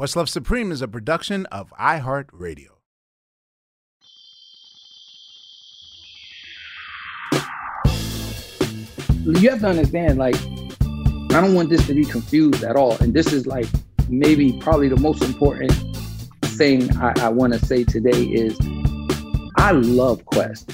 Questlove Supreme is a production of iHeartRadio. You have to understand, like, I don't want this to be confused at all. And this is like maybe probably the most important thing I, I want to say today is I love Quest.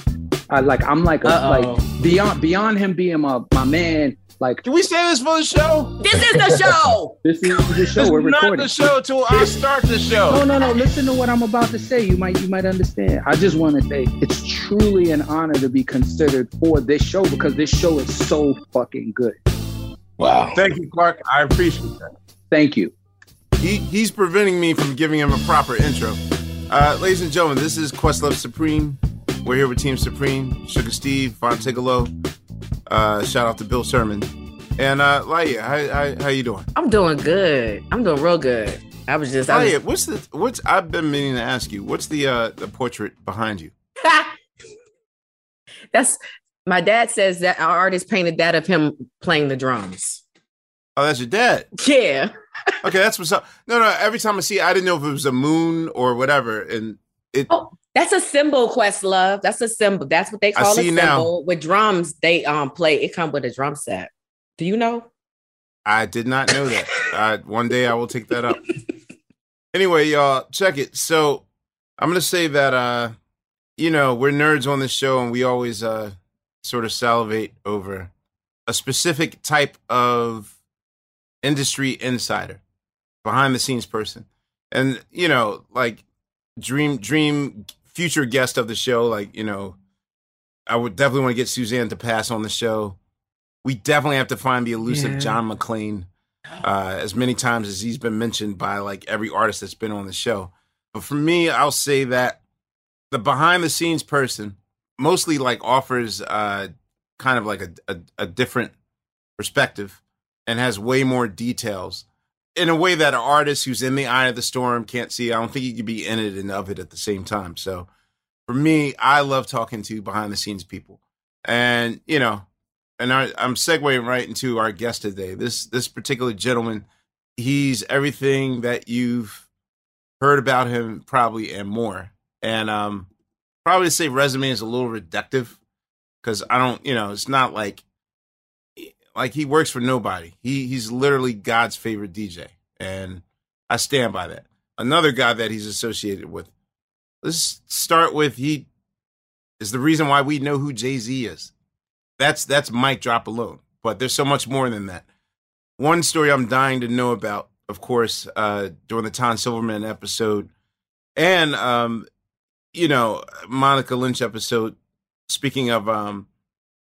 I like I'm like a, like beyond beyond him being my my man. Like, can we say this for the show? This is the show. this is the show. This We're is not recording. the show till I start the show. No, no, no. Listen to what I'm about to say. You might you might understand. I just want to say it's truly an honor to be considered for this show because this show is so fucking good. Wow. Thank you, Clark. I appreciate that. Thank you. He he's preventing me from giving him a proper intro. Uh, ladies and gentlemen, this is Questlove Supreme. We're here with Team Supreme, Sugar Steve, Von Tigolo. Uh, shout out to Bill Sherman. And uh Laia, how, how how you doing? I'm doing good. I'm doing real good. I was just, I was, what's the what's I've been meaning to ask you, what's the uh the portrait behind you? that's my dad says that our artist painted that of him playing the drums. Oh, that's your dad. Yeah. Okay, that's what's up. No, no, every time I see it, I didn't know if it was a moon or whatever. And it Oh, that's a symbol, Quest Love. That's a symbol. That's what they I call a symbol. now. With drums, they um play. It come with a drum set. Do you know? I did not know that. uh, one day I will take that up. Anyway, y'all, check it. So I'm gonna say that uh, you know, we're nerds on this show and we always uh sort of salivate over a specific type of industry insider, behind the scenes person. And, you know, like dream dream future guest of the show, like, you know, I would definitely want to get Suzanne de Passe on the show. We definitely have to find the elusive Yeah. John McClain uh, as many times as he's been mentioned by like every artist that's been on the show. But for me, I'll say that the behind the scenes person mostly like offers uh, kind of like a, a, a different perspective and has way more details in a way that an artist who's in the eye of the storm can't see. I don't think you could be in it and of it at the same time. So for me, I love talking to behind the scenes people. And, you know, and I, I'm segueing right into our guest today. This this particular gentleman, he's everything that you've heard about him, probably and more. And um, probably to say resume is a little reductive because I don't, you know, it's not like like he works for nobody. He he's literally God's favorite DJ, and I stand by that. Another guy that he's associated with. Let's start with he is the reason why we know who Jay Z is. That's that's mic drop alone, but there's so much more than that. One story I'm dying to know about, of course, uh, during the Tom Silverman episode, and um, you know Monica Lynch episode. Speaking of um,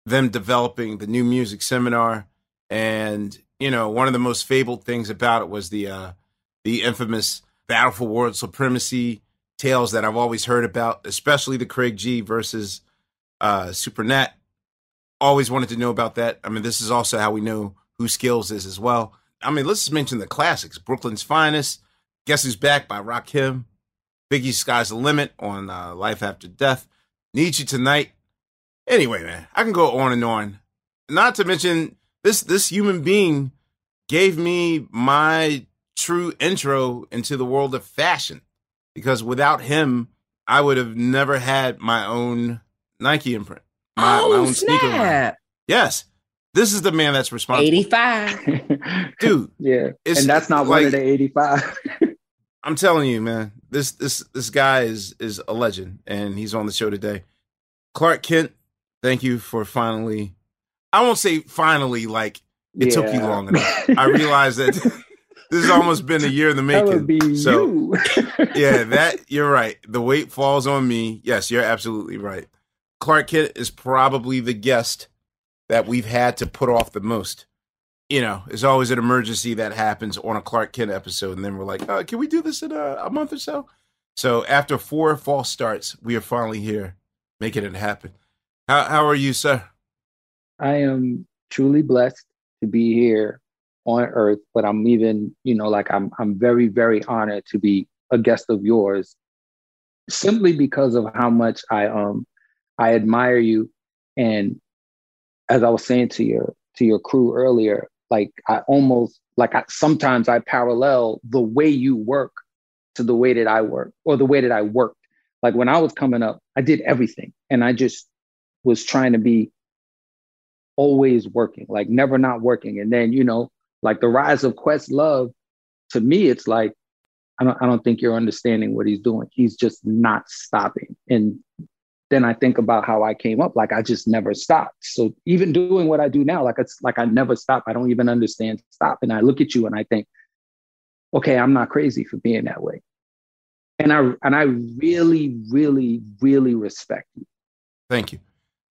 them developing the new music seminar, and you know one of the most fabled things about it was the uh, the infamous battle for world supremacy tales that I've always heard about, especially the Craig G versus uh, Supernat. Always wanted to know about that. I mean, this is also how we know who Skills is as well. I mean, let's just mention the classics: Brooklyn's Finest, Guess Who's Back by Rakim, Biggie Sky's the Limit on uh, Life After Death. Need You Tonight. Anyway, man, I can go on and on. Not to mention this this human being gave me my true intro into the world of fashion because without him, I would have never had my own Nike imprint, my, oh, my own snap. sneaker line. Yes, this is the man that's responsible. 85. Dude, yeah, It's and that's not one like- of the eighty-five. I'm telling you, man, this this this guy is is a legend, and he's on the show today. Clark Kent, thank you for finally. I won't say finally, like it took you long enough. I realize that this has almost been a year in the making. so yeah, that you're right. The weight falls on me. Yes, you're absolutely right. Clark Kent is probably the guest that we've had to put off the most. You know, it's always an emergency that happens on a Clark Kent episode, and then we're like, uh, can we do this in a, a month or so? So after four false starts, we are finally here, making it happen. How how are you, sir? I am truly blessed to be here on earth, but I'm even, you know, like I'm I'm very, very honored to be a guest of yours simply because of how much I um I admire you. And as I was saying to your to your crew earlier, like I almost like I sometimes I parallel the way you work to the way that I work or the way that I worked. Like when I was coming up, I did everything and I just was trying to be always working, like never not working. And then, you know, like the rise of Quest Love, to me, it's like, I don't, I don't think you're understanding what he's doing. He's just not stopping. And then I think about how I came up, like I just never stopped. So even doing what I do now, like it's like I never stop. I don't even understand stop. And I look at you and I think, okay, I'm not crazy for being that way. And I and I really, really, really respect you. Thank you.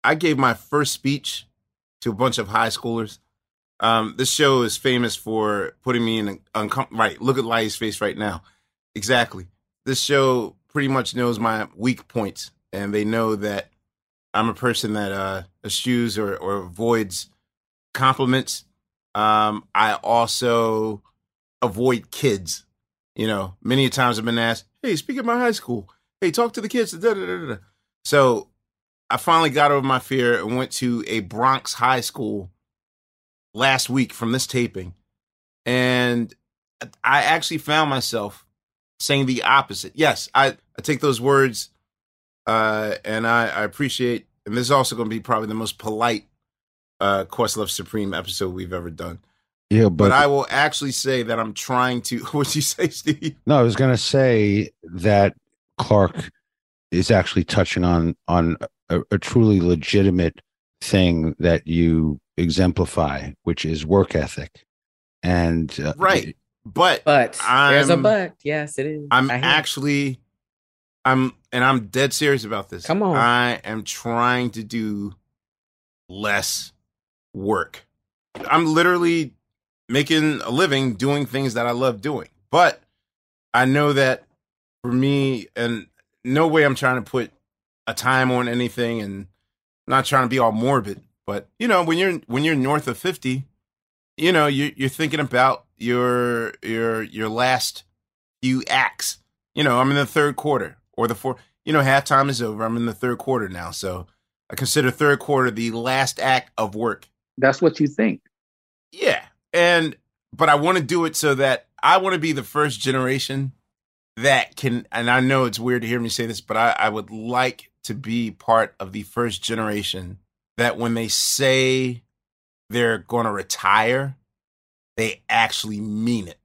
I gave my first speech to a bunch of high schoolers. Um, this show is famous for putting me in an uncomfortable. Right, look at Lily's face right now. Exactly. This show pretty much knows my weak points, and they know that I'm a person that uh, eschews or, or avoids compliments. Um, I also avoid kids. You know, many times I've been asked, "Hey, speak at my high school. Hey, talk to the kids." Da, da, da. So I finally got over my fear and went to a Bronx high school last week from this taping. And I actually found myself saying the opposite. Yes, I, I take those words uh, and I, I appreciate, and this is also going to be probably the most polite uh, Questlove Supreme episode we've ever done. Yeah, But, but, I will actually say that I'm trying to. What'd you say, Steve? no, I was going to say that Clark is actually touching on on a, a truly legitimate thing that you exemplify, which is work ethic. And uh, Right. But But there's a I'm- but. Yes, it is. I'm actually, I'm, and I'm dead serious about this. Come on. I am trying to do less work. I'm literally making a living doing things that I love doing. But I know that for me, and no way I'm trying to put a time on anything and not trying to be all morbid. But you know, when you're when you're north of 50, you know, you you're thinking about your your your last few acts. You know, I'm in the third quarter or the fourth. You know, halftime is over. I'm in the third quarter now, so I consider third quarter the last act of work. That's what you think. Yeah, and but I want to do it so that I want to be the first generation that can. And I know it's weird to hear me say this, but I, I would like to be part of the first generation that when they say they're going to retire, they actually mean it.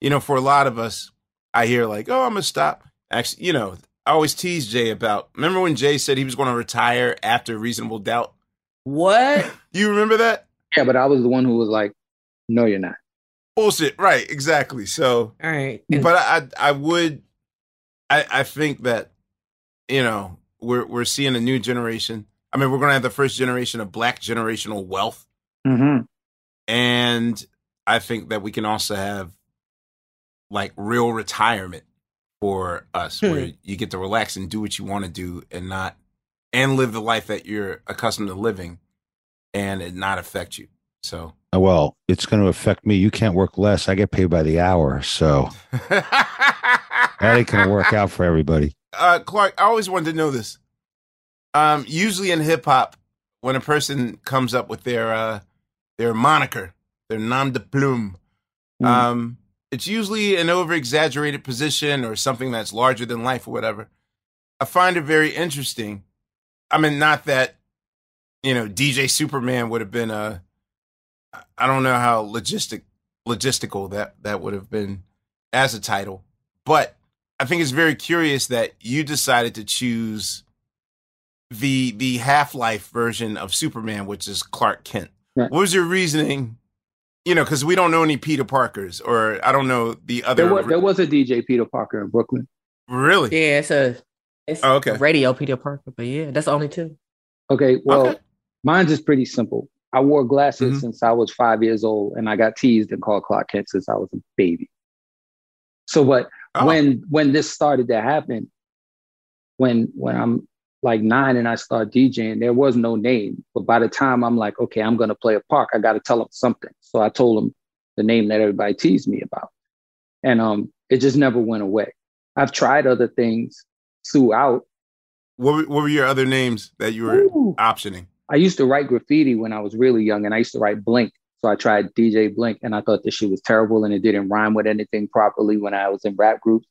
You know, for a lot of us, I hear like, "Oh, I'm gonna stop." Actually, you know, I always tease Jay about. Remember when Jay said he was going to retire after Reasonable Doubt? What? You remember that? Yeah, but I was the one who was like, no, you're not. Bullshit. Right. Exactly. So, All right. And- but I, I would, I, I think that, you know, we're we're seeing a new generation. I mean, we're going to have the first generation of Black generational wealth, Mm-hmm. and I think that we can also have like real retirement for us, Hmm. where you get to relax and do what you want to do, and not and live the life that you're accustomed to living, and it not affect you. So. uh, well, it's going to affect me. You can't work less. I get paid by the hour. So that ain't gonna work out for everybody. Uh, Clark, I always wanted to know this. Um, usually in hip hop, when a person comes up with their uh, their moniker, their nom de plume, Mm. um, it's usually an over exaggerated position or something that's larger than life or whatever. I find it very interesting. I mean, not that you know DJ Superman would have been a. I don't know how logistic logistical that that would have been as a title, but I think it's very curious that you decided to choose the the Half Life version of Superman, which is Clark Kent. Right. What was your reasoning? You know, because we don't know any Peter Parkers, or I don't know the other. There was, there was a DJ Peter Parker in Brooklyn. really? Yeah, it's a it's Oh, okay. a radio Peter Parker, but yeah, that's the only two. Okay, well, Okay. mine's is pretty simple. I wore glasses Mhm. since I was five years old, and I got teased and called Clark Kent since I was a baby. So, but Oh. when when this started to happen, when when I'm like nine and I start DJing, there was no name. But by the time I'm like, okay, I'm gonna play a park, I got to tell them something. So I told them the name that everybody teased me about, and um, it just never went away. I've tried other things throughout. What were, what were your other names that you were Ooh. optioning? I used to write graffiti when I was really young, and I used to write Blink. So I tried DJ Blink, and I thought this shit was terrible, and it didn't rhyme with anything properly when I was in rap groups.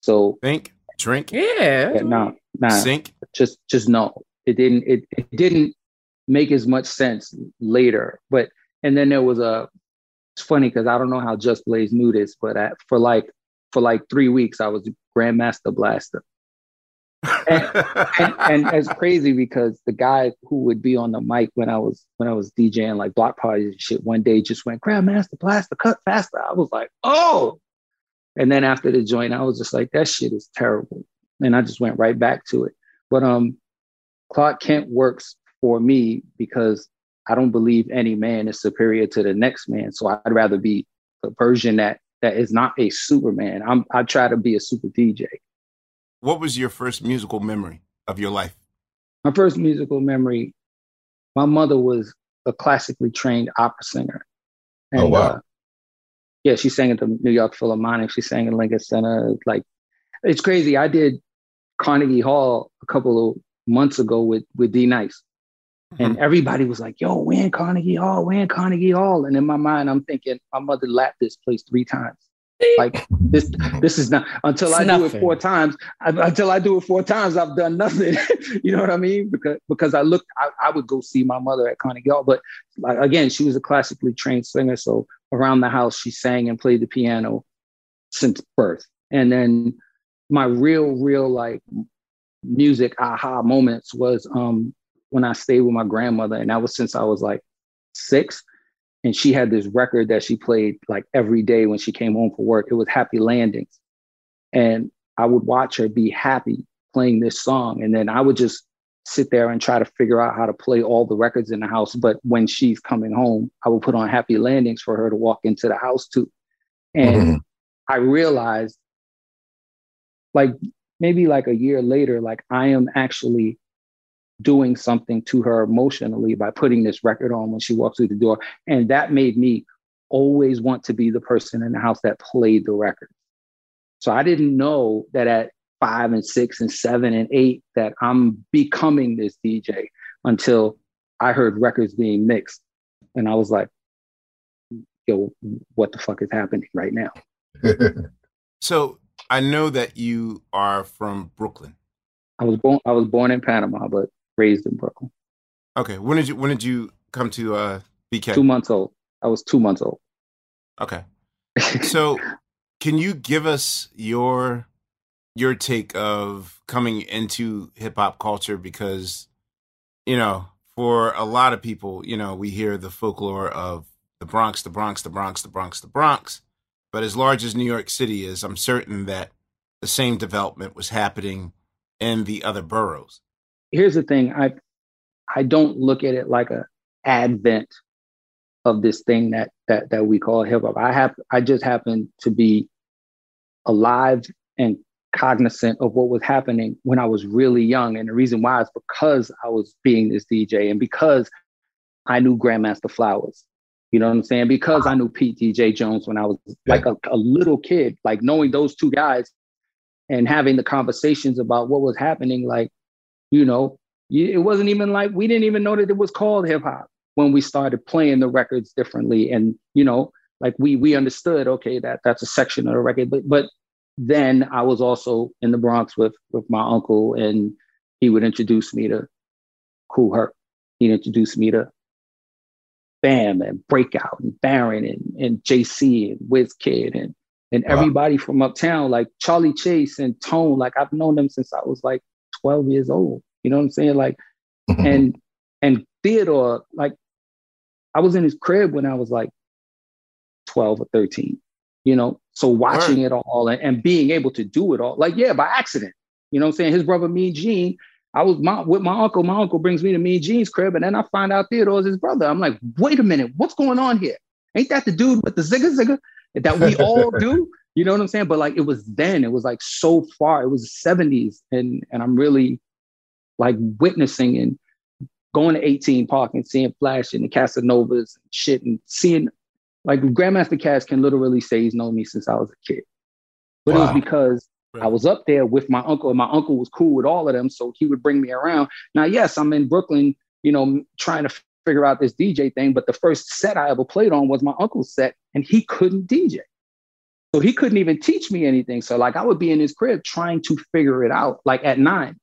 So Think, drink, Yeah. yeah, no, nah, sink. just just no, it didn't. It, it didn't make as much sense later. But and then there was a. It's funny because I don't know how Just Blaze knew this, but I, for like for like three weeks, I was Grandmaster Blaster. And, and it's crazy because the guy who would be on the mic when I was when I was DJing like block parties and shit one day just went Grandmaster Blaster cut faster. I was like, oh. And then after the joint, I was just like, that shit is terrible. And I just went right back to it. But um Clark Kent works for me because I don't believe any man is superior to the next man. So I'd rather be the version that that is not a Superman. I'm I try to be a super DJ. What was your first musical memory of your life? my first musical memory, my mother was a classically trained opera singer. Oh, wow. uh, yeah, she sang at the New York Philharmonic. She sang at Lincoln Center. Like, it's crazy. I did Carnegie Hall a couple of months ago with with D Nice, and everybody was like, "Yo, we're in Carnegie Hall? We're in Carnegie Hall?" And in my mind, I'm thinking, my mother lapped this place three times. Like this, this is not until I do it four times. I, until I do it four times, I've done nothing. you know what I mean? Because because I looked, I, I would go see my mother at Carnegie Hall, but like again, she was a classically trained singer, so around the house she sang and played the piano since birth. And then my real, real like music aha moments was um when I stayed with my grandmother, and that was since I was like six and she had this record that she played like every day when she came home from work. It was Happy Landings. And I would watch her be happy playing this song. And then I would just sit there and try to figure out how to play all the records in the house. But when she's coming home, I would put on Happy Landings for her to walk into the house to. And mm-hmm. I realized, like, maybe like a year later, like, I am actually doing something to her emotionally by putting this record on when she walks through the door. And that made me always want to be the person in the house that played the record. So I didn't know that at five and six and seven and eight that I'm becoming this DJ until I heard records being mixed. And I was like, yo, what the fuck is happening right now? So I know that you are from Brooklyn. I was born I was born in Panama, but raised in Brooklyn. Okay. When did you when did you come to uh BK? Two months old. I was two months old. Okay. So can you give us your your take of coming into hip hop culture because you know, for a lot of people, you know, we hear the folklore of the Bronx, the Bronx, the Bronx, the Bronx, the Bronx. But as large as New York City is, I'm certain that the same development was happening in the other boroughs. Here's the thing i i don't look at it like a advent of this thing that that that we call hip hop. I have i just happen to be alive and cognizant of what was happening when i was really young. And the reason why is because i was being this dj and because i knew grandmaster flowers. You know what i'm saying? Because i knew pete dj jones when i was like a, a little kid like knowing those two guys and having the conversations about what was happening, like, you know, it wasn't even like we didn't even know that it was called hip hop when we started playing the records differently. And, you know, like we we understood, okay, that that's a section of the record. But but then I was also in the Bronx with with my uncle, and he would introduce me to Kool Herc. He'd introduce me to Bam and Breakout and Baron and, and JC and Wiz Kid and and wow. everybody from uptown, like Charlie Chase and Tone, like I've known them since I was like 12 years old. You know what I'm saying? Like, mm-hmm. and and Theodore, like I was in his crib when I was like 12 or 13, you know. So watching right. it all and, and, being able to do it all, like, yeah, by accident. You know what I'm saying? His brother Mean Gene, I was my, with my uncle. My uncle brings me to Mean Gene's crib, and then I find out Theodore's his brother. I'm like, wait a minute, what's going on here? Ain't that the dude with the zigga zigga that we all do? You know what I'm saying? But like it was then, it was like so far. It was the 70s, and and I'm really like witnessing and going to 18 Park and seeing Flash and the Casanovas and shit and seeing like Grandmaster Caz can literally say he's known me since I was a kid. But wow. it was because right. I was up there with my uncle, and my uncle was cool with all of them. So he would bring me around. Now, yes, I'm in Brooklyn, you know, trying to figure out this DJ thing. But the first set I ever played on was my uncle's set, and he couldn't DJ. So he couldn't even teach me anything. So like I would be in his crib trying to figure it out, like at nine.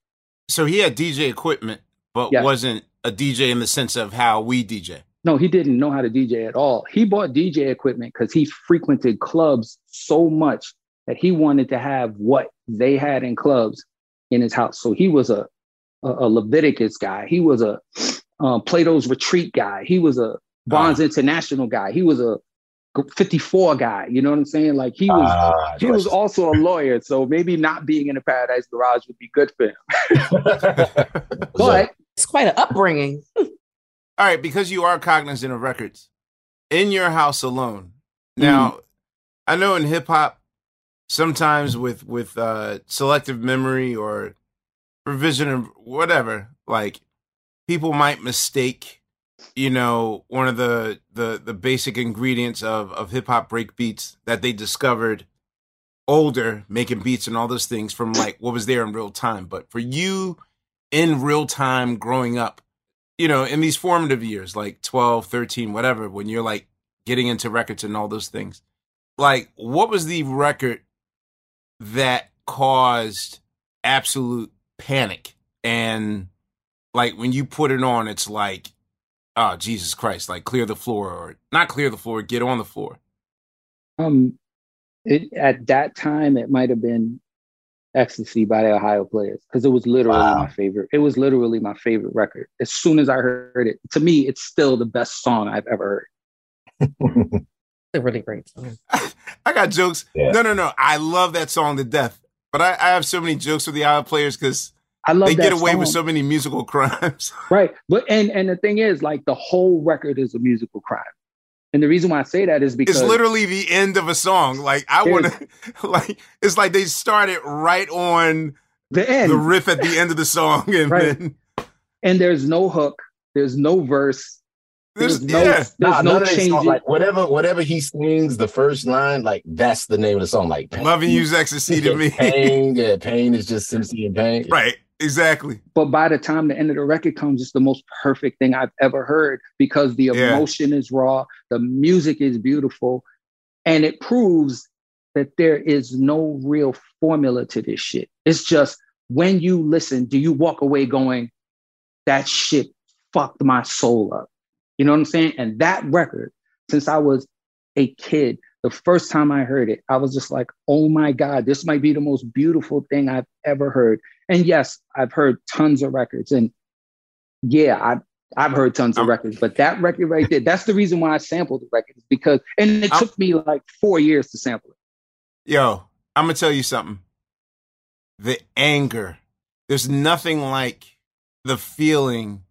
So he had DJ equipment, but yes. wasn't a DJ in the sense of how we DJ. No, he didn't know how to DJ at all. He bought DJ equipment because he frequented clubs so much that he wanted to have what they had in clubs in his house. So he was a a, a Leviticus guy. He was a um, Plato's Retreat guy. He was a Bonds International guy. He was a 54 guy. You know what I'm saying? Like he was uh, he was also a lawyer, so maybe not being in the Paradise Garage would be good for him. but it's quite an upbringing. All right, because you are cognizant of records in your house alone. Now, mm. I know in hip hop, sometimes with with uh, selective memory or revision or whatever, like people might mistake, you know, one of the the the basic ingredients of of hip hop break beats that they discovered older making beats and all those things from like what was there in real time. But for you in real time growing up, you know, in these formative years, like 12, 13, whatever, when you're like getting into records and all those things, like what was the record that caused absolute panic? And like when you put it on, it's like, oh, Jesus Christ, like clear the floor or not clear the floor, get on the floor. Um, it, at that time, it might have been Ecstasy by the Ohio Players because it was literally wow. my favorite. It was literally my favorite record. As soon as I heard it, to me, it's still the best song I've ever heard. It's a really great song. I got jokes. Yeah. No, no, no. I love that song to death. But I, I have so many jokes with the Ohio Players because I love they get away song. with so many musical crimes. right. But and and the thing is, like the whole record is a musical crime. And the reason why I say that is because it's literally the end of a song. Like I want to, like it's like they started right on the end, the riff at the end of the song, and right. then and there's no hook, there's no verse, there's, there's no, yeah. there's nah, no change. Like whatever, whatever he sings, the first line, like that's the name of the song. Like loving you's ecstasy to me. Pain, yeah, pain is just sympathy and pain. Right. Exactly. But by the time the end of the record comes, it's the most perfect thing I've ever heard because the emotion yeah. is raw, the music is beautiful, and it proves that there is no real formula to this shit. It's just when you listen, do you walk away going, that shit fucked my soul up? You know what I'm saying? And that record, since I was a kid, the first time I heard it, I was just like, oh my God, this might be the most beautiful thing I've ever heard. And yes, I've heard tons of records. And yeah, I've, I've heard tons of records, but that record right there, that's the reason why I sampled the record because, and it took me like four years to sample it. Yo, I'm going to tell you something. The anger, there's nothing like the feeling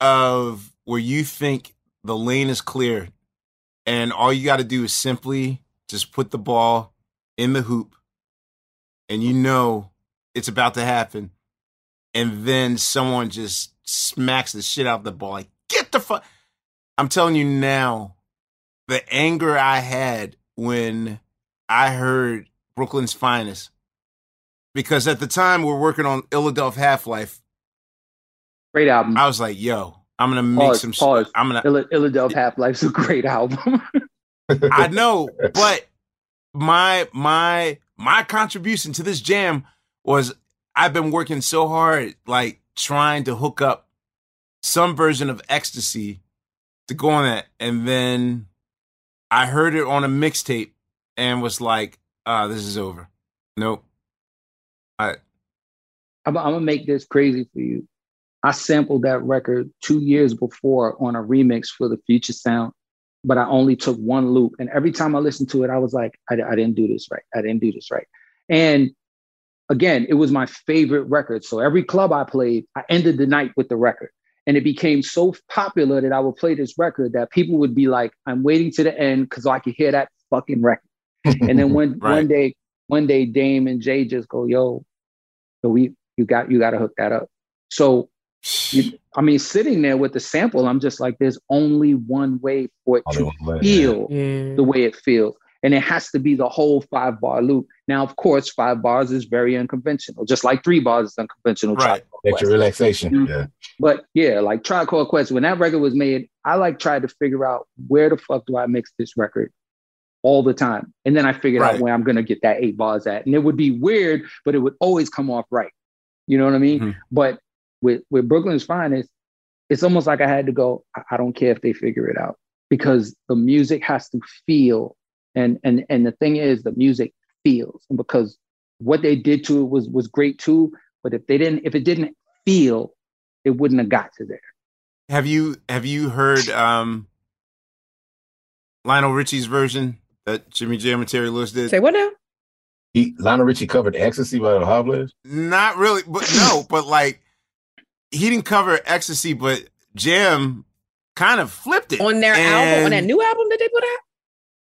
of where you think the lane is clear and all you got to do is simply just put the ball in the hoop and you know it's about to happen. And then someone just smacks the shit out of the ball. Like, get the fuck. I'm telling you now, the anger I had when I heard Brooklyn's finest because at the time we are working on Illadelph Half Life. Great album. I was like, yo, I'm gonna make Pause, some. pause. I'm gonna. Ill- Illadelph Half Life's a great album. I know, but my my my contribution to this jam was I've been working so hard, like trying to hook up some version of ecstasy to go on that, and then I heard it on a mixtape and was like, "Ah, this is over." Nope. I. I'm, I'm gonna make this crazy for you. I sampled that record two years before on a remix for the Future Sound, but I only took one loop. And every time I listened to it, I was like, I, I didn't do this right. I didn't do this right. And again, it was my favorite record. So every club I played, I ended the night with the record. And it became so popular that I would play this record that people would be like, I'm waiting to the end because I could hear that fucking record. and then one Right. one day, one day Dame and Jay just go, yo, so we you got you gotta hook that up. So you, I mean, sitting there with the sample, I'm just like, there's only one way for it Only to feel Yeah. the way it feels. And it has to be the whole five bar loop. Now, of course, five bars is very unconventional, just like three bars is unconventional. Right. Tribe Called Extra Quest. relaxation. Mhm. Yeah. But yeah, like Tribe Called Quest, when that record was made, I like tried to figure out where the fuck do I mix this record all the time. And then I figured Right. out where I'm gonna get that eight bars at. And it would be weird, but it would always come off right. You know what I mean? Mhm. But with with Brooklyn's finest, it's almost like I had to go, I, I don't care if they figure it out. Because the music has to feel. And and and the thing is the music feels. And because what they did to it was was great too. But if they didn't, if it didn't feel, it wouldn't have got to there. Have you have you heard um Lionel Richie's version that Jimmy Jam and Terry Lewis did? Say what now? He, Lionel Richie covered Ecstasy by the Hobblers. Not really, but no, but like he didn't cover ecstasy, but Jam kind of flipped it On their album, on that new album that they put out?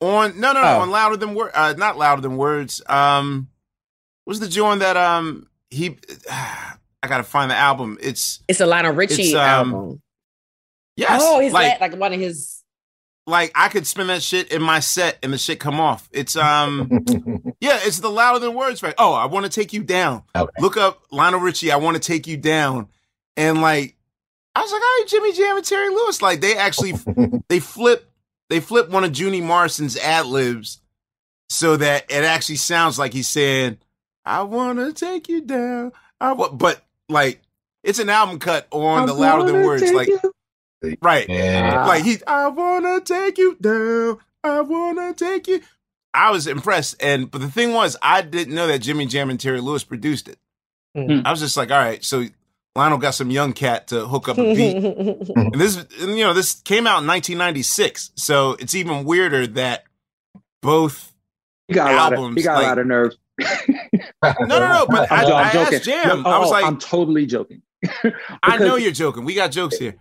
On no no no Oh. on louder than words, uh, not louder than words. Um, what's the joint that um he? I gotta find the album. It's It's a Lionel Richie It's, um, album. yes, oh, his like like, like one of his. like I could spin that shit in my set and the shit come off. It's um yeah, it's the louder than words right. Oh, I want to take you down. Okay. Look up Lionel Richie. I want to take you down, and like I was like, all right, Jimmy Jam and Terry Lewis. Like they actually they flip they flip one of Junie Morrison's ad libs so that it actually sounds like he's saying, "I want to take you down." I wa-, but like it's an album cut on the louder than words. Like right, Yeah. like he, I wanna take you down. I wanna take you. I was impressed, and but the thing was, I didn't know that Jimmy Jam and Terry Lewis produced it. Mm. I was just like, all right, so Lionel got some young cat to hook up a beat, and this, and, you know, this came out in 1996, so it's even weirder that both. He got a lot of albums, he got like- a lot of nerve. No, no, no, but I, I'm, I joking. asked Jam. No, I was oh, like, I'm totally joking. I know you're joking. We got jokes here.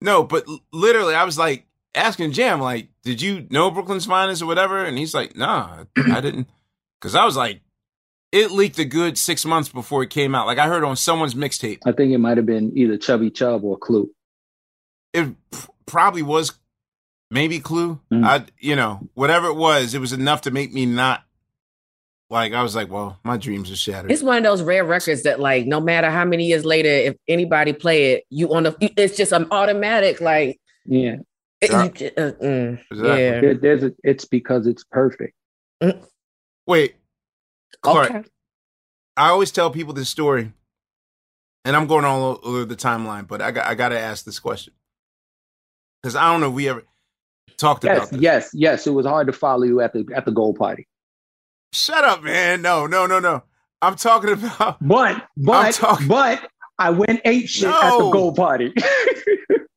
No, but l- literally, I was like asking Jam, like, did you know Brooklyn's Finest or whatever? And he's like, nah, I didn't. Because I was like, it leaked a good six months before it came out. Like I heard on someone's mixtape. I think it might have been either Chubby Chub or Clue. It p- probably was maybe Clue. Mm. I, you know, whatever it was, it was enough to make me not. Like I was like, well, my dreams are shattered. It's one of those rare records that, like, no matter how many years later, if anybody play it, you on the, it's just an automatic, like, Yeah, it- Yeah. you uh, mm, Exactly. yeah. there, there's a, it's because it's perfect. Wait, Clark, Okay. I always tell people this story, and I'm going all over the timeline, but I got I got to ask this question because I don't know if we ever talked Yes, about this. yes, yes. It was hard to follow you at the at the gold party, Shut up, man! No, no, no, no. I'm talking about. but but talking- but I went eight shit at the No. gold party.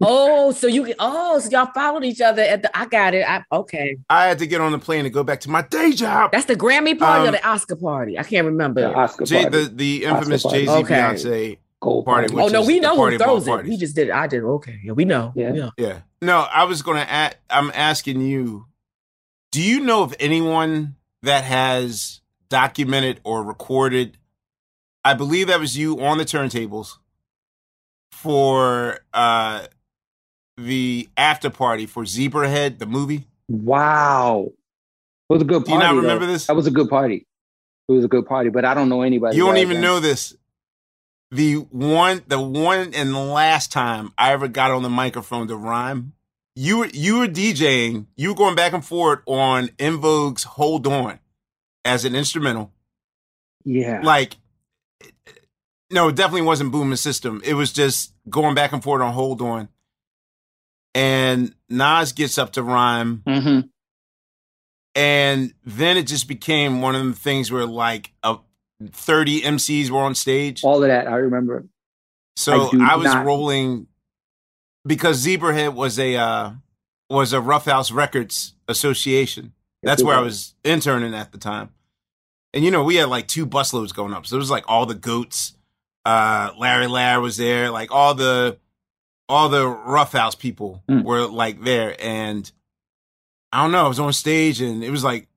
Oh, so you, oh, so y'all followed each other at the, I got it. I, okay. I had to get on the plane to go back to my day job. That's the Grammy party or Um, the Oscar party? I can't remember. the Oscar Jay, party, the the infamous Jay. Z Okay. Beyonce. gold party, party. which oh, no, we know party who throws it. parties. We just did it. I did. Okay. Yeah, we know. Yeah. Yeah. Yeah. No, I was going to ask. I'm asking you. Do you know of anyone that has documented or recorded? I believe that was you on the turntables for uh the after party for Zebrahead, the movie. Wow, it was a good party. Do you not though. remember this? That was a good party. It was a good party, but I don't know anybody. You don't even then. know this. The one, the one and the last time I ever got on the microphone to rhyme, you were you were DJing. You were going back and forth on En Vogue's "Hold On" as an instrumental. Yeah. Like, no, it definitely wasn't Boom and System. It was just going back and forth on "Hold On." And Nas gets up to rhyme, hmm and then it just became one of the things where like a 30 MCs were on stage. All of that I remember. So I I, was not- rolling because Zebrahead was a uh, was a Ruffhouse Records association. That's where I was. was interning at the time. And you know, we had like two busloads going up. So it was like all the goats. Uh Larry Lair was there, like all the all the Ruffhouse people Mm. were like there. And I don't know, I was on stage and it was like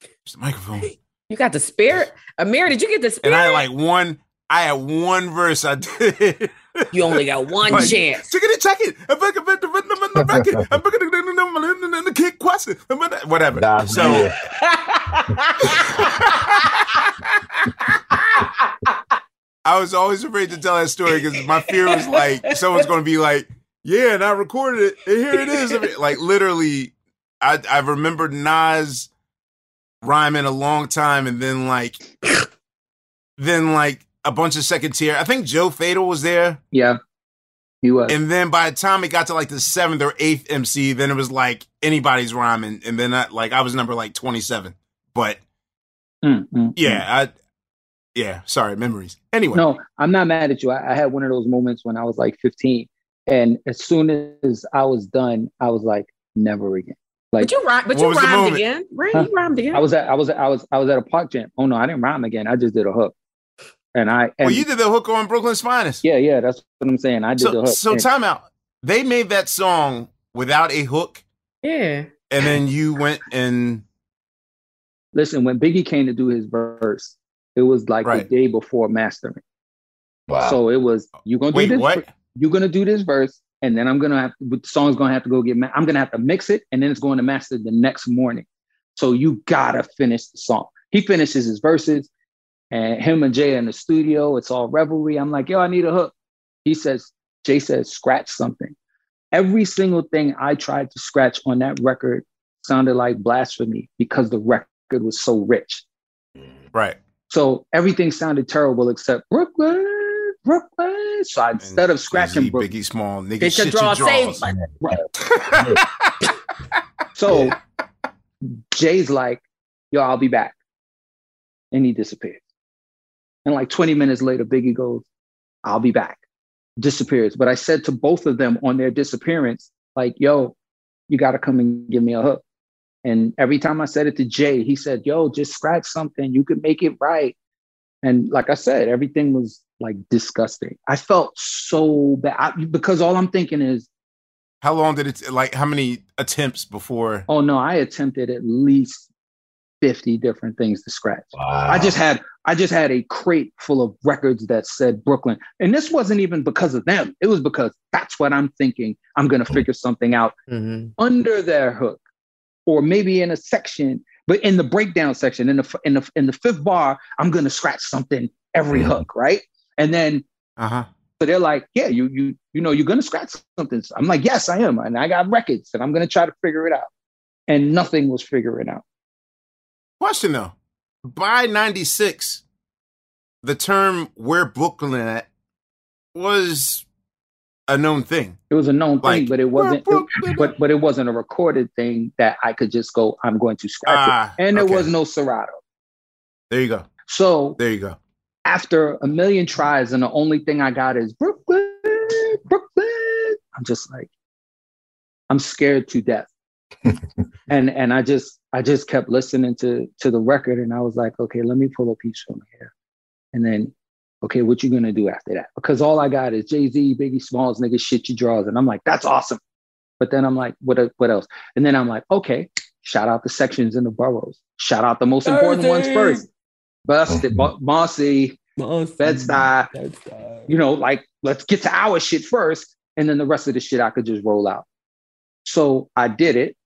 there's the microphone. You got the spirit. Ahmir, did you get the spirit? And I had like one I had one verse I did. you only got one Like, chance. Check it, check it. I'm back, I'm back, I'm back, I'm back, I'm back. I'm back, I'm back, the kid question. I'm back, Whatever. Nah, So yeah. I was always afraid to tell that story because my fear was like someone's going to be like, "Yeah, and I recorded it, and here it is." I mean, like literally, I I remembered Nas rhyming a long time, and then like, then like a bunch of second tier. I think Joe Fatal was there. Yeah. He was. And then by the time it got to like the seventh or eighth MC, then it was like anybody's rhyming. And then I, like I was number like 27. But Mm, mm, yeah, I yeah, sorry, memories. Anyway. No, I'm not mad at you. I, I had one of those moments when I was like 15, and as soon as I was done, I was like, never again. Like But you rhymed, but you rhymed again. Right? Huh? You rhymed again. I was at I was I was I was at a park jam. Oh no, I didn't rhyme again. I just did a hook, and I and well, you did the hook on Brooklyn's Finest. yeah yeah that's what I'm saying. I did the hook. so And time out. They made that song without a hook, yeah. and then you went and listen, when Biggie came to do his verse, it was like Right. the day before mastering. Wow. So it was you gonna do wait, this. what? You're gonna do this verse, and then I'm gonna have the song's gonna have to go get. Ma- I'm gonna have to mix it, and then it's going to master the next morning. So you gotta finish the song. He finishes his verses, and him and Jay in the studio. It's all revelry. I'm like, yo, I need a hook. He says, Jay says, scratch something. Every single thing I tried to scratch on that record sounded like blasphemy because the record was so rich. Right. So everything sounded terrible except Brooklyn, Brooklyn. So I, instead of scratching Jay-Z, Brooklyn, Biggie Small, nigga, Get your shit draw your saved. so Jay's like, yo, I'll be back. And he disappears. And like 20 minutes later, Biggie goes, I'll be back. Disappears. But I said to both of them on their disappearance, like, yo, you got to come and give me a hook. And every time I said it to Jay, he said, yo, just scratch something. You could make it right. And like I said, everything was like disgusting. I felt so bad I, because all I'm thinking is, How long did it like how many attempts before oh no, I attempted at least 50 different things to scratch. wow. I just had I just had a crate full of records that said Brooklyn. And this wasn't even because of them. It was because that's what I'm thinking. I'm gonna figure something out Mhm. under their hook, or maybe in a section, but in the breakdown section, in the in the in the fifth bar, I'm gonna scratch something every Mhm. hook, right? And then uh-huh. so they're like, yeah, you you you know you're gonna scratch something. I'm like, yes, I am, and I got records, and I'm gonna try to figure it out. And nothing was figuring out. Question though. By 96, the term where Brooklyn at was a known thing. It was a known thing, but it wasn't. "Where it- Brooklyn but but it wasn't a recorded thing that I could just go. I'm going to scratch Ah, it, and there okay. was no Serato. There you go. So There you go. after a million tries, and the only thing I got is Brooklyn, Brooklyn. I'm just like, I'm scared to death. and and I just I just kept listening to to the record, and I was like, okay, let me pull a piece from here, and then. Okay, what you gonna do after that? Because all I got is Jay Z, Biggie Smalls, nigga, shit you draws, and I'm like, that's awesome. But then I'm like, what? What else? And then I'm like, okay, shout out the sections in the boroughs. Shout out the most important ones first. Busted, Bo- Mossy, Bed-Stuy. you know, like let's get to our shit first, and then the rest of the shit I could just roll out. So I did it,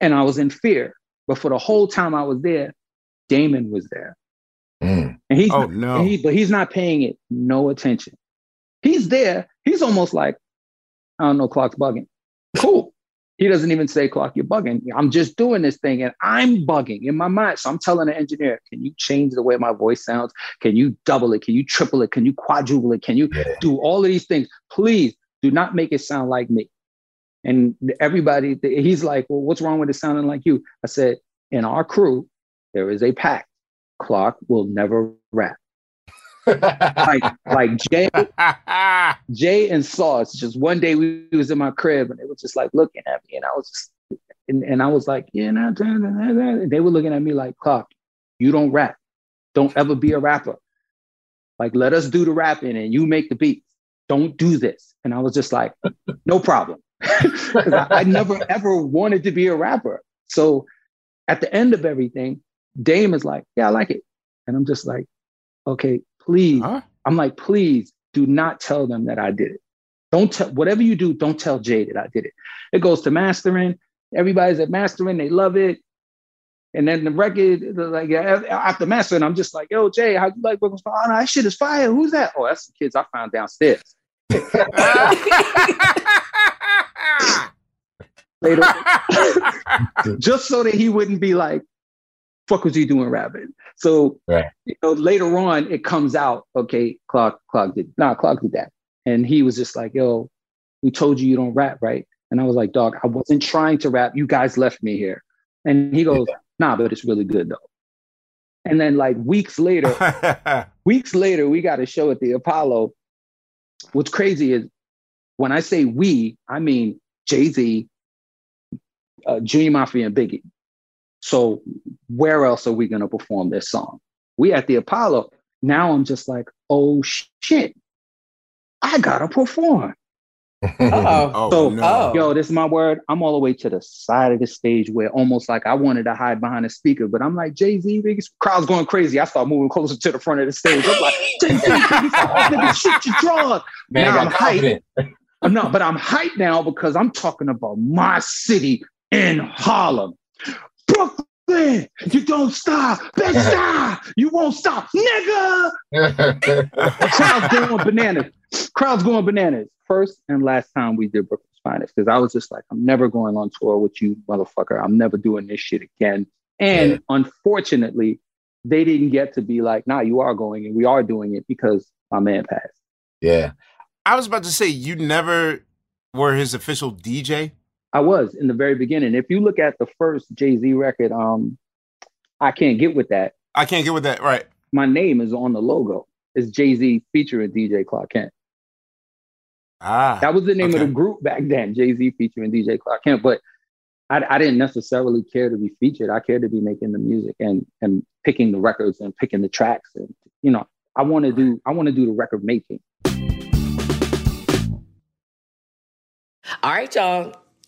and I was in fear. But for the whole time I was there, Damon was there. Mm. And he's oh no, he, but he's not paying it no attention. He's there. He's almost like, I don't know, clock's bugging. Cool. He doesn't even say, clock, you're bugging. I'm just doing this thing and I'm bugging in my mind. So I'm telling the engineer, can you change the way my voice sounds? Can you double it? Can you triple it? Can you quadruple it? Can you yeah. do all of these things? Please do not make it sound like me. And everybody, he's like, well, what's wrong with it sounding like you? I said, in our crew, there is a pact. Clock will never rap. like like Jay, Jay and Sauce. Just one day we was in my crib and they were just like looking at me, and I was just, and, and I was like, yeah, nah, nah, nah, nah. they were looking at me like, Clark, you don't rap. Don't ever be a rapper. Like, let us do the rapping and you make the beats. Don't do this. And I was just like, no problem. I, I never ever wanted to be a rapper. So at the end of everything, Dame is like, yeah, I like it. And I'm just like, okay, please. Huh? I'm like, please do not tell them that I did it. Don't tell whatever you do, don't tell Jay that I did it. It goes to mastering. Everybody's at mastering, they love it. And then the record, like after mastering, I'm just like, yo, Jay, how you like Brooklyn Oh, no, that shit is fire. Who's that? Oh, that's the kids I found downstairs. Later, just so that he wouldn't be like, fuck was he doing rapping? So right. you know, later on it comes out, okay, Clark, Clark did nah, Clark did that. And he was just like, yo, we told you you don't rap, right? And I was like, dog, I wasn't trying to rap. You guys left me here. And he goes, nah, but it's really good though. And then like weeks later, weeks later, we got a show at the Apollo. What's crazy is when I say we, I mean Jay-Z, uh, Junior Mafia and Biggie. So where else are we going to perform this song? We at the Apollo. Now I'm just like, oh shit, I gotta perform. oh, so, no. yo, this is my word. I'm all the way to the side of the stage where almost like I wanted to hide behind a speaker, but I'm like, Jay Z, biggest crowd's going crazy. I start moving closer to the front of the stage. I'm like, Jay Z, oh, nigga, shit your draws. Man, now I'm hyped. I'm uh, not, but I'm hyped now because I'm talking about my city in Harlem. Brooklyn, you don't stop. Best stop. You won't stop, nigga. Crowd's going bananas. Crowd's going bananas. First and last time we did Brooklyn's Finest, because I was just like, I'm never going on tour with you, motherfucker. I'm never doing this shit again. And yeah. unfortunately, they didn't get to be like, nah, you are going and we are doing it because my man passed. Yeah. I was about to say, you never were his official DJ? I was in the very beginning. If you look at the first Jay Z record, um, I can't get with that. I can't get with that. Right. My name is on the logo. It's Jay Z featuring DJ Clark Kent. Ah, that was the name okay. of the group back then. Jay Z featuring DJ Clark Kent, but I, I, didn't necessarily care to be featured. I cared to be making the music and and picking the records and picking the tracks and you know I want to do I want to do the record making. All right, y'all.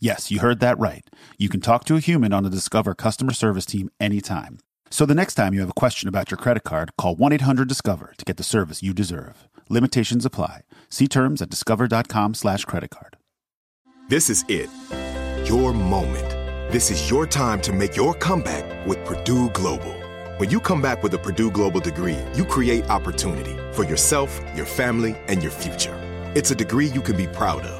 Yes, you heard that right. You can talk to a human on the Discover customer service team anytime. So the next time you have a question about your credit card, call 1 800 Discover to get the service you deserve. Limitations apply. See terms at discover.com slash credit card. This is it. Your moment. This is your time to make your comeback with Purdue Global. When you come back with a Purdue Global degree, you create opportunity for yourself, your family, and your future. It's a degree you can be proud of,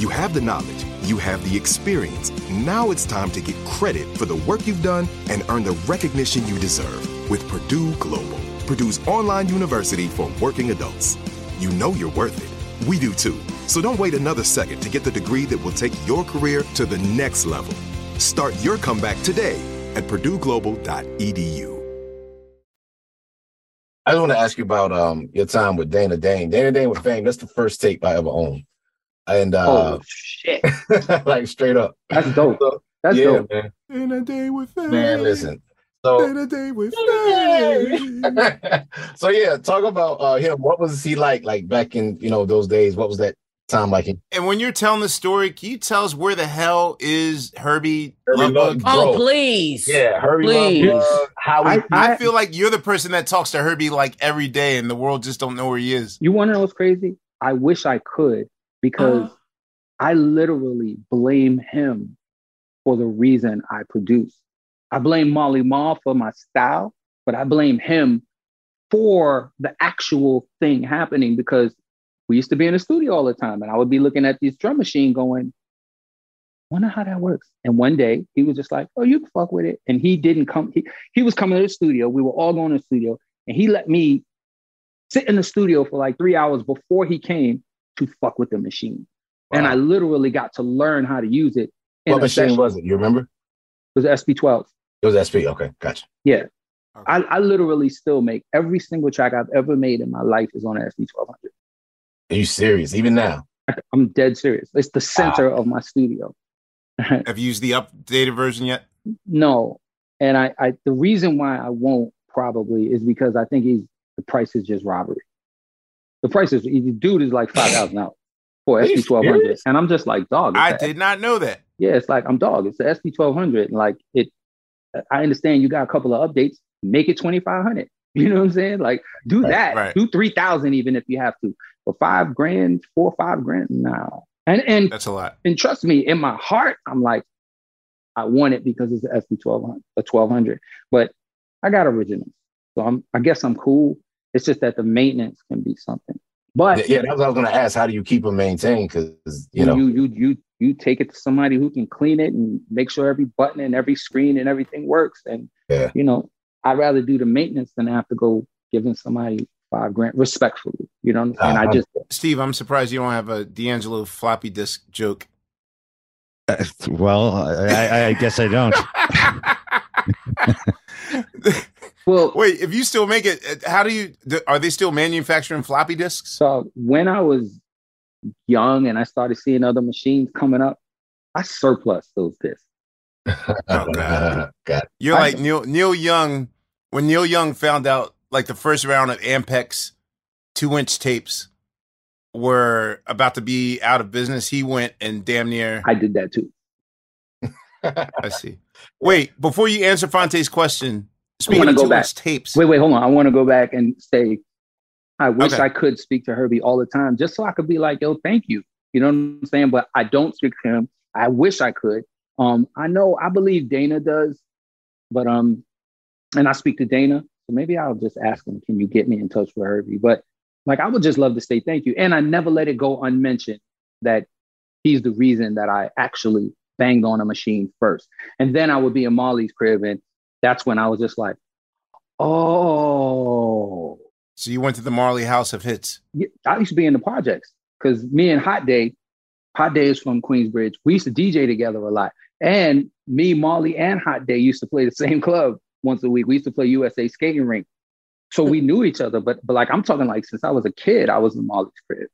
You have the knowledge, you have the experience. Now it's time to get credit for the work you've done and earn the recognition you deserve with Purdue Global, Purdue's online university for working adults. You know you're worth it. We do too. So don't wait another second to get the degree that will take your career to the next level. Start your comeback today at purdueglobal.edu. I just want to ask you about um your time with Dana Dane. Dana Dane with Fame. That's the first tape I ever owned. And uh oh shit, like straight up. that's dope. So, That's yeah, dope. man. In a day with fame. Man, listen. So In a day with fame. so yeah, talk about uh him. What was he like like back in you know those days? What was that time like? And when you're telling the story, can you tell us where the hell is Hurby, Hurby Lovebug? Love- Oh, please. Yeah, Hurby Please. Love, how he I, I I, feel like you're the person that talks to Hurby like every day, and the world just don't know where he is. you want to know what's crazy? I wish I could because Uh-huh. I literally blame him for the reason I produce. I blame Marley Marl for my style, but I blame him for the actual thing happening because we used to be in the studio all the time and I would be looking at this drum machine going, wonder how that works. And one day he was just like, oh, you can fuck with it. And he didn't come, he, he was coming to the studio. We were all going to the studio and he let me sit in the studio for like three hours before he came to fuck with the machine. And I literally got to learn how to use it. what machine session. was it? You remember? It was SP12. It was SP. Okay, gotcha. Yeah. Okay. I, I literally still make every single track I've ever made in my life is on an SP1200. Are you serious? Even now? I'm dead serious. It's the center of my studio. Have you used the updated version yet? no. And I, I the reason why I won't probably is because I think he's the price is just robbery. The price is the dude is like five thousand dollars for SP twelve hundred. And I'm just like, dog. I did not know that. Yeah, it's like I'm dog. It's the SP twelve hundred. And like it I understand you got a couple of updates, make it twenty five hundred. You know what I'm saying? Like do Right, that. right. Do three thousand even if you have to. For five grand, four or five grand, no. And and That's a lot. and trust me, in my heart, I'm like, I want it because it's an SP twelve hundred, a twelve hundred. But I got originals, so I'm. I guess I'm cool. It's just that the maintenance can be something. But Yeah, that's what I was gonna ask. How do you keep them maintained? Because you know, you you you you take it to somebody who can clean it and make sure every button and every screen and everything works. And Yeah. you know, I'd rather do the maintenance than have to go giving somebody five grand respectfully. You know, what I'm saying? Uh, I just Steve, I'm surprised you don't have a D'Angelo floppy disk joke. Uh, well, I, I, I guess I don't. well. Wait, if you still make it, uh, how do you? Are they still manufacturing floppy disks? So when I was young and I started seeing other machines coming up, I surplus those discs. Oh, God. God. You're I- like Neil Neil Young when Neil Young found out like the first round of Ampex two inch tapes were about to be out of business. He went and damn near. I did that too. I see. Wait, before you answer Fonte's question, speaking wanna go back. tapes, Wait, wait, hold on. I want to go back and say, I wish Okay. I could speak to Hurby all the time, just so I could be like, yo, thank you. You know what I'm saying? But I don't speak to him. I wish I could. Um, I know, I believe Dana does, but um, and I speak to Dana, so maybe I'll just ask him, can you get me in touch with Hurby? But like, I would just love to say thank you, and I never let it go unmentioned that he's the reason that I actually banged on a machine first, and then I would be in Marley's crib, and that's when I was just like, oh. so you went to the Marley House of Hits. I used to be in the projects because me and Hot Day, Hot Day is from Queensbridge. We used to DJ together a lot. And me, Marley, and Hot Day used to play the same club once a week. We used to play USA skating rink. So we knew each other. But but like I'm talking like since I was a kid, I was in Marley's crib.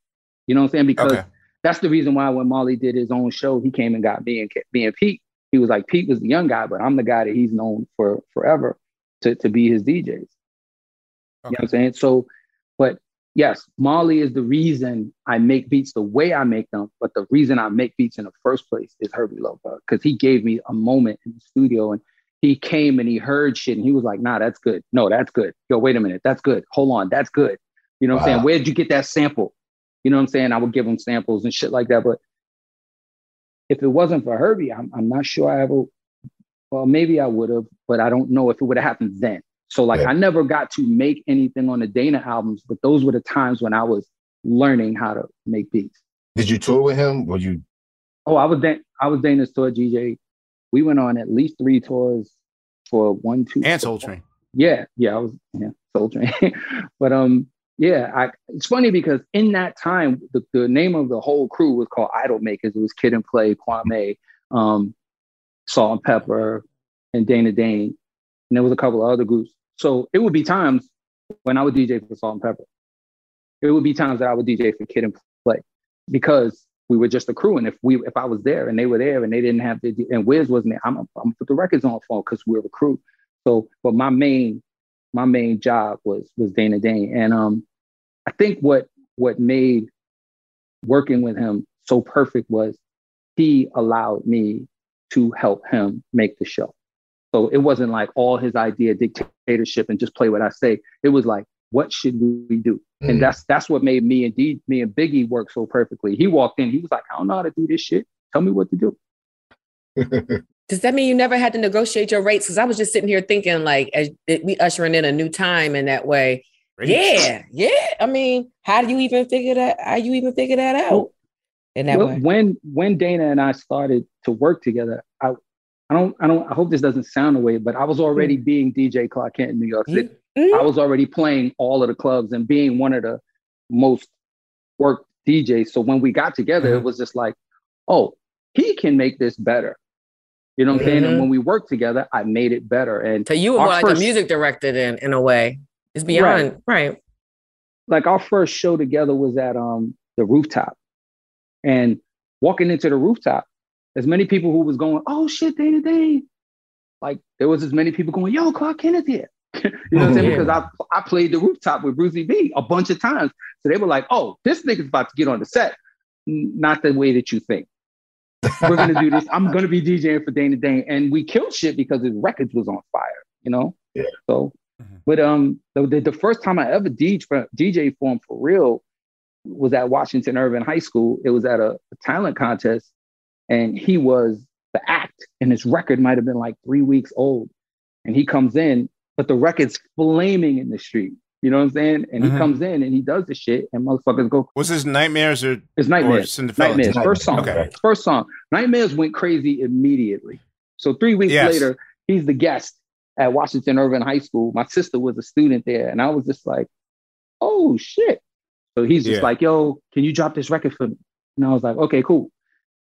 You know what I'm saying? Because Okay. that's the reason why when Marley did his own show, he came and got me and me and Pete. He was like, Pete was the young guy, but I'm the guy that he's known for forever to, to be his DJs. You know what I'm saying? So, but yes, Marley is the reason I make beats the way I make them. But the reason I make beats in the first place is Hurby Lopez because he gave me a moment in the studio and he came and he heard shit and he was like, nah, that's good. No, that's good. Yo, wait a minute. That's good. Hold on. That's good. You know what I'm saying? Where did you get that sample? You know what I'm saying? I would give him samples and shit like that. But if it wasn't for Hurby, I'm, I'm not sure I ever, well, maybe I would have, but I don't know if it would have happened then. So like yeah. I never got to make anything on the Dana albums, but those were the times when I was learning how to make beats. Did you tour with him? Were you? Oh, I was Dan- I was Dana's tour DJ. We went on at least three tours for one, two, and Soul Train. Yeah, yeah, I was yeah Soul Train, but um, yeah, I, it's funny because in that time, the, the name of the whole crew was called Idol Makers. It was Kid and Play, Kwame, um, Salt-N-Pepa, and Dana Dane, and there was a couple of other groups. So it would be times when I would DJ for Salt-N-Pepa. It would be times that I would DJ for Kid and Play because we were just a crew. And if we if I was there and they were there and they didn't have the and Wiz wasn't there, I'm I'm put the records on phone because we were a crew. So, but my main my main job was was Dana Dane, and um, I think what what made working with him so perfect was he allowed me to help him make the show. So it wasn't like all his idea dictatorship and just play what I say. It was like, what should we do? Mm. And that's that's what made me and D, me and Biggie work so perfectly. He walked in, he was like, I don't know how to do this shit. Tell me what to do. Does that mean you never had to negotiate your rates? Because I was just sitting here thinking, like, as we ushering in a new time in that way. Yeah, yeah. I mean, how do you even figure that? How you even figure that out? In that well, way. When when Dana and I started to work together, I I don't I don't I hope this doesn't sound away, but I was already mm. being DJ Clark Kent in New York City. Mm. I was already playing all of the clubs and being one of the most worked DJs. So when we got together, mm. it was just like, oh, he can make this better. You know what I'm saying? And mm-hmm. when we worked together, I made it better. And so you were like first, a music director then, in a way. It's beyond right. right. Like our first show together was at um the rooftop. And walking into the rooftop, as many people who was going, oh shit, day to day. Like there was as many people going, yo, Clark Kenneth here. you know what I'm saying? Because I I played the rooftop with Brucie B a bunch of times. So they were like, oh, this nigga's about to get on the set. Not the way that you think. We're gonna do this. I'm gonna be DJing for Dana Dane. And we killed shit because his records was on fire, you know? Yeah. So mm-hmm. but um the, the, the, first time I ever DJ for DJ for him for real was at Washington Irving High School. It was at a, a talent contest, and he was the act, and his record might have been like three weeks old. And he comes in, but the record's flaming in the street. You know what I'm saying? And mm-hmm. he comes in and he does the shit, and motherfuckers go. Was his nightmares or? It's nightmares. Nightmares. First song. Okay. First song. Nightmares went crazy immediately. So three weeks yes. later, he's the guest at Washington Irving High School. My sister was a student there, and I was just like, "Oh shit!" So he's just yeah. like, "Yo, can you drop this record for me?" And I was like, "Okay, cool."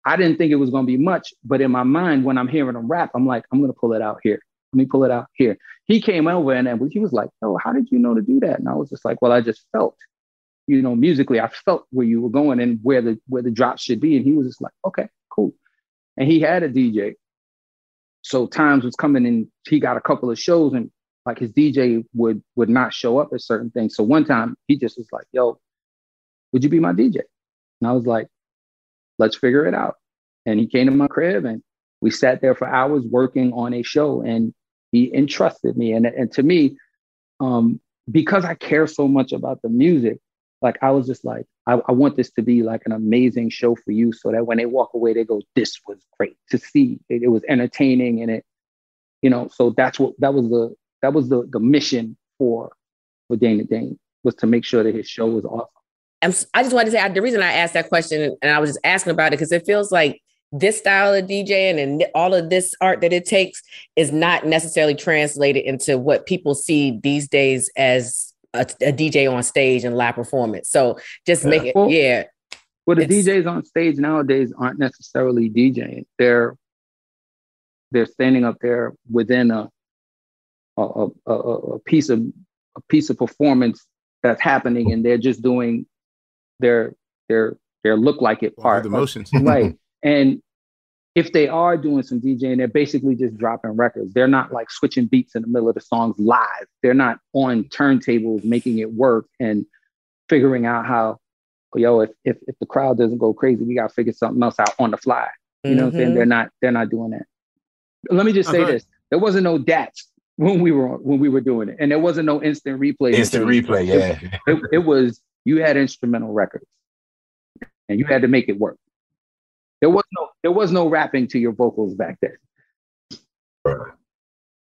I didn't think it was going to be much, but in my mind, when I'm hearing him rap, I'm like, "I'm going to pull it out here." Let me pull it out here. He came over and he was like, "Oh, how did you know to do that?" And I was just like, "Well, I just felt, you know, musically, I felt where you were going and where the where the drop should be." And he was just like, "Okay, cool." And he had a DJ, so times was coming and he got a couple of shows and like his DJ would would not show up at certain things. So one time he just was like, "Yo, would you be my DJ?" And I was like, "Let's figure it out." And he came to my crib and we sat there for hours working on a show. And he entrusted me. And, and to me, um, because I care so much about the music, like I was just like, I, I, want this to be like an amazing show for you so that when they walk away, they go, this was great to see. It, it was entertaining and it, you know, so that's what that was the that was the the mission for for Dana Dane was to make sure that his show was awesome. And I just wanted to say the reason I asked that question and I was just asking about it because it feels like this style of DJing and all of this art that it takes is not necessarily translated into what people see these days as a, a DJ on stage and live performance. So just yeah. make it, well, yeah. Well, the DJs on stage nowadays aren't necessarily DJing. They're they're standing up there within a a, a, a piece of a piece of performance that's happening, and they're just doing their their their look like it part. The motions, right? And if they are doing some DJing, they're basically just dropping records. They're not like switching beats in the middle of the songs live. They're not on turntables making it work and figuring out how, yo, if if, if the crowd doesn't go crazy, we gotta figure something else out on the fly. You know mm-hmm. what I'm saying? Mm-hmm. They're not they're not doing that. Let me just say uh-huh. this. there wasn't no DATs when we were when we were doing it, and there wasn't no instant replay. Instant replay, yeah. It, it was you had instrumental records, and you had to make it work. There was no there was no rapping to your vocals back then.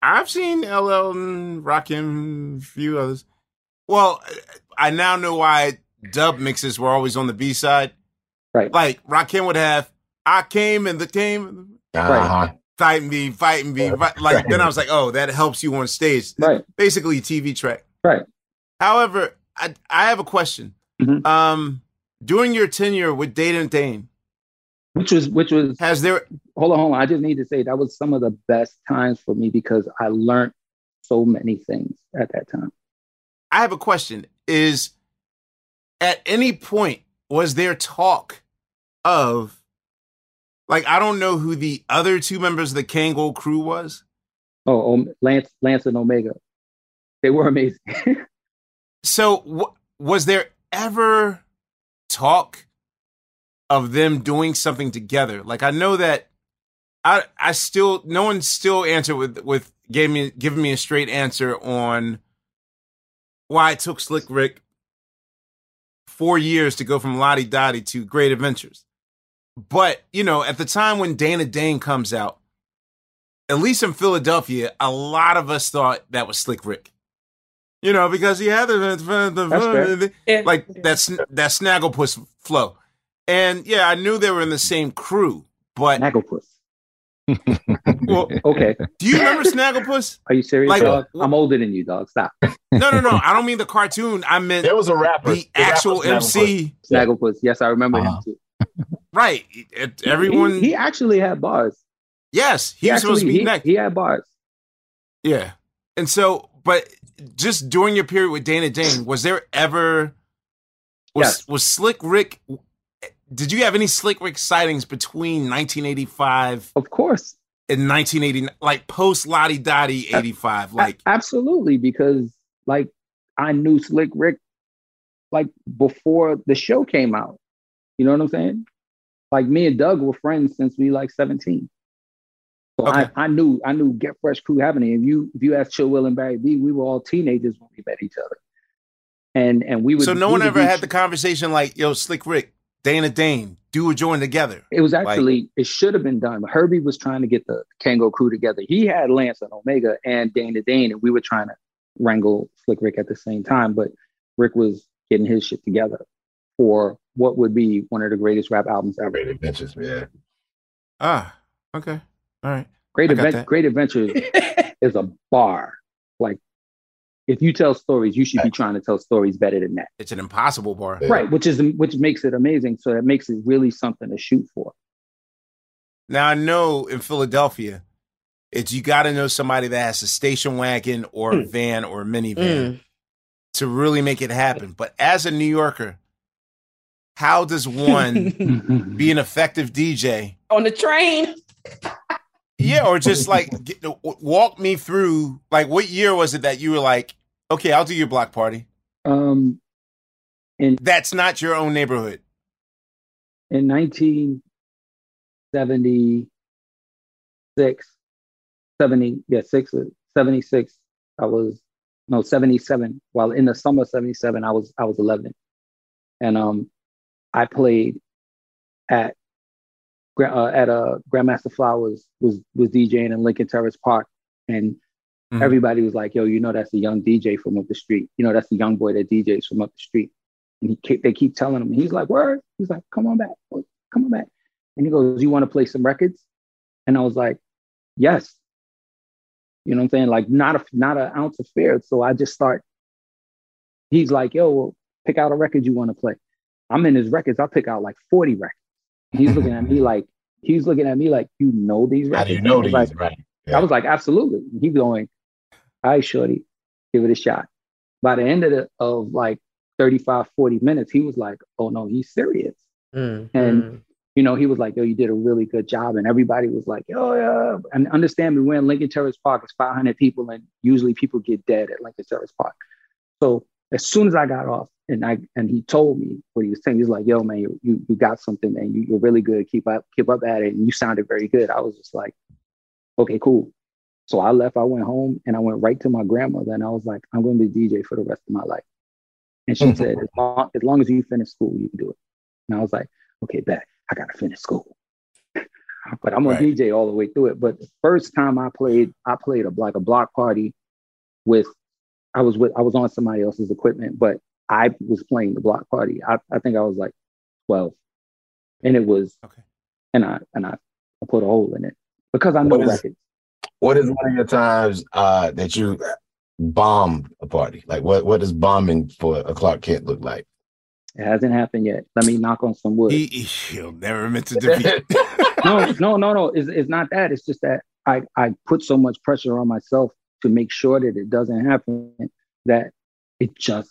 I've seen LL and Rakim, a few others. Well, I now know why dub mixes were always on the B side. Right. Like Rakim would have, I came and the came, Uh-huh. fighting me, fighting me. Right. Like then I was like, oh, that helps you on stage. Right. Basically, a TV track. Right. However, I I have a question. Mhm. Um, during your tenure with Data and Dane, Which was which was has there hold on, hold on. I just need to say that was some of the best times for me because I learned so many things at that time. I have a question. Is at any point was there talk of like I don't know who the other two members of the Kangol crew was. Oh, um, Lance, Lance and Omega, they were amazing. So w- was there ever talk of them doing something together? Like I know that I I still no one still answered with with gave me giving me a straight answer on why it took Slick Rick four years to go from La Di Da Di to Great Adventures. But you know, at the time when Dana Dane comes out, at least in Philadelphia, a lot of us thought that was Slick Rick. You know, because he had the, the, That's fair. like that's that Snagglepuss flow. And yeah, I knew they were in the same crew, but Snagglepuss. well, Okay, do you remember Snagglepuss? are you serious, Like, dog? wh- I'm older than you, dog. Stop. No, no, no. I don't mean the cartoon. I meant There was a rapper. the actual rapper MC. Snagglepuss. Yes, I remember Uh-huh. him too. Right. It- everyone. He, he actually had bars. yes, he, was supposed to actually- be he, next. He had bars. Yeah. And so, but just during your period with Dana Dane, was there ever was Yes. was Slick Rick? Did you have any Slick Rick sightings between 1985 Of course. In 1989, like post La Di Da Di 85? A- Like, absolutely, because like I knew Slick Rick like before the show came out. You know what I'm saying? Like me and Doug were friends since we like 17. So Okay. I, I knew I knew Get Fresh Crew happening. If you if you ask Chill Will and Barry B, we were all teenagers when we met each other. And and we would so no one ever had the conversation like, yo, Slick Rick, Dana Dane, do a joint together. It was actually it should have been done. Hurby was trying to get the Kangol crew together. He had Lance and Omega and Dana Dane, and we were trying to wrangle Slick Rick at the same time. But Rick was getting his shit together for what would be one of the greatest rap albums ever. Great adventures, yeah. Ah, okay. All right. Great I Advent- Great Adventures is a bar. Like if you tell stories, you should be trying to tell stories better than that. It's an impossible bar. Yeah. Right, which is which makes it amazing. So that makes it really something to shoot for. Now I know in Philadelphia, it's you got to know somebody that has a station wagon or a van or a minivan Mm. to really make it happen. But as a New Yorker, how does one be an effective DJ? On the train. Yeah, or just like get, walk me through. Like, what year was it that you were like, okay, I'll do your block party? um, and That's not your own neighborhood. in 1976, 70, yeah, six, 76, I was, no, 77. While in the summer of 77, I was, I was 11. And um, I played at, uh, at uh, Grandmaster Flowers was, was DJing in Lincoln Terrace Park. And Mhm. everybody was like, yo, you know, that's a young DJ from up the street. You know, that's a young boy that DJs from up the street. And he keep, they keep telling him, he's like, word. He's like, come on back, come on back. And he goes, you want to play some records? And I was like, yes. You know what I'm saying? Like not a not an ounce of fear. So I just start. He's like, yo, well, pick out a record you want to play. I'm in his records. I'll pick out like 40 records. He's looking at me like, he's looking at me like, you know these records. How do you know these? like, right. I was like, absolutely. He's going, all right, shorty, give it a shot. By the end of the, of like 35, 40 minutes, he was like, oh no, he's serious. Mm. And-. You know, he was like, yo, you did a really good job. And everybody was like, oh yeah. And understand me, we're in Lincoln Terrace Park, it's 500 people, and usually people get dead at Lincoln Terrace Park. So as soon as I got off and I and he told me what he was saying, he's like, yo, man, you you, you got something, man. You, you're really good. Keep up, keep up at it. And you sounded very good. I was just like, okay, cool. So I left, I went home and I went right to my grandmother and I was like, I'm going to be DJ for the rest of my life. And she said, as long, as long as you finish school, you can do it. And I was like, okay, bet I got to finish school. but I'm gonna DJ all the way through it. But the first time I played, I played a like a block party with I was with I was on somebody else's equipment, but I was playing the block party. I, I think I was like 12. And it was Okay. and I and I, I put a hole in it because I know What is- records. What is one of your times uh, that you bombed a party? Like what what does bombing for a Clark Kent look like? It hasn't happened yet. Let me knock on some wood. He, he'll never admit to defeat. no, no, no, no. It's, it's not that. It's just that I, I put so much pressure on myself to make sure that it doesn't happen that it just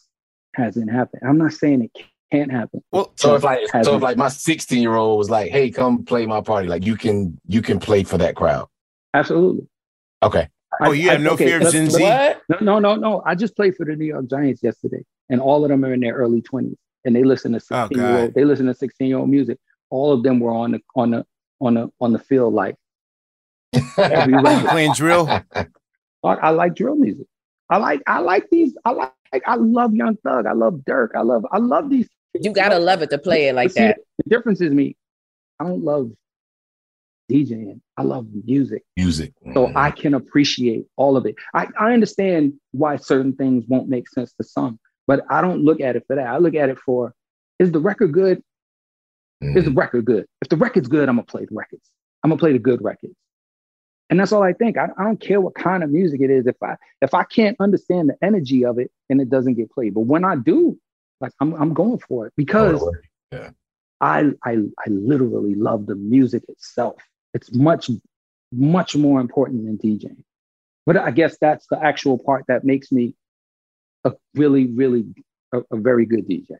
hasn't happened. I'm not saying it can't happen. well, So if like so if like my 16 year old was like, hey, come play my party, like you can you can play for that crowd. Absolutely. Okay. oh, you I- have no okay, fear of Gen Z. No, no, no, no. I just played for the New York Giants yesterday, and all of them are in their early 20s, and they listen to Oh, 16 year old. They listen to 16 year old music. All of them were on the on the on the on the field like every You playing drill? I, I like drill music. I like I like these. I like I love Young Thug. I love Durk. I love I love these. You gotta love it to play it like But see, that. The difference is me. I don't love DJing. I love music. Music. So Mhm. I can appreciate all of it. I, I understand why certain things won't make sense to some, but I don't look at it for that. I look at it for is the record good? Is the Mhm. record good? If the record's good, I'm gonna play the records. I'm gonna play the good records. And that's all I think. I, I don't care what kind of music it is. If I if I can't understand the energy of it, and it doesn't get played. But when I do, like I'm I'm going for it because I I I literally love the music itself. It's much much more important than DJing. But I guess that's the actual part that makes me a really really a, a very good DJ.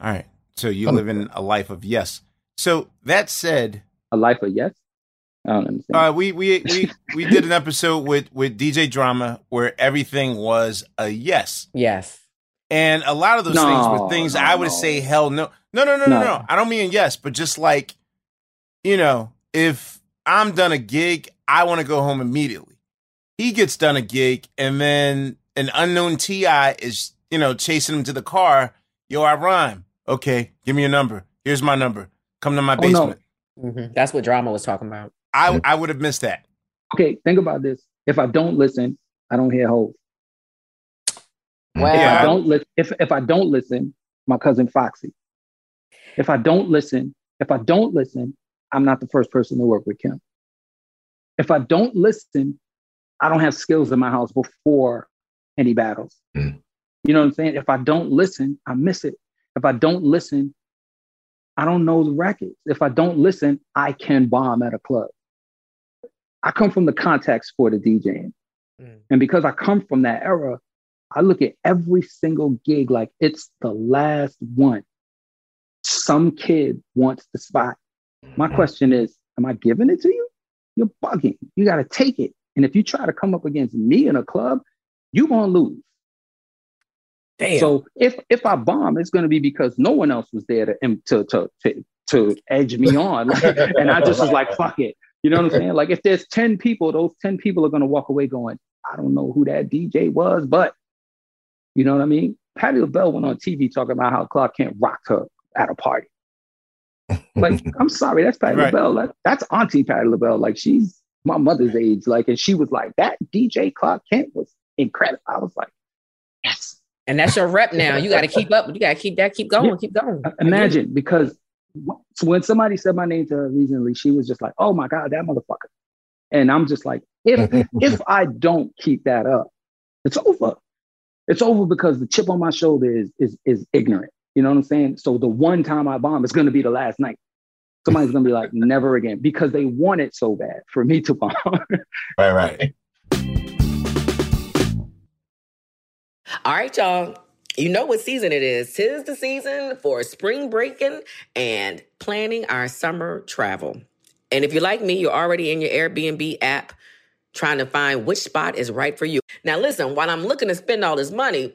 All right. So you live in a life of yes. So that said, A life of yes. I don't understand. uh, we we we we did an episode with with DJ Drama where everything was a yes, Yes. and a lot of those things were things no, I would no. say hell no, no, no, no, no, No. no. I don't mean yes, but just like you know, if I'm done a gig, I want to go home immediately. He gets done a gig, and then an unknown T.I. is you know chasing him to the car. Yo, I rhyme. Okay, give me your number. Here's my number. Come to my Oh, no. basement. Mhm. That's what drama was talking about. I I would have missed that. okay, think about this. If I don't listen, I don't hear hope. Well, If I don't listen, if if I don't listen, my cousin Foxy. If I don't listen, if I don't listen, I'm not the first person to work with Kim. If I don't listen, I don't have skills in my house before any battles. Mm. You know what I'm saying? If I don't listen, I miss it. If I don't listen, I don't know the records. If I don't listen, I can bomb at a club. I come from the contact sport of DJing. Mm. And because I come from that era, I look at every single gig like it's the last one. Some kid wants the spot. My question is, am I giving it to you? You're bugging. You got to take it. And if you try to come up against me in a club, you're going to lose. Damn. So if if I bomb, it's going to be because no one else was there to to to to, to edge me on, Like, and I just was like, "Fuck it." You know what I'm saying? Like if there's ten people, those ten people are going to walk away going, "I don't know who that DJ was," but you know what I mean? Patti LaBelle went on TV talking about how Clark Kent rocked her at a party. Like, I'm sorry, that's Patti Right. LaBelle. That, that's Auntie Patti LaBelle. Like she's my mother's age. Like, and she was like, "That DJ Clark Kent was incredible." I was like, "Yes." and that's your rep now. You got to keep up. You got to keep that. Keep going. Yeah. Keep going. Uh, imagine because when somebody said my name to her recently, she was just like, "Oh my god, that motherfucker," and I'm just like, if if I don't keep that up, it's over. It's over because the chip on my shoulder is is is ignorant. You know what I'm saying? So the one time I bomb is going to be the last night. Somebody's going to be like, never again, because they want it so bad for me to bomb. Right, right. All right, y'all. You know what season it is. Tis the season for spring breaking and planning our summer travel. And if you're like me, you're already in your Airbnb app trying to find which spot is right for you. Now, listen, while I'm looking to spend all this money,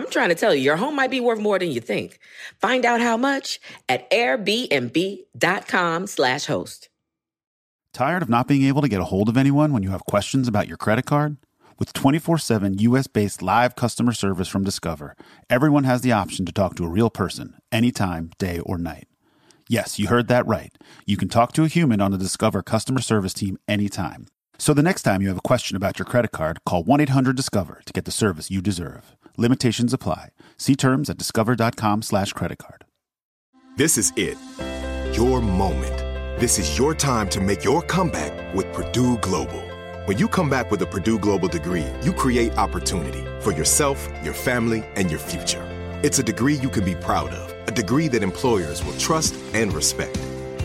I'm trying to tell you, your home might be worth more than you think. Find out how much at airbnb.com slash host. Tired of not being able to get a hold of anyone when you have questions about your credit card? With 24 7 US based live customer service from Discover, everyone has the option to talk to a real person anytime, day or night. Yes, you heard that right. You can talk to a human on the Discover customer service team anytime. So the next time you have a question about your credit card, call 1 800 Discover to get the service you deserve. Limitations apply. See terms at discover.com slash credit card. This is it. Your moment. This is your time to make your comeback with Purdue Global. When you come back with a Purdue Global degree, you create opportunity for yourself, your family, and your future. It's a degree you can be proud of, a degree that employers will trust and respect.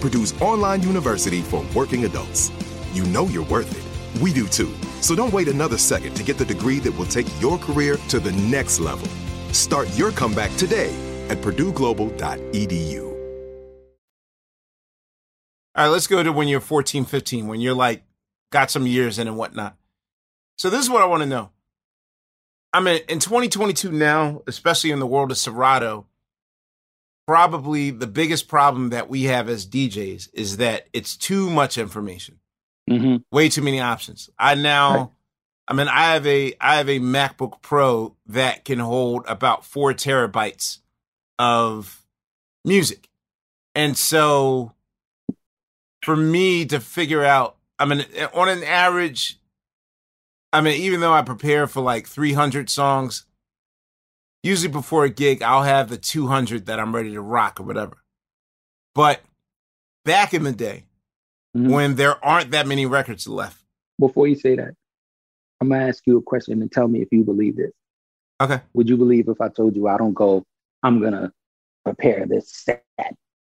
Purdue's online university for working adults. You know you're worth it. We do too. So don't wait another second to get the degree that will take your career to the next level. Start your comeback today at purdueglobal.edu. All right, let's go to when you're 14, 15, when you're like got some years in and whatnot. So this is what I want to know. I mean, in 2022 now, especially in the world of Serato, probably the biggest problem that we have as DJs is that it's too much information, Mm-hmm. way too many options. I now, Right. I mean, I have a I have a MacBook Pro that can hold about four terabytes of music, and so for me to figure out, I mean, on an average, I mean, even though I prepare for like 300 songs, usually before a gig, I'll have the 200 that I'm ready to rock or whatever. But back in the day, Mhm. when there aren't that many records left, Before you say that, I'm gonna ask you a question and tell me if you believe this. okay. Would you believe if I told you I don't go, I'm gonna prepare this set?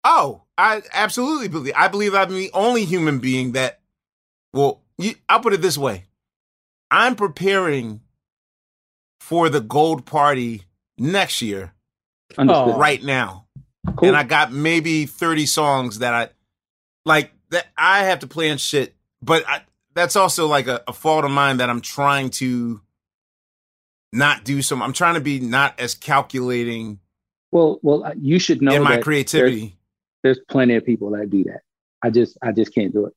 Oh, I absolutely believe. I believe I'm the only human being that. Well, you, I'll put it this way: I'm preparing for the gold party next year Understood. Oh. right now. Cool. and I got maybe 30 songs that I like that I have to plan shit, but I, that's also like a, a fault of mine that I'm trying to not do some. I'm trying to be not as calculating well, well, you should know in my that creativity. There's, there's plenty of people that do that. I just, I just can't do it.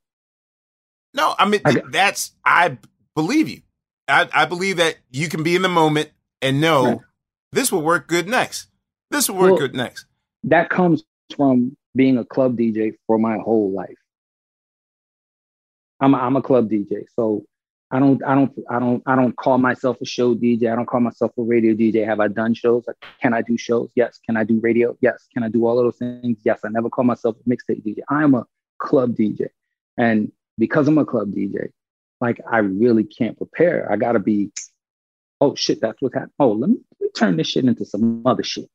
No, I mean I th- that's I believe you. I, I believe that you can be in the moment and know Right. This will work good next. This will work Well- good next. That comes from being a club DJ for my whole life. I'm, a, I'm a club DJ, so I don't, I don't, I don't, I don't call myself a show DJ. I don't call myself a radio DJ. Have I done shows? Can I do shows? Yes. Can I do radio? Yes. Can I do all of those things? Yes. I never call myself a mixtape DJ. I'm a club DJ, and because I'm a club DJ, like I really can't prepare. I gotta be. Oh shit, that's what's happening. Oh, let me turn this shit into some other shit.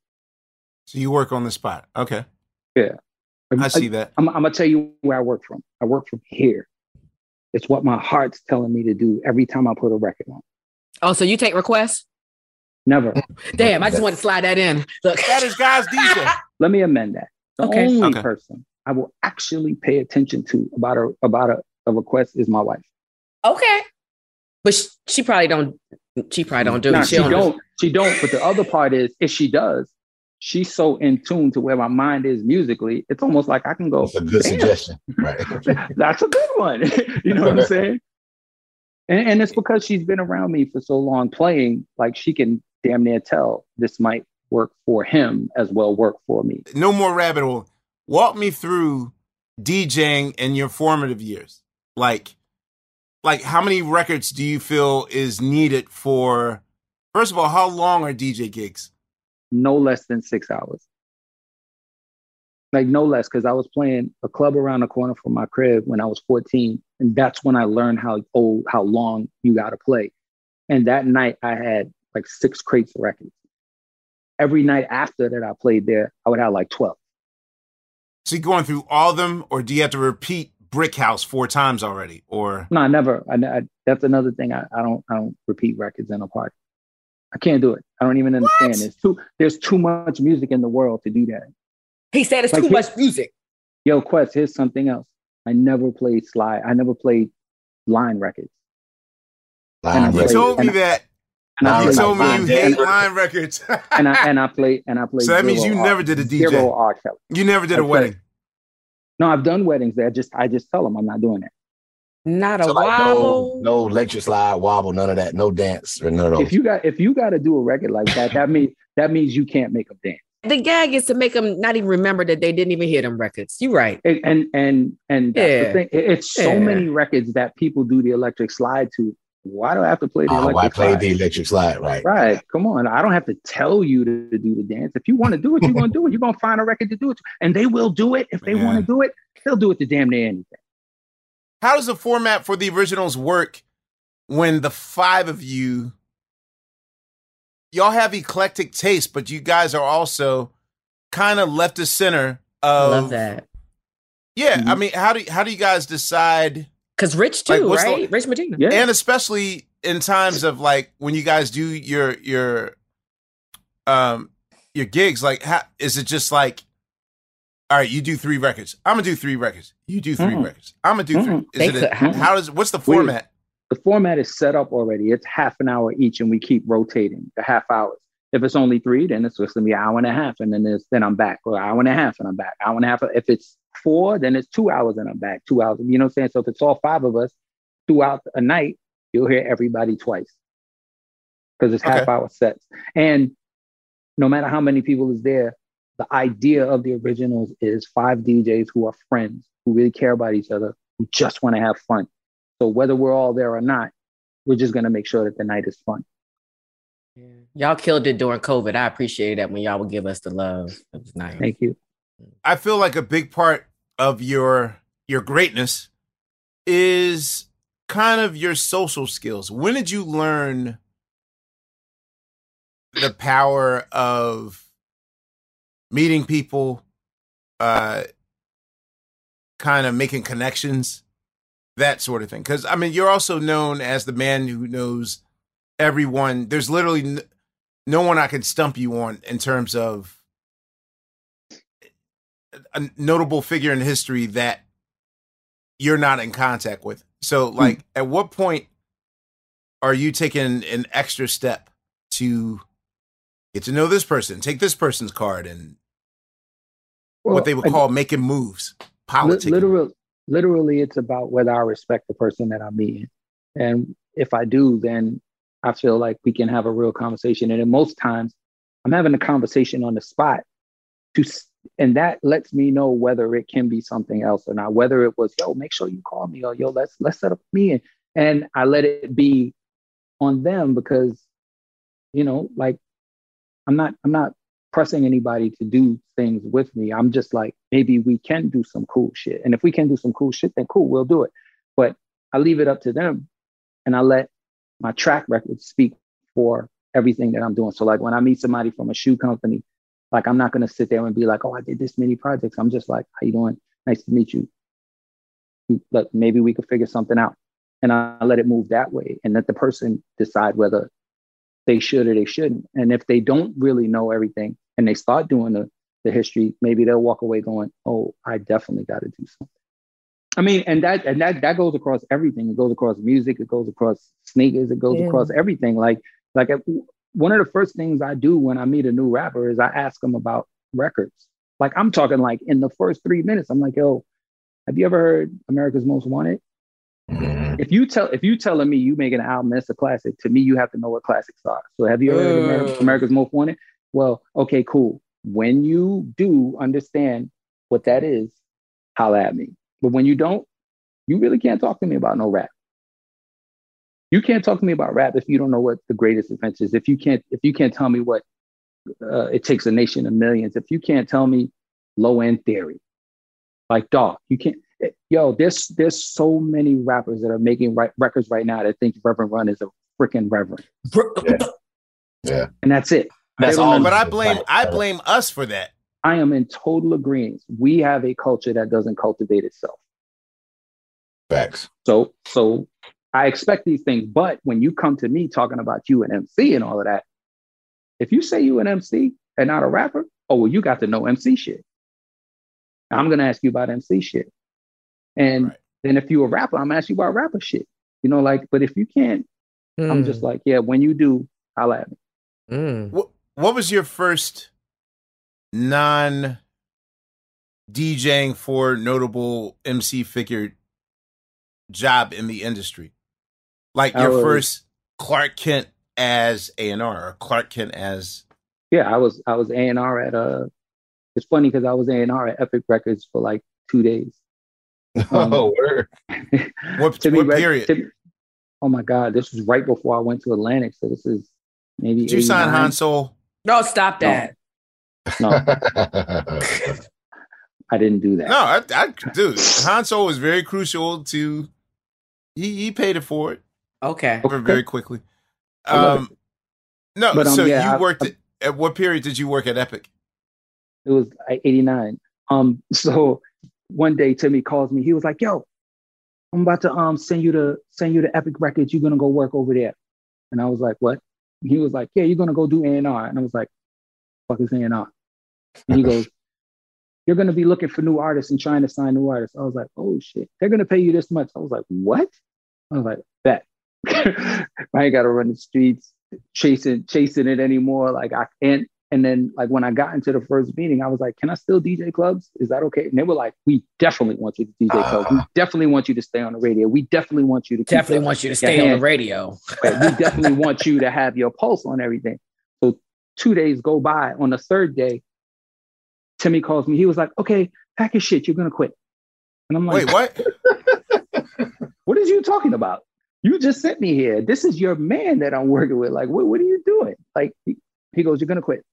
So you work on the spot. Okay. Yeah. I see that. I'm, I'm gonna tell you where I work from. I work from here. It's what my heart's telling me to do every time I put a record on. Oh, so you take requests? Never. Damn, I just want to slide that in. Look. That is God's DJ. Let me amend that. The Okay. only Okay. person I will actually pay attention to about a about a, a request is my wife. Okay. But she, she probably don't. She probably don't do Now, it. she don't. She don't. But the other part is, if she does, she's so in tune to where my mind is musically. It's almost like I can go. That's a good "Damn, suggestion. Right. That's a good one. you know what I'm saying? And, and it's because she's been around me for so long playing, like she can damn near tell this might work for him as well work for me. no more rabbit hole. Walk me through DJing in your formative years. Like, like how many records do you feel is needed for? First of all, how long are DJ gigs? no less than six hours. Like no less, because I was playing a club around the corner from my crib when I was 14. And that's when I learned how old, how long you gotta play. And that night I had like six crates of records. Every night after that I played there, I would have like 12. So you going through all of them, or do you have to repeat Brick House four times already? Or No, I never. I, I, that's another thing. I, I don't. I don't repeat records in a party. I can't do it. I don't even understand. What? There's too. There's too much music in the world to do that. He said it's Like too much music. Yo, Quest. Here's something else. I never played slide. I never played line records. Line you Right. told me And- that. And I You played told me you hate Dance. line records. and I and I played and I played. So that means you R- never did a DJ. Zero R Kelly. you never did a I played- wedding. No, I've done weddings. There, just I just tell them I'm not doing that. Not a So like no, wobble. no electric slide, wobble, none of that, no dance or none of those. If you got if you got to do a record like that, that means that means you can't make them dance. The gag is to make them not even remember that they didn't even hear them records. You're right. And and and, and that's Yeah. the thing. It- It's so Yeah. many records that people do the electric slide to. Why do I have to play the oh, electric I played slide? the electric slide, right? Right. Come on. I don't have to tell you to, to do the dance. If you want to do it, you're going to do it. You're going to find a record to do it. to. And they will do it. If they Man. want to do it, they'll do it to damn near anything. How does the format for the originals work when the five of you y'all have eclectic taste, but you guys are also kind of left to center I of love that. Yeah, I Mhm. mean, how do how do you guys decide Cause Rich Like, too, the- right? Rich Medina. Yeah. and especially in times of like when you guys do your your um your gigs like how is it just like all right you do three records i'm gonna do three records you do 3 Mm-mm. records i'm gonna do 3 Mm-mm. is it a, how does what's the We- format The format is set up already. It's half an hour each, and we keep rotating the half hours. If it's only three, then it's just gonna be an hour and a half, and then there's then I'm back, or hour and a half, and I'm back. Hour and a half. If it's four, then it's two hours, and I'm back. Two hours. You know what I'm saying? So if it's all five of us throughout a night, you'll hear everybody twice because it's half hour sets. And no matter how many people is there, the idea of the originals is five DJs who are friends, who really care about each other, who just want to have fun. So whether we're all there or not, we're just gonna make sure that the night is fun. Y'all killed it during COVID. I appreciate that when y'all would give us the love. It was nice. Thank you. i feel like a big part of your your greatness is kind of your social skills when did you learn the power of meeting people uh kind of making connections that sort of thing. Because i mean you're also known as the man who knows everyone. There's literally n- no one i can stump you on in terms of a notable figure in history that you're not in contact with. So like at what point are you taking an extra step to get to know this person take this person's card and what they would Well, call making moves politics literal, literally, it's about whether I respect the person that I'm meeting, and if I do, then I feel like we can have a real conversation. And in most times, I'm having a conversation on the spot, to and that lets me know whether it can be something else or not. Whether it was, yo, make sure you call me, or yo, let's let's set up a meeting, and I let it be on them because, you know, like I'm not I'm not pressing anybody to do things with me. I'm just like, maybe we can do some cool shit. And if we can do some cool shit, then cool, we'll do it. But I leave it up to them and I let my track record speak for everything that I'm doing. So like when I meet somebody from a shoe company, like I'm not gonna sit there and be like, oh, I did this many projects. I'm just like, how you doing? Nice to meet you. Look, maybe we could figure something out. And I let it move that way and let the person decide whether they should or they shouldn't. And if they don't really know everything and they start doing the, the history, maybe they'll walk away going, "Oh, I definitely got to do something." I mean, and that and that that goes across everything. It goes across music. It goes across sneakers. It goes Yeah. across everything. Like like uh, one of the first things I do when I meet a new rapper is I ask them about records. Like I'm talking like in the first three minutes, I'm like, "Yo, have you ever heard America's Most Wanted?" Mhm. If you tell if you telling me you make an album that's a classic, to me you have to know what classics are. So have you heard Mm. America's Most Wanted? Well, okay, cool. When you do understand what that is, holla at me. But when you don't, you really can't talk to me about no rap. You can't talk to me about rap if you don't know what the greatest offense is. If you can't, if you can't tell me what uh, it takes a nation of millions. If you can't tell me low end theory, like dog, you can't. Yo, there's there's so many rappers that are making right, records right now that think Reverend Run is a freaking reverend, Yeah. and that's it. That's all. know- But I blame I blame us for that. I am in total agreement. We have a culture that doesn't cultivate itself. Facts. So so I expect these things, but when you come to me talking about you and MC and all of that, if you say you an MC and not a rapper, oh well, you got to know MC shit. I'm gonna ask you about MC shit. And Right. then if you're a rapper, I'm gonna you about rapper shit. You know, like, but if you can't, I'm just like, yeah, when you do, I'll at me. Mm. What what was your first non DJing for notable MC figure job in the industry? Like your was- first Clark Kent as A and R or Clark Kent as Yeah, I was I was A and R at uh it's funny because I was A and R at Epic Records for like two days. Um, oh, word. what, To what re- period? to oh my God, this was right before I went to Atlantic. So this is maybe. Did you sign 89. Han Solo? No, stop that. No, I didn't do that. No, I, I dude, Han Solo was very crucial to he, he paid it forward Okay. Okay. very quickly. Um no, But, um, so yeah, you I- worked I- at, at what period did you work at Epic? It was 89. Um, so one day Timmy calls me. He was like, yo, I'm about to um send you to send you to Epic Records. You're gonna go work over there. And I was like, what? He was like, yeah, you're gonna go do A&R. And I was like, fuck is A&R? And he goes, you're gonna be looking for new artists and trying to sign new artists. I was like, oh shit, they're gonna pay you this much. I was like, what? I was like, bet. I ain't gotta run the streets chasing chasing it anymore. Like I and and then like when I got into the first meeting, I was like, can I still DJ clubs? Is that okay? And they were like, we definitely want you to DJ uh-huh. clubs. We definitely want you to stay on the radio. We definitely want you to Definitely your- want you to your stay on the radio. Right. We definitely want you to have your pulse on everything. So two days go by. On the third day, Timmy calls me. He was like, okay, pack your shit. You're gonna quit. And I'm like, Wait, what? what is you talking about? You just sent me here. This is your man that I'm working with. Like, what, what are you doing? Like, he, he goes, You're gonna quit.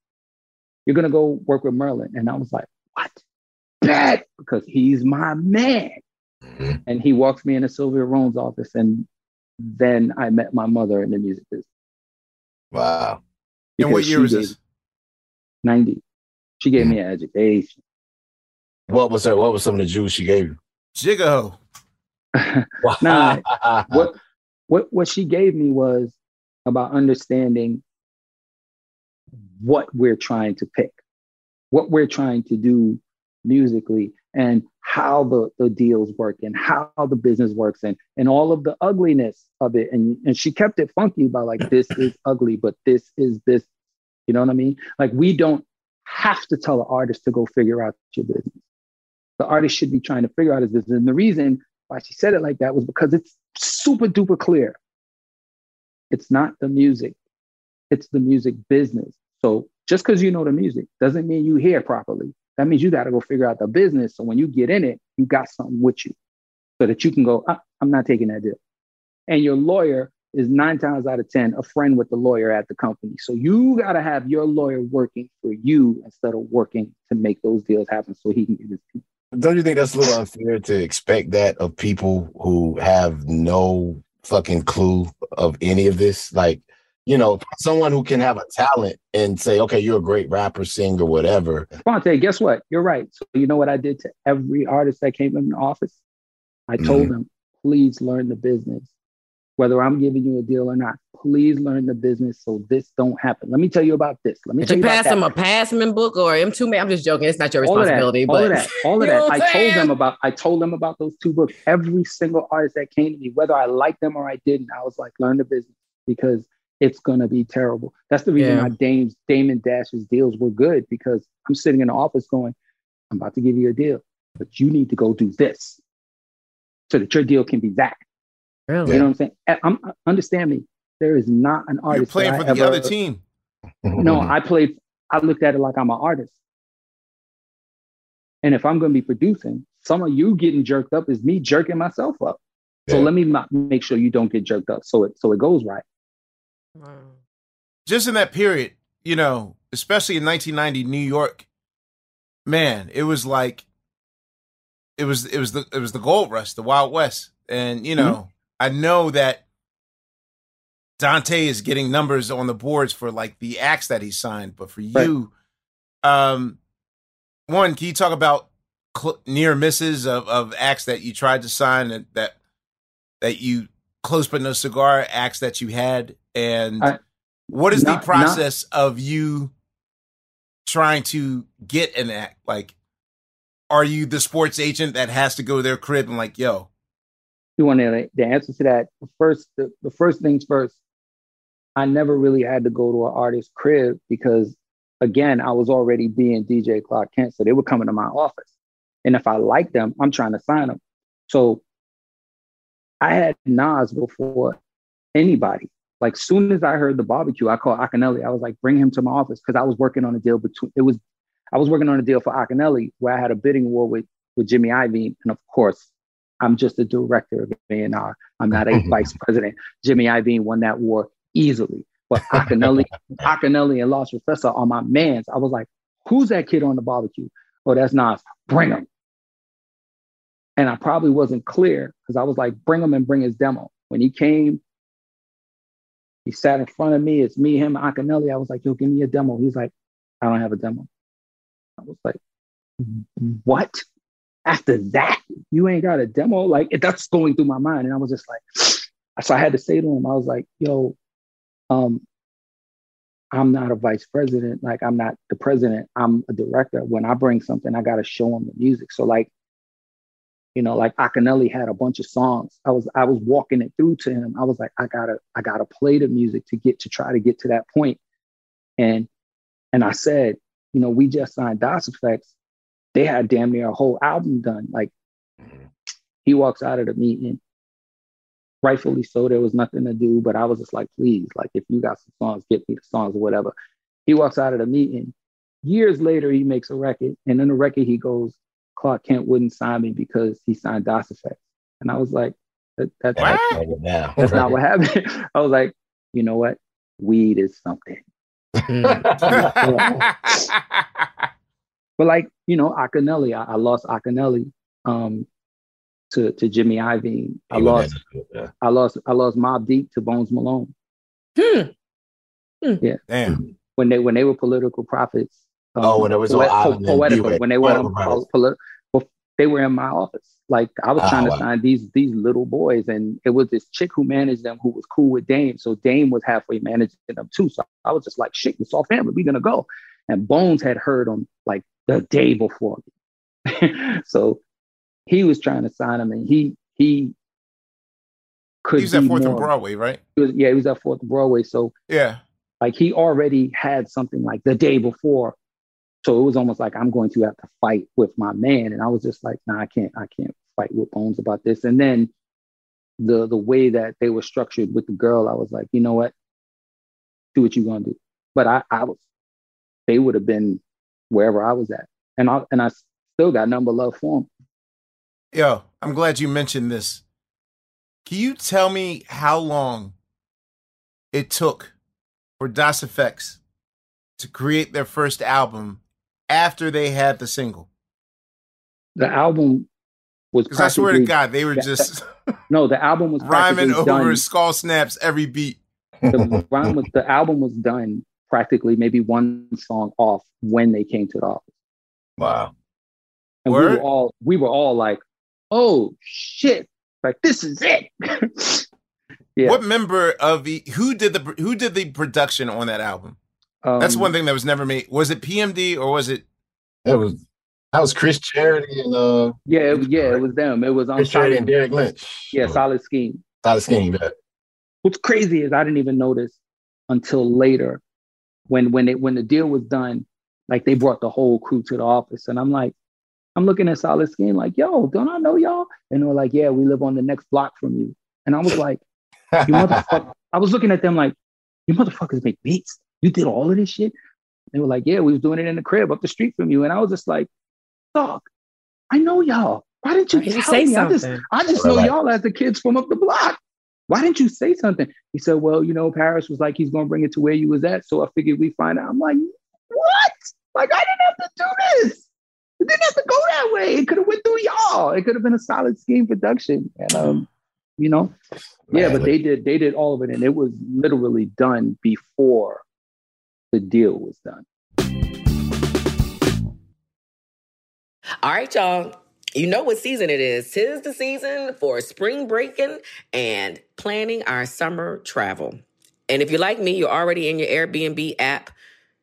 You're gonna go work with Merlin. And I was like, What? Bad because he's my man. Mhm. And he walks me into Sylvia Rhone's office, and then I met my mother in the music business. Wow. And what because year she was this? 90. She gave me an education. What was her? What was some of the juice she gave you? Jigo. Nah, what what what she gave me was about understanding what we're trying to pick, what we're trying to do musically, and how the, the deals work and how the business works and and all of the ugliness of it. And and she kept it funky by like this is ugly, but this is this. You know what I mean? Like we don't have to tell an artist to go figure out your business. The artist should be trying to figure out his business. And the reason why she said it like that was because it's super duper clear. It's not the music, it's the music business. So just because you know the music doesn't mean you hear properly. That means you got to go figure out the business. So when you get in it, you got something with you so that you can go, "Ah, I'm not taking that deal. And your lawyer is nine times out of 10 a friend with the lawyer at the company. So you got to have your lawyer working for you instead of working to make those deals happen so he can get his piece. Don't you think that's a little unfair to expect that of people who have no fucking clue of any of this? Like, you know, someone who can have a talent and say, okay, you're a great rapper, singer, whatever. Fonte, guess what? You're right. So you know what I did to every artist that came in the office? I mm-hmm. told them, please learn the business. Whether I'm giving you a deal or not, please learn the business so this don't happen. Let me tell you about this. Let me Did tell you you pass about them a passman book or M2 man? I'm just joking. It's not your all of that, responsibility. all but of that, all of that. I I'm told them about. I told them about those two books. Every single artist that came to me, whether I liked them or I didn't, I was like, learn the business because it's gonna be terrible. That's the reason Yeah. my Dame's Damon Dash's deals were good because I'm sitting in the office going, I'm about to give you a deal, but you need to go do this so that your deal can be that. really? You know what I'm saying? I- I'm understand me. There is not an You're artist. playing that for I the ever- other team. no, I played, I looked at it like I'm an artist. And if I'm going to be producing, some of you getting jerked up is me jerking myself up. So Yeah. let me ma- make sure you don't get jerked up so it so it goes right. Just in that period, you know, especially in 1990 New York, man, it was like it was it was the it was the gold rush, the Wild West, and you know, mm-hmm. I know that Dante is getting numbers on the boards for like the acts that he signed, but for you, right. um, one, can you talk about cl- near misses of of acts that you tried to sign that that that you close but no cigar acts that you had, and I, what is not, the process not, of you trying to get an act like? are you the sports agent that has to go to their crib and like, yo? You want to, the answer to that? First, the, the first things first. I never really had to go to an artist's crib because, again, I was already being DJ Clark Kent, so they were coming to my office, and if I liked them, I'm trying to sign them. So I had Nas before anybody. Like soon as I heard the barbecue, I called Akinyele. I was like, bring him to my office because I was working on a deal between. It was I was working on a deal for Akinyele where I had a bidding war with with Jimmy Iovine, and of course, I'm just a director of A&R. I'm not a vice president. Jimmy Iovine won that war easily, but Akinyele, Akinyele and Large Professor are my mans. I was like, who's that kid on the barbecue? Oh, that's Nas. Bring him. And I probably wasn't clear because I was like, bring him and bring his demo. When he came, he sat in front of me. It's me, him, Akinyele. I was like, yo, give me a demo. He's like, I don't have a demo. I was like, what? After that, you ain't got a demo? Like that's going through my mind. And I was just like, so I had to say to him, I was like, yo, um, I'm not a vice president. Like I'm not the president. I'm a director. When I bring something, I gotta show them the music. So like, you know, like Akinyele had a bunch of songs. I was I was walking it through to him. I was like, I gotta I gotta play the music to get to try to get to that point. And and I said, you know, we just signed Das EFX. They had damn near a whole album done. Like mm-hmm. he walks out of the meeting, rightfully so. There was nothing to do, but I was just like, please, like if you got some songs, get me the songs or whatever. He walks out of the meeting. Years later, he makes a record, and in the record, he goes, Clark Kent wouldn't sign me because he signed Das EFX. And I was like, that, that's, that's not what happened. I was like, you know what? Weed is something. But like you know, Akinyele, I, I lost Akinyele um, to to Jimmy Iovine. I lost, yeah. I lost, I lost Mobb Deep to Bones Malone. Hmm. Hmm. Yeah, damn. When they when they were Poetical Prophets. Um, oh, when it was poet, on poetical, when they were on, they were in my office. Like I was trying oh, to wow. sign these these little boys, and it was this chick who managed them who was cool with Dame. So Dame was halfway managing them too. So I was just like, shit, it's all family. We're gonna go. And Bones had heard them like the day before me. so he was trying to sign them, and he he could. He was at Fourth more, and Broadway, right? He was, yeah, he was at Fourth and Broadway. So yeah, like he already had something like the day before so it was almost like I'm going to have to fight with my man. And I was just like, nah, I can't, I can't fight with Bones about this. And then the the way that they were structured with the girl, I was like, you know what? Do what you're gonna do. But I, I was they would have been wherever I was at. And I and I still got number love for them. Yo, I'm glad you mentioned this. Can you tell me how long it took for Das EFX to create their first album after they had the single? The album was. Because I swear to God, they were just no. The album was rhyming over done. skull snaps every beat. The rhyme was the album was done practically maybe one song off when they came to the office. Wow. And Word? we were all we were all like, oh shit, like this is it. yeah. What member of the who did the who did the production on that album? Um, That's one thing that was never made. Was it PMD or was it? It was. That was Chris Charity and uh. Yeah, it, yeah, it was them. It was on Chris Charity and Derek Lynch. Yeah, solid scheme. Solid scheme. Yeah. What's crazy is I didn't even notice until later, when when it when the deal was done, like they brought the whole crew to the office, and I'm like, I'm looking at solid scheme, like, yo, don't I know y'all? And they were like, yeah, we live on the next block from you. And I was like, you motherfucker. I was looking at them like, you motherfuckers make beats you did all of this shit? They were like, yeah, we was doing it in the crib up the street from you. And I was just like, dog, I know y'all. Why didn't you, tell say me? Something. I just, I just know y'all as the kids from up the block. Why didn't you say something? He said, Well, you know, Paris was like, he's going to bring it to where you was at. So I figured we find out. I'm like, What? Like, I didn't have to do this. It didn't have to go that way. It could have went through y'all. It could have been a solid scheme production. And, um, you know, yeah, but they did, they did all of it. And it was literally done before the deal was done. All right, y'all. You know what season it is. Tis the season for spring breaking and planning our summer travel. And if you're like me, you're already in your Airbnb app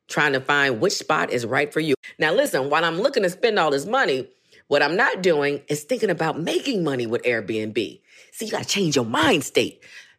trying to find which spot is right for you. Now, listen, while I'm looking to spend all this money, what I'm not doing is thinking about making money with Airbnb. See, you got to change your mind state.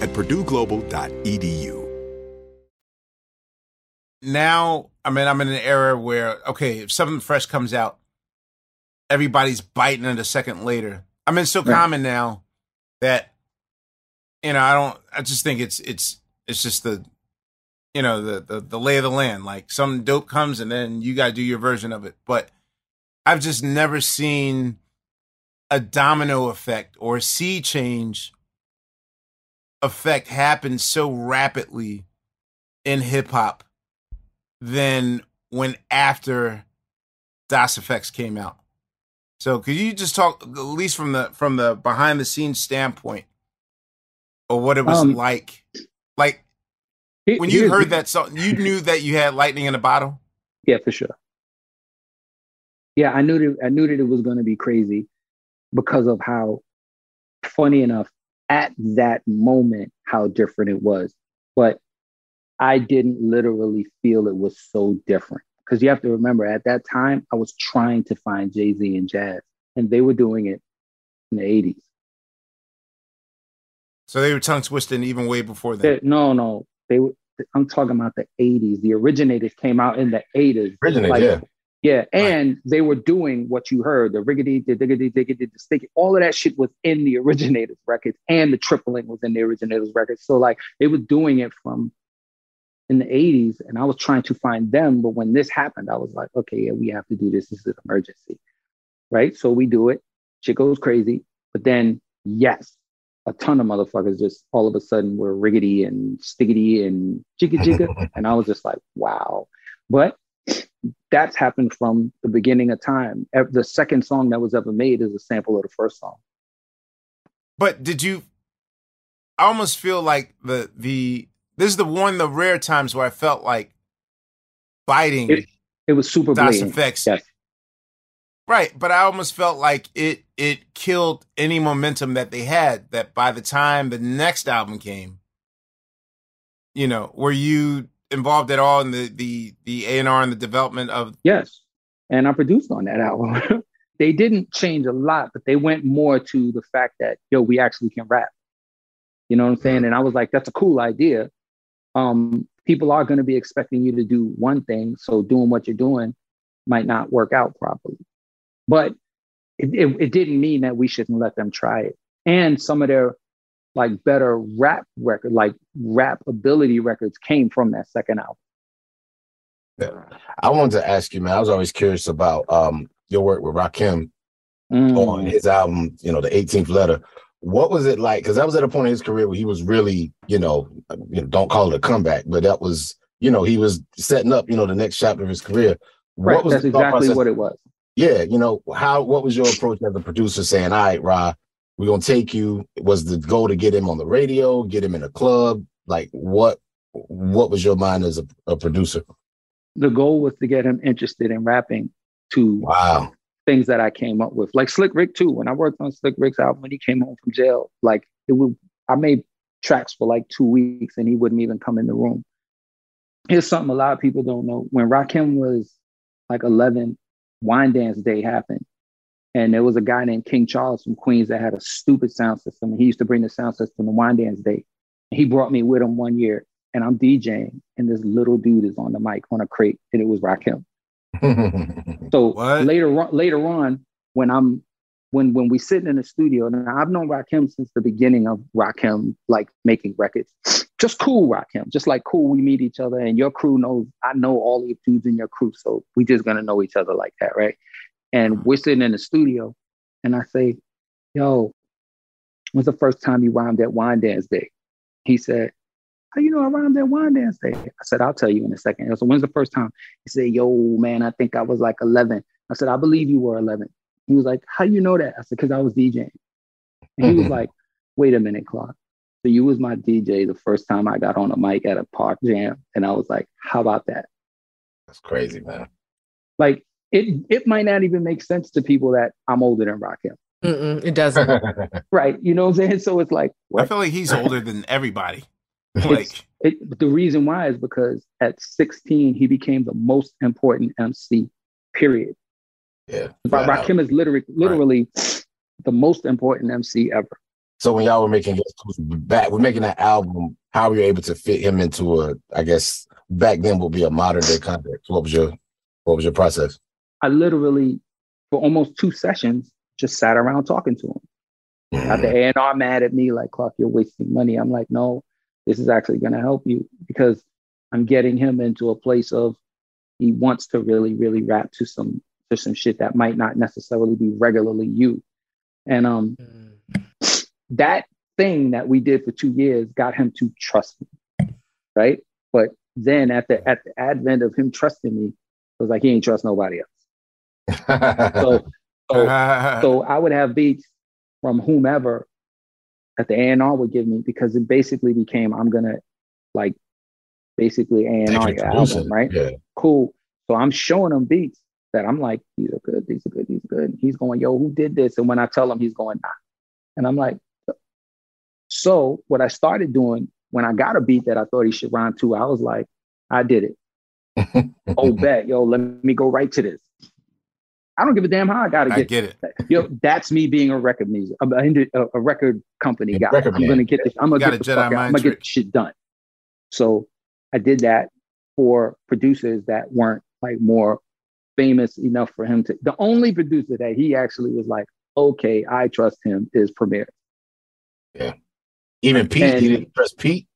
at purdueglobal.edu. Now, I mean, I'm in an era where, okay, if something fresh comes out, everybody's biting it a second later. I mean, it's so Right. common now that, you know, I don't, I just think it's, it's, it's just the, you know, the, the, the lay of the land. Like some dope comes and then you got to do your version of it. But I've just never seen a domino effect or a sea change effect happen so rapidly in hip hop than when after Das EFX came out. So could you just talk at least from the from the behind the scenes standpoint or what it was Um, like? Like when you heard that song, you knew that you had lightning in a bottle? Yeah, for sure. Yeah, I knew that I knew that it was going to be crazy because of how funny enough at that moment how different it was. But I didn't literally feel it was so different because you have to remember at that time I was trying to find Jay Z and Jaz, and they were doing it in the eighties. So they were tongue twisting even way before then. No, no, they were. I'm talking about the eighties. The originators came out in the eighties. Originate, yeah. Yeah, and they were doing what you heard, the riggedy, the diggity, diggity, the sticky, all of that shit was in the originators records, and the tripling was in the originators records. So like they were doing it from in the 80s, and I was trying to find them. But when this happened, I was like, okay, yeah, we have to do this. This is an emergency. Right. So we do it. Shit goes crazy. But then, yes, a ton of motherfuckers just all of a sudden were riggedy and stiggity and jigga jigga. and I was just like, wow. But that's happened from the beginning of time. The second song that was ever made is a sample of the first song. But did you? I almost feel like the the this is the one of the rare times where I felt like biting It, it was super Das EFX. Yes. Right, but I almost felt like it it killed any momentum that they had. That by the time the next album came, you know, were you involved at all in the the the A and R and the development of? Yes. And I produced on that album. they didn't change a lot, but they went more to the fact that yo, we actually can rap. You know what I'm saying? And I was like, that's a cool idea. Um, people are going to be expecting you to do one thing, so doing what you're doing might not work out properly. But it, it, it didn't mean that we shouldn't let them try it. And some of their like better rap record, like rap ability records, came from that second album. Yeah. I wanted to ask you, man. I was always curious about um, your work with Rakim Mm. on his album, you know, the 18th letter. What was it like? Because that was at a point in his career where he was really, you know, you know, don't call it a comeback, but that was, you know, he was setting up, you know, the next chapter of his career. Right, What was that's exactly process? what it was. Yeah, you know, how what was your approach as a producer saying, all right, Ra, we're gonna take you? Was the goal to get him on the radio, get him in a club? Like what what was your mind as a, a producer? The goal was to get him interested in rapping to Wow. things that I came up with. Like Slick Rick too. When I worked on Slick Rick's album when he came home from jail, like it would I made tracks for like two weeks and he wouldn't even come in the room. Here's something a lot of people don't know. When Rakim was like 11, Wyandanch Day happened. And there was a guy named King Charles from Queens that had a stupid sound system. And he used to bring the sound system to Wyandanch Day. He brought me with him one year and I'm DJing and this little dude is on the mic on a crate and it was Rakim. So What? later on, later on, when I'm when when we sitting in the studio, and I've known Rakim since the beginning of Rakim, like making records. Just cool Rakim, just like cool. We meet each other, and your crew knows I know all the dudes in your crew, so we just gonna know each other like that, right? And we're sitting in the studio, and I say, "Yo, when's the first time you rhymed at Wyandanch Day?" He said, "How you know I rhymed at Wyandanch Day?" I said, "I'll tell you in a second. So when's the first time?" He said, Yo, man, I think I was like 11. I said, I believe you were 11. He was like, How you know that? I said, Because I was DJing. And he was Mhm. like, Wait a minute, Clark. So you was my DJ the first time I got on a mic at a park jam. And I was like, How about that? That's crazy, man. Like, it, it might not even make sense to people that I'm older than Rakim. Mm-mm, it doesn't. Right. You know what I'm saying? So it's like, I feel like he's older than everybody. Like, It, the reason why is because at 16, he became the most important MC, period. yeah. Ra- Rakim is literally, literally the most important MC ever. So when y'all were making back, we're making that album. How were you able to fit him into a? I guess back then would be a modern day context. What was your What was your process? I literally, for almost two sessions, just sat around talking to him. Got the A&R mad at me, like, Clark, you're wasting money. I'm like, no, this is actually going to help you because I'm getting him into a place of he wants to really, really rap to some to some shit that might not necessarily be regularly you. And um, that thing that we did for two years got him to trust me, right? But then at the at the advent of him trusting me, it was like he ain't trust nobody else. So, so, so I would have beats from whomever that the A&R would give me because it basically became I'm gonna like basically A&R your album, right? Yeah. Cool. So I'm showing him beats that I'm like, these are good, these are good, these are good. And he's going, yo, who did this? And when I tell him, he's going, nah. And I'm like, so what I started doing when I got a beat that I thought he should rhyme to, I was like, I did it. Oh, bet, yo, let me go right to this. I don't give a damn how I gotta I get get it. Yo, that's me being a record music, a, a, a record company A guy. record I'm man. gonna get this. I'm gonna get the fuck out. I'm gonna get shit done. So I did that for producers that weren't like more famous enough for him to. The only producer that he actually was like, okay, I trust him is Premier. Yeah. Even Pete, And- he didn't trust Pete.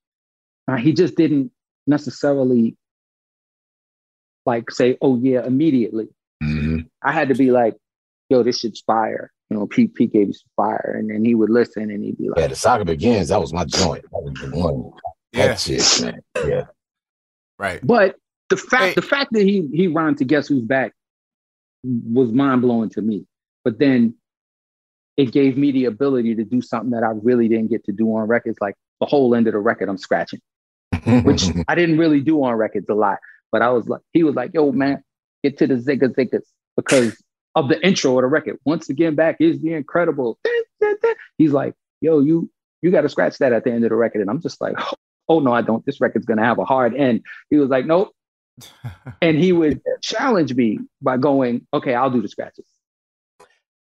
Uh, he just didn't necessarily like say, oh yeah, immediately. I had to be like, yo, this shit's fire. You know, Pete, Pete gave you some fire. And then he would listen and he'd be like, Yeah, the saga begins. That was my joint. That was the one. Yeah, That shit, man. Yeah. right. But the fact Hey. the fact that he he rhymed to Guess Who's Back was mind blowing to me. But then it gave me the ability to do something that I really didn't get to do on records. Like the whole end of the record, I'm scratching, which I didn't really do on records a lot. But I was like, he was like, yo, man, get to the zigga ziggas because of the intro of the record. Once again, back is the incredible. He's like, yo, you you got to scratch that at the end of the record. And I'm just like, oh no, I don't. This record's gonna have a hard end. He was like, nope. And he would challenge me by going, okay, I'll do the scratches.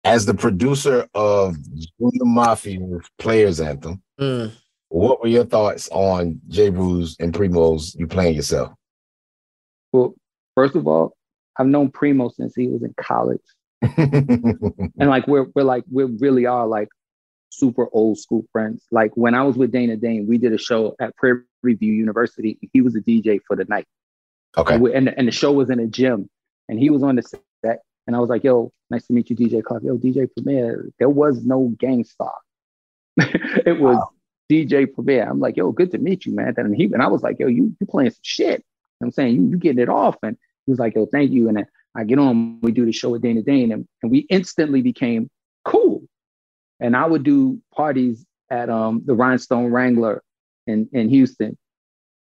as the producer of Junior Mafia's Players Anthem, Mm. what were your thoughts on Jeru's and Primo's You Playing Yourself? Well, first of all, I've known Primo since he was in college. and like we're we're like we really are like super old school friends. Like when I was with Dana Dane, we did a show at Prairie View University. He was a DJ for the night. okay. And, we, and, and the show was in a gym, and he was on the set. And I was like, "Yo, nice to meet you, DJ Clark. Yo, DJ Premier." There was no Gang Starr. it was DJ Premier. I'm like, "Yo, good to meet you, man." And he and I was like, "Yo, you you playing some shit." You know I'm saying you you getting it off, and he was like, "Yo, thank you." And I get on, we do the show with Dana Dane, and, and we instantly became cool. And I would do parties at um, the Rhinestone Wrangler in in Houston,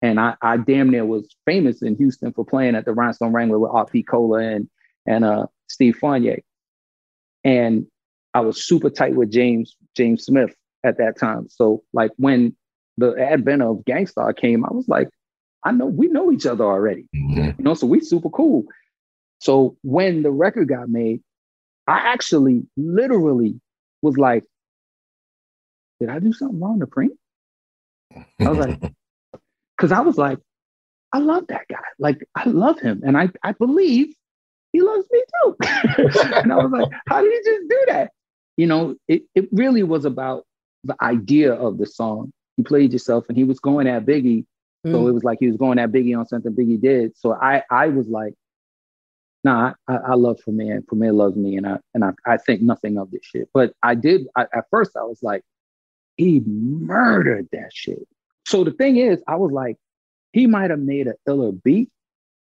and I, I damn near was famous in Houston for playing at the Rhinestone Wrangler with R.P. Cola and and uh, Steve Fournier. And I was super tight with James James Smith at that time. So like when the advent of Gang Starr came, I was like, I know we know each other already, Mhm. you know, so we super cool. So when the record got made, I actually literally was like, did I do something wrong to Preem? I was like, because I was like, I love that guy. Like, I love him. And I, I believe he loves me too. and I was like, how did he just do that? You know, it, it really was about the idea of the song. You played yourself and he was going at Biggie. So it was like he was going at Biggie on something Biggie did. So I, I was like, nah, I, I love Premier and Premier loves me. And I, and I, I think nothing of this shit. But I did, I, at first I was like, he murdered that shit. So the thing is, I was like, he might have made a iller beat.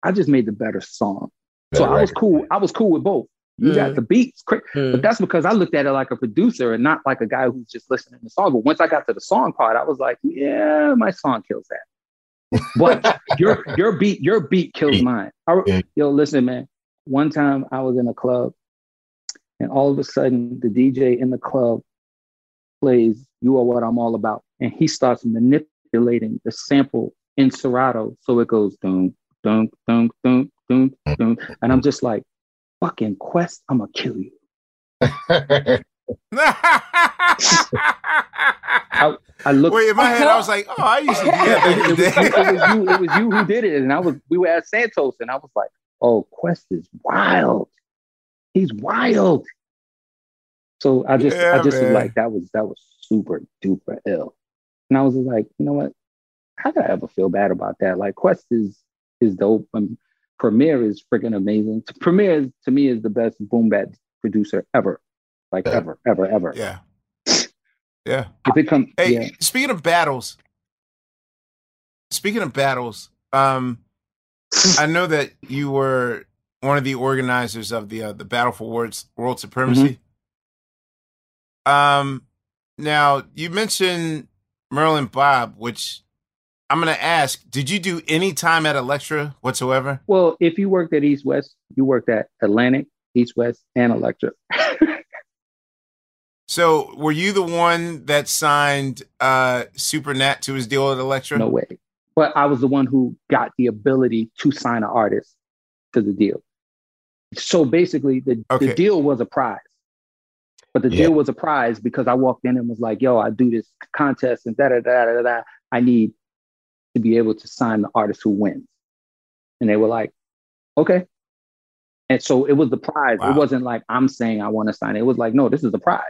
I just made the better song. so Better I was cool. I was cool with both. You got Mm. the beats, cra- Mm. but that's because I looked at it like a producer and not like a guy who's just listening to the song. But once I got to the song part, I was like, yeah, my song kills that. But your your beat your beat kills mine. I- Yeah. yo, listen, man. One time I was in a club, and all of a sudden the DJ in the club plays "You Are What I'm All About," and he starts manipulating the sample in Serato, so it goes dum dum dum dum dum dum, and I'm just like, "Fucking Quest, I'm gonna kill you." I, I looked. Wait, in my head, I was like, oh, I used to do that it, was, it was you. It was you who did it, and I was. We were at Santos, and I was like, "Oh, Quest is wild. He's wild." So I just, Yeah, I just was like, that was that was super duper ill, and I was like, you know what? How could I ever feel bad about that? Like Quest is is dope, um, and Premier is freaking amazing. Premier is, to me is the best boom bap producer ever, like Yeah. ever, ever, ever. Yeah. Yeah. If it comes, Hey, yeah. speaking of battles, speaking of battles, um, I know that you were one of the organizers of the uh, the Battle for World World Supremacy. Um, now you mentioned Merlin Bobb, which I'm going to ask: Did you do any time at Elektra whatsoever? Well, if you worked at East West, you worked at Atlantic, East West, and Elektra. So, were you the one that signed uh Super Nat to his deal at Elektra? no way. But I was the one who got the ability to sign an artist to the deal. So basically, the, Okay. the deal was a prize. But the Yeah. deal was a prize because I walked in and was like, yo, I do this contest and da da da da da. I need to be able to sign the artist who wins. And they were like, okay. And so it was the prize. Wow. It wasn't like I'm saying I want to sign it. It was like, no, this is the prize.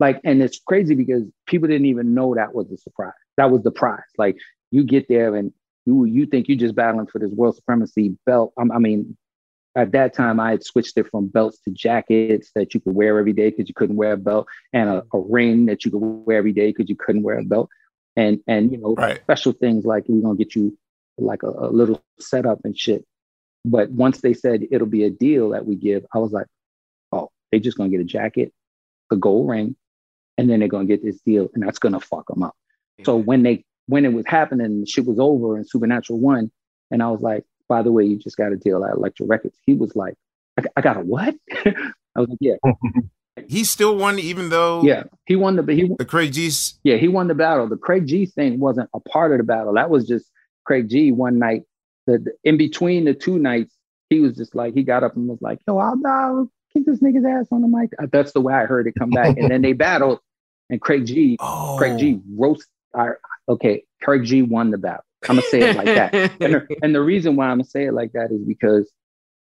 Like, and it's crazy because people didn't even know that was the surprise. That was the prize. Like, you get there and you you think you're just battling for this world supremacy belt. Um, I mean, at that time I had switched it from belts to jackets that you could wear every day because you couldn't wear a belt, and a, a ring that you could wear every day because you couldn't wear a belt, and and you know Right. special things like we're gonna get you like a, a little setup and shit. But once they said it'll be a deal that we give, I was like, oh, they just gonna get a jacket, a gold ring, and then they're gonna get this deal, and that's gonna fuck them up. So when they when it was happening, shit was over and Supernatural won, and I was like, by the way, you just got a deal at Elektra Records. He was like, I, I got a what? I was like, yeah, He still won, even though yeah. He won the he the Craig G's. yeah he won the battle. The Craig G thing wasn't a part of the battle. That was just Craig G one night. The, the- in between the two nights, he was just like he got up and was like, yo, I'll, I'll kick this nigga's ass on the mic. Uh, That's the way I heard it come back. and then they battled, and Craig G, Oh, Craig G roast. I, okay, Craig G won the battle. I'm gonna say it like that. And the, and the reason why I'm gonna say it like that is because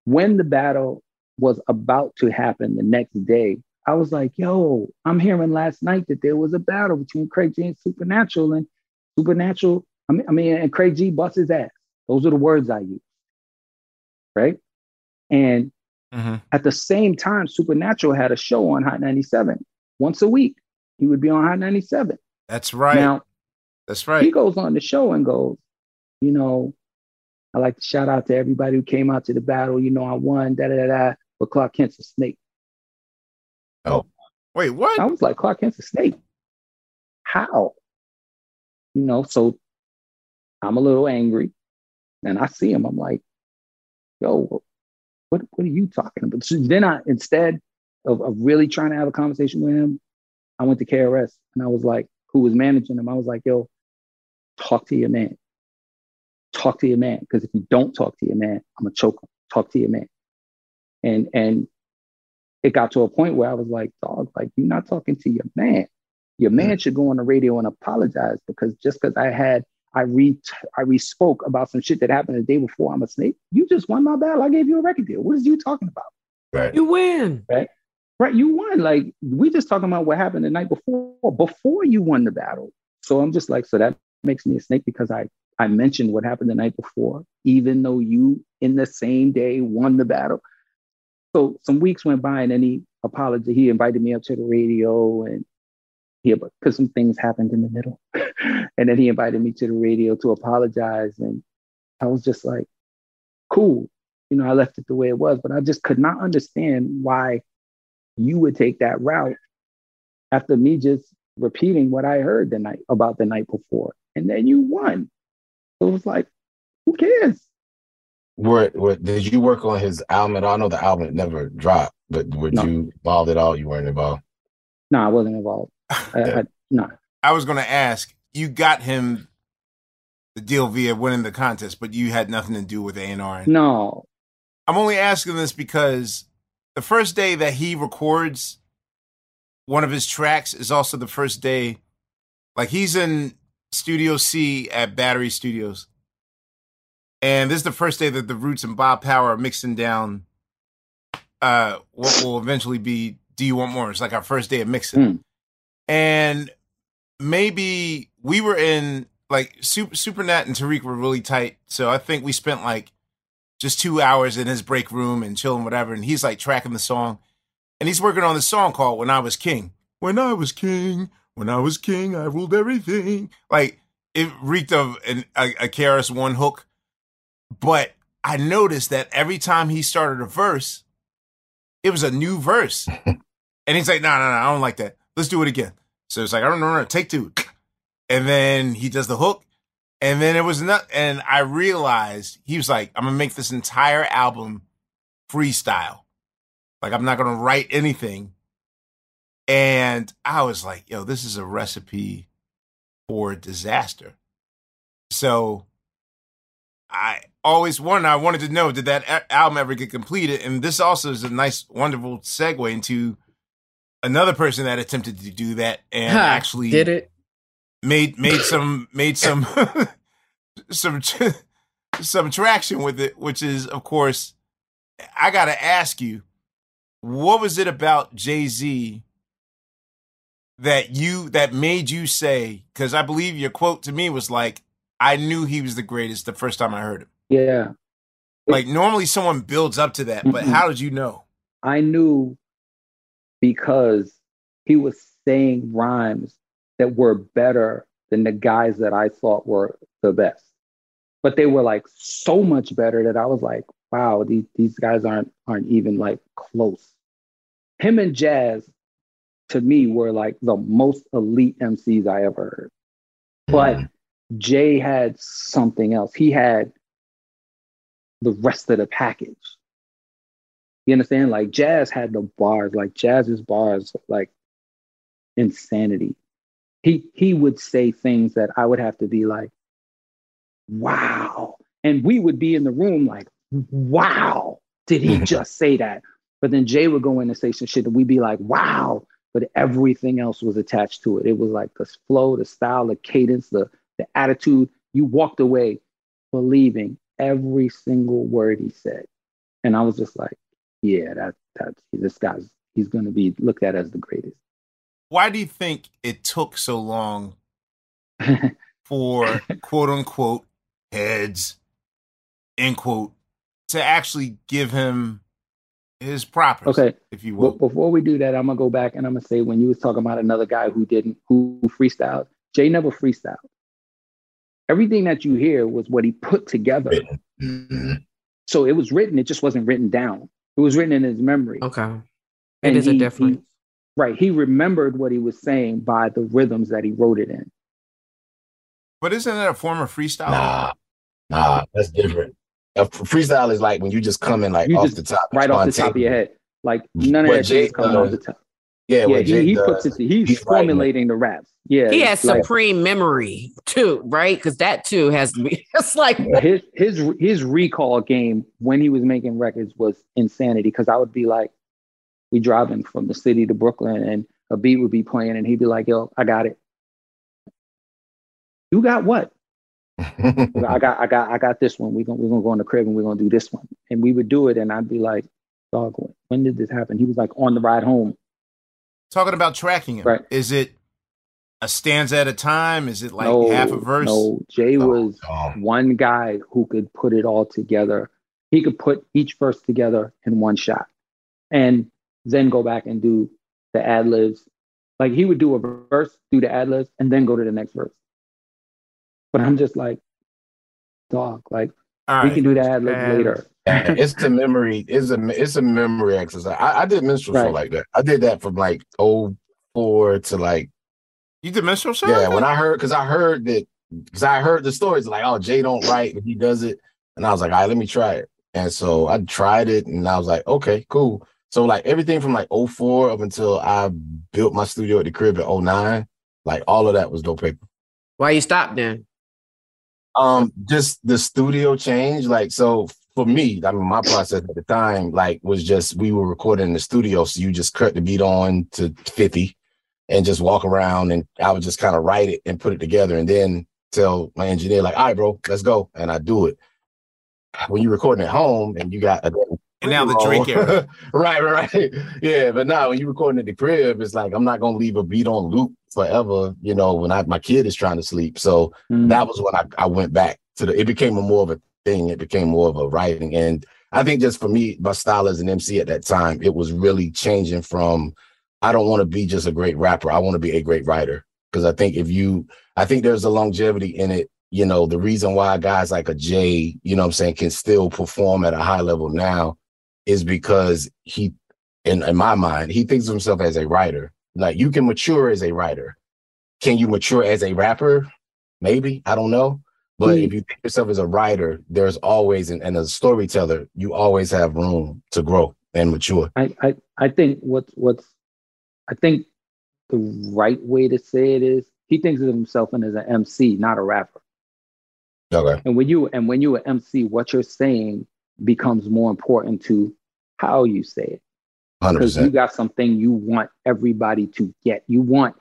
when the battle was about to happen the next day, I was like, yo, I'm hearing last night that there was a battle between Craig G and Supernatural, and Supernatural, I mean, I mean, and Craig G busts his ass. Those are the words I use. Right. And Mhm. at the same time, Supernatural had a show on Hot 97 once a week. He would be on Hot 97. That's right. Now, That's right. he goes on the show and goes, you know, I like to shout out to everybody who came out to the battle. You know, I won, da da da da. But Clark Kent's a snake. Oh, wait, what? I was like, Clark Kent's a snake. How? You know, so I'm a little angry and I see him. I'm like, yo, what, what are you talking about? So then I, instead of, of really trying to have a conversation with him, I went to KRS and I was like, who was managing him? I was like, yo, talk to your man. Talk to your man. Because if you don't talk to your man, I'm gonna choke him. Talk to your man. And and it got to a point where I was like, dog, like you're not talking to your man. Your man should go on the radio and apologize because just because I had I re I respoke about some shit that happened the day before I'm a snake. You just won my battle. I gave you a record deal. What is you talking about? Right. You win. Right, you won. Like we just talking about what happened the night before, before you won the battle. So I'm just like, so that makes me a snake because I I mentioned what happened the night before, even though you in the same day won the battle. So some weeks went by and then he apologized. He invited me up to the radio and he because some things happened in the middle. and then he invited me to the radio to apologize. And I was just like, cool. You know, I left it the way it was, but I just could not understand why you would take that route after me just repeating what I heard the night about the night before. And then you won. So it was like, who cares? Were, were, did you work on his album at all? I know the album never dropped, but were No. you involved at all? You weren't involved. No, I wasn't involved. I, I, no. I was going to ask. You got him the deal via winning the contest, but you had nothing to do with A and R. No. I'm only asking this because the first day that he records one of his tracks is also the first day, like he's in Studio C at Battery Studios. And this is the first day that the Roots and Bob Power are mixing down uh what will eventually be Do You Want More? It's like our first day of mixing. Hmm. And maybe we were in like Super Supernat and Tariq were really tight. So I think we spent like just two hours in his break room and chilling, whatever. And he's like tracking the song. And he's working on the song called When I Was King. When I was king, when I was king, I ruled everything. Like it reeked of an, a, a KRS One hook. But I noticed that every time he started a verse, it was a new verse. and he's like, no, no, no, I don't like that. Let's do it again. So it's like, I don't know, take two. And then he does the hook. And then it was not, and I realized he was like, I'm gonna make this entire album freestyle. Like I'm not gonna write anything. And I was like, yo, this is a recipe for disaster. So I always wondered, I wanted to know, did that album ever get completed? And this also is a nice, wonderful segue into another person that attempted to do that and Ha, actually did it. Made made some made some some some traction with it, which is of course I got to ask you, what was it about Jay Z that you that made you say? Because I believe your quote to me was like, "I knew he was the greatest the first time I heard him." Yeah. Like normally someone builds up to that, but Mm-mm. how did you know? I knew because he was saying rhymes that were better than the guys that I thought were the best. But they were like so much better that I was like, wow, these, these guys aren't aren't even like close. Him and Jaz to me were like the most elite MCs I ever heard. But hmm. Jay had something else. He had the rest of the package. You understand? Like Jaz had the bars, like Jaz's bars, like insanity. He he would say things that I would have to be like, wow. And we would be in the room like, wow, did he just say that? But then Jay would go in and say some shit and we'd be like, wow. But everything else was attached to it. It was like the flow, the style, the cadence, the the attitude. You walked away believing every single word he said. And I was just like, yeah, that that's this guy's he's gonna be looked at as the greatest. Why do you think it took so long for quote unquote heads, end quote, to actually give him his proper, Okay. if you Well, will. before we do that, I'm gonna go back and I'm gonna say when you was talking about another guy who didn't who freestyled, Jay never freestyled. Everything that you hear was what he put together. Mhm. So it was written, it just wasn't written down. It was written in his memory. Okay. It And is a he- difference. he- right. He remembered what he was saying by the rhythms that he wrote it in. But isn't that a form of freestyle? Nah, nah, that's different. A f- freestyle is like when you just come in like You off just- the top, Right off the top of your head. Like none of What that Jay shit is coming does- off uh, the top. Yeah, Yeah, what Jay he, he does, puts it he's, he's writing formulating the raps. Yeah. He has like, supreme memory too, right? Because that too has to be. It's like his his his recall game when he was making records was insanity because I would be like, we driving from the city to Brooklyn and a beat would be playing and he'd be like, yo, I got it. You got what? I got I got I got this one. We're gonna we're gonna go in the crib and we're gonna do this one. And we would do it and I'd be like, dog, when- when did this happen? He was like on the ride home. Talking about tracking him. Right. Is it a stanza at a time? Is it like no, half a verse? No, Jay Oh, was oh. one guy who could put it all together. He could put each verse together in one shot and then go back and do the ad libs. Like he would do a verse, do the ad libs, and then go to the next verse. But I'm just like, dog, like All we right. can do the ad libs later. It's the memory. It's a it's a memory exercise. I, I did minstrel show like that. I did that from like 04 to like You did minstrel show? yeah. When I heard because I heard that because I heard the stories like oh Jay don't write but he does it and I was like all right let me try it and so I tried it and I was like okay cool. So like everything from like 04 up until I built my studio at the crib in 09, like all of that was dope paper. why you stopped then? Um, just the studio change. Like, so for me, I mean, my process at the time, like, was just we were recording in the studio, so you just cut the beat on to 50 and just walk around, and I would just kind of write it and put it together, and then tell my engineer, like, all right, bro, let's go, and I do it. When you're recording at home and you got a And now the Drake era. right, right, right. Yeah, but now when you're recording at the crib, it's like I'm not gonna leave a beat on loop forever. You know, when I my kid is trying to sleep, so Mm. that was when I, I went back to the it became a more of a thing it became more of a writing and i think just for me my style as an mc at that time it was really changing from i don't want to be just a great rapper i want to be a great writer because i think if you i think there's a longevity in it you know the reason why guys like a jay you know what i'm saying can still perform at a high level now is because he in, in my mind he thinks of himself as a writer. Like you can mature as a writer. Can you mature as a rapper? Maybe. I don't know. But He- if you think yourself as a writer there's always and, and as a storyteller you always have room to grow and mature. I, I, I think what's what's I think the right way to say it is he thinks of himself as an MC, not a rapper. okay. And when you and when you an MC, what you're saying becomes more important to how you say it. Because you got something you want everybody to get. You want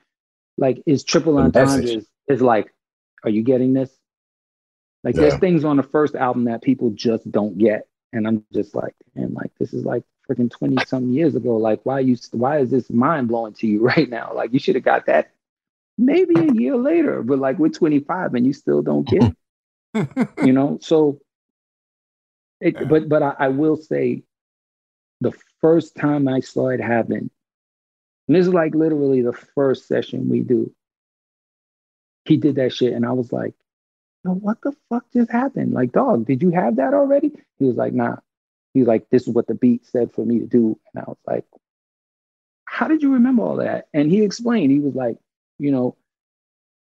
like is triple The entendre is, is like, are you getting this? Like there's things on the first album that people just don't get. And I'm just like, and like this is like freaking 20 something years ago. Like, why you why is this mind blowing to you right now? Like you should have got that maybe a year later, but like we're 25 and you still don't get it you know so it, Yeah. but but I, I will say the first time i saw it happen, and this is like literally the first session we do he did that shit and i was like no what the fuck just happened? Like dog did you have that already? He was like nah. He was like this is what the beat said for me to do and i was like how did you remember all that? And he explained he was like you know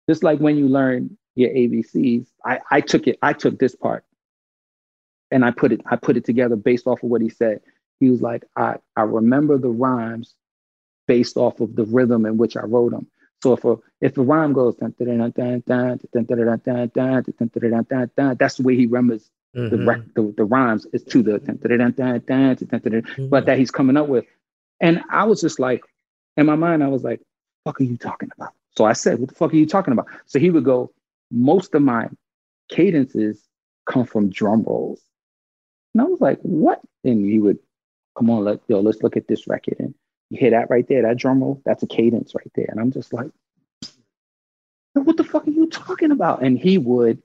just like when you learn your ABCs, I, I took it, I took this part and I put it I put it together based off of what he said. He was like, I, I remember the rhymes based off of the rhythm in which I wrote them. So if a if a rhyme goes that's the way he remembers the, the, the rhymes is to the but that he's coming up with. And I was just like, in my mind, I was like, fuck are you talking about? So I said, what the fuck are you talking about? So he would go, most of my cadences come from drum rolls. And I was like, what? And he would, come on, let yo, let's look at this record. And you hear that right there, that drum roll, that's a cadence right there. And I'm just like, what the fuck are you talking about? And he would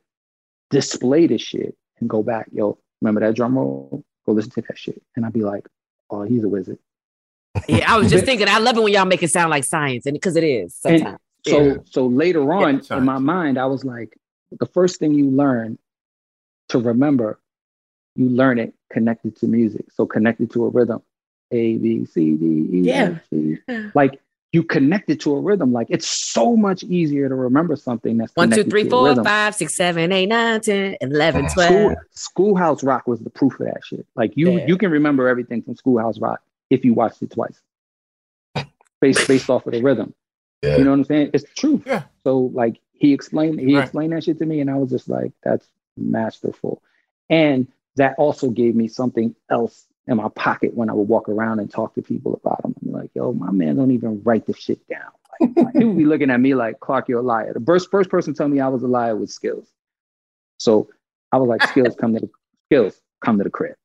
display the shit and go back, yo, remember that drum roll? Go listen to that shit. And I'd be like, oh, he's a wizard. Yeah, I was just thinking. I love it when y'all make it sound like science, and because it is And sometimes. so Yeah. so later on sorry. in my mind, I was like, the first thing you learn to remember, you learn it connected to music. So connected to a rhythm. A, B, C, D, E, Yeah. F, G. Yeah. Like you connect it to a rhythm. Like it's so much easier to remember something that's One, two, connected three, to a four, rhythm. five, six, seven, eight, nine, ten, eleven, School. Schoolhouse Rock was the proof of that shit. Like you, Yeah. you can remember everything from Schoolhouse Rock if you watched it twice, based based off of the rhythm. Yeah. You know what I'm saying? It's true. Yeah. So like he explained, he Right. explained that shit to me, and I was just like, that's masterful. And that also gave me something else in my pocket when I would walk around and talk to people about him. I'm like, yo, my man don't even write the shit down. Like, like, he would be looking at me like, Clark, you're a liar. The first first person tell me I was a liar with Skills. So I was like, Skills, come to the Skills, come to the crib.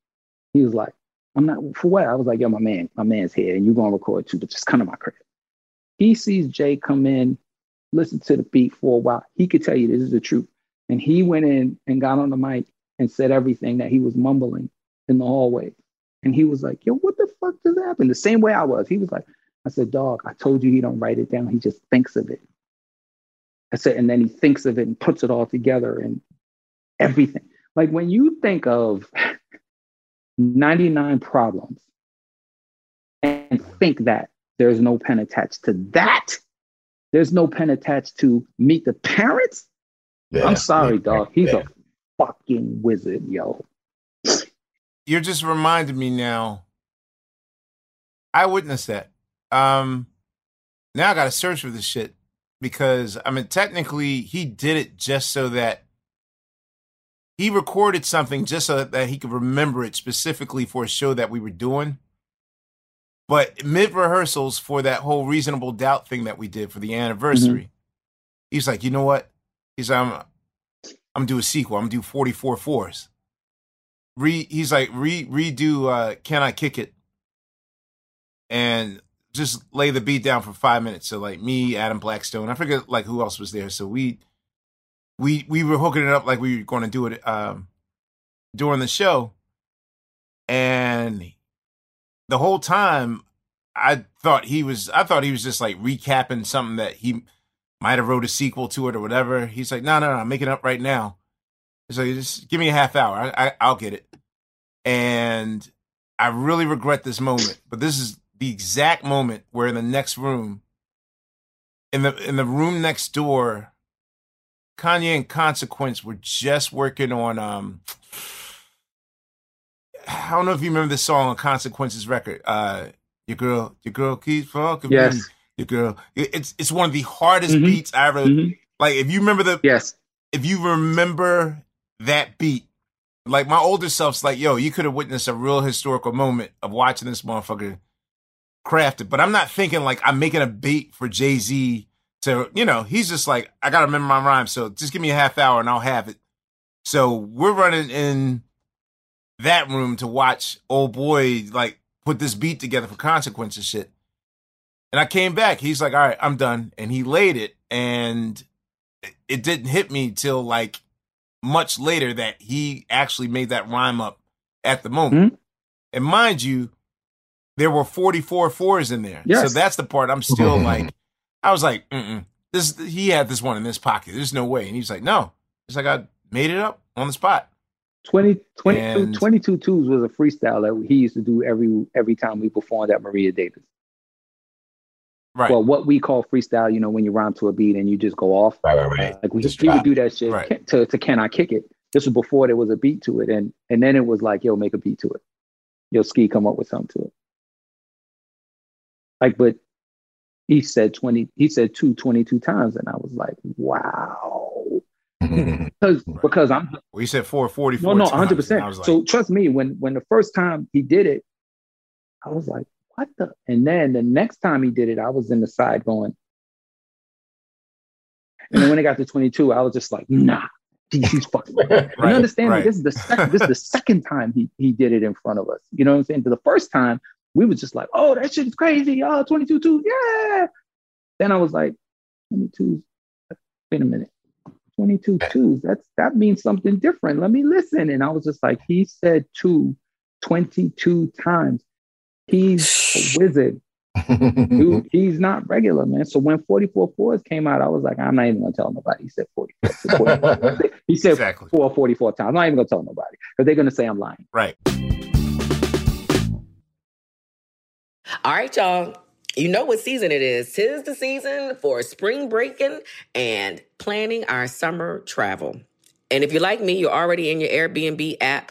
He was like, I'm not for what? I was like, yo, my man, my man's here, and you're gonna record too, but just come to my crib. He sees Jay come in, listen to the beat for a while. He could tell you this is the truth. And he went in and got on the mic and said everything that he was mumbling in the hallway. And he was like, yo, what the fuck just happened? The same way I was. He was like, I said, dog, I told you he don't write it down. He just thinks of it. I said, and then he thinks of it and puts it all together and everything. Like when you think of 99 problems and think that there's no pen attached to that, there's no pen attached to meet the parents. Yeah. I'm sorry, dog. He's Yeah. a fucking wizard, yo. You're just reminding me now. I witnessed that. Um, now I got to search for this shit because I mean, technically, he did it just so that he recorded something just so that, he could remember it specifically for a show that we were doing. But mid rehearsals for that whole reasonable doubt thing that we did for the anniversary, he's like, you know what? He's like, I'm, I'm gonna do a sequel. I'm gonna do 44 fours. Re, he's like, re, redo uh, Can I Kick It? And just lay the beat down for five minutes. So like me, Adam Blackstone, I forget like who else was there. So we we we were hooking it up like we were to do it um, during the show, and the whole time I thought he was I thought he was just like recapping something that he might have wrote a sequel to it or whatever. He's like, no, no, no, I'm making it up right now. So just give me a half hour. I, I I'll get it. And I really regret this moment, but this is the exact moment where in the next room, in the in the room next door, Kanye and Consequence were just working on um I don't know if you remember the song on Consequences record. Uh your girl, your girl keeps fucking me. Your girl. It's it's one of the hardest Mhm. beats I ever Mhm. like if you remember the Yes. if you remember that beat, like my older self's like, yo, you could have witnessed a real historical moment of watching this motherfucker craft it. But I'm not thinking like I'm making a beat for Jay Z to, you know, he's just like, I gotta remember my rhyme. So just give me a half hour and I'll have it. So we're running in that room to watch old boy like put this beat together for consequences shit. And I came back. He's like, all right, I'm done. And he laid it. And it- it didn't hit me till like much later that he actually made that rhyme up at the moment. And mind you, there were 44 fours in there. Yes. So that's the part I'm still like, I was like, mm this he had this one in his pocket. There's no way. And he's like, no. It's like I made it up on the spot. 20, 22, And- 22 twos was a freestyle that he used to do every every time we performed at Maria Davis. Right. Well, what we call freestyle, you know, when you rhyme to a beat and you just go off. Right, right, right. Like we, Just he would do that shit Right. to, to Can I Kick It? This was before there was a beat to it. And and then it was like, yo, make a beat to it. Yo, Ski come up with something to it. Like, but he said 20, he said two, 22 times. And I was like, wow. because because I'm Well, you said 440. no no 100. percent So trust me, when when the first time he did it, I was like, what the? And then the next time he did it, I was in the side going. And then when it got to 22, I was just like, nah, he's, fucking. right, and you understand? right. This is the second. this is the second time he he did it in front of us. You know what I'm saying? To the first time, we was just like, oh, that shit is crazy. Oh, 22 2, yeah. Then I was like, 22. Wait a minute. 22 twos. That's that means something different. Let me listen. And I was just like, he said two 22 times. He's a wizard. Dude, he's not regular, man. So when 44 fours came out, I was like, I'm not even gonna tell nobody. He said 44. he said Exactly. four 44 times. I'm not even gonna tell nobody because they're gonna say I'm lying. Right. All right, y'all. You know what season it is. Tis the season for spring breaking and planning our summer travel. And if you're like me, you're already in your Airbnb app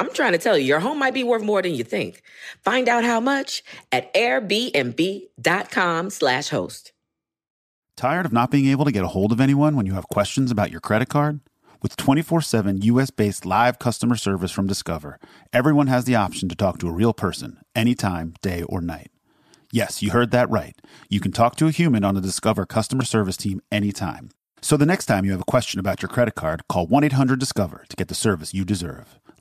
I'm trying to tell you, your home might be worth more than you think. Find out how much at airbnb.com slash host. Tired of not being able to get a hold of anyone when you have questions about your credit card? With 24 7 US based live customer service from Discover, everyone has the option to talk to a real person anytime, day or night. Yes, you heard that right. You can talk to a human on the Discover customer service team anytime. So the next time you have a question about your credit card, call 1 800 Discover to get the service you deserve.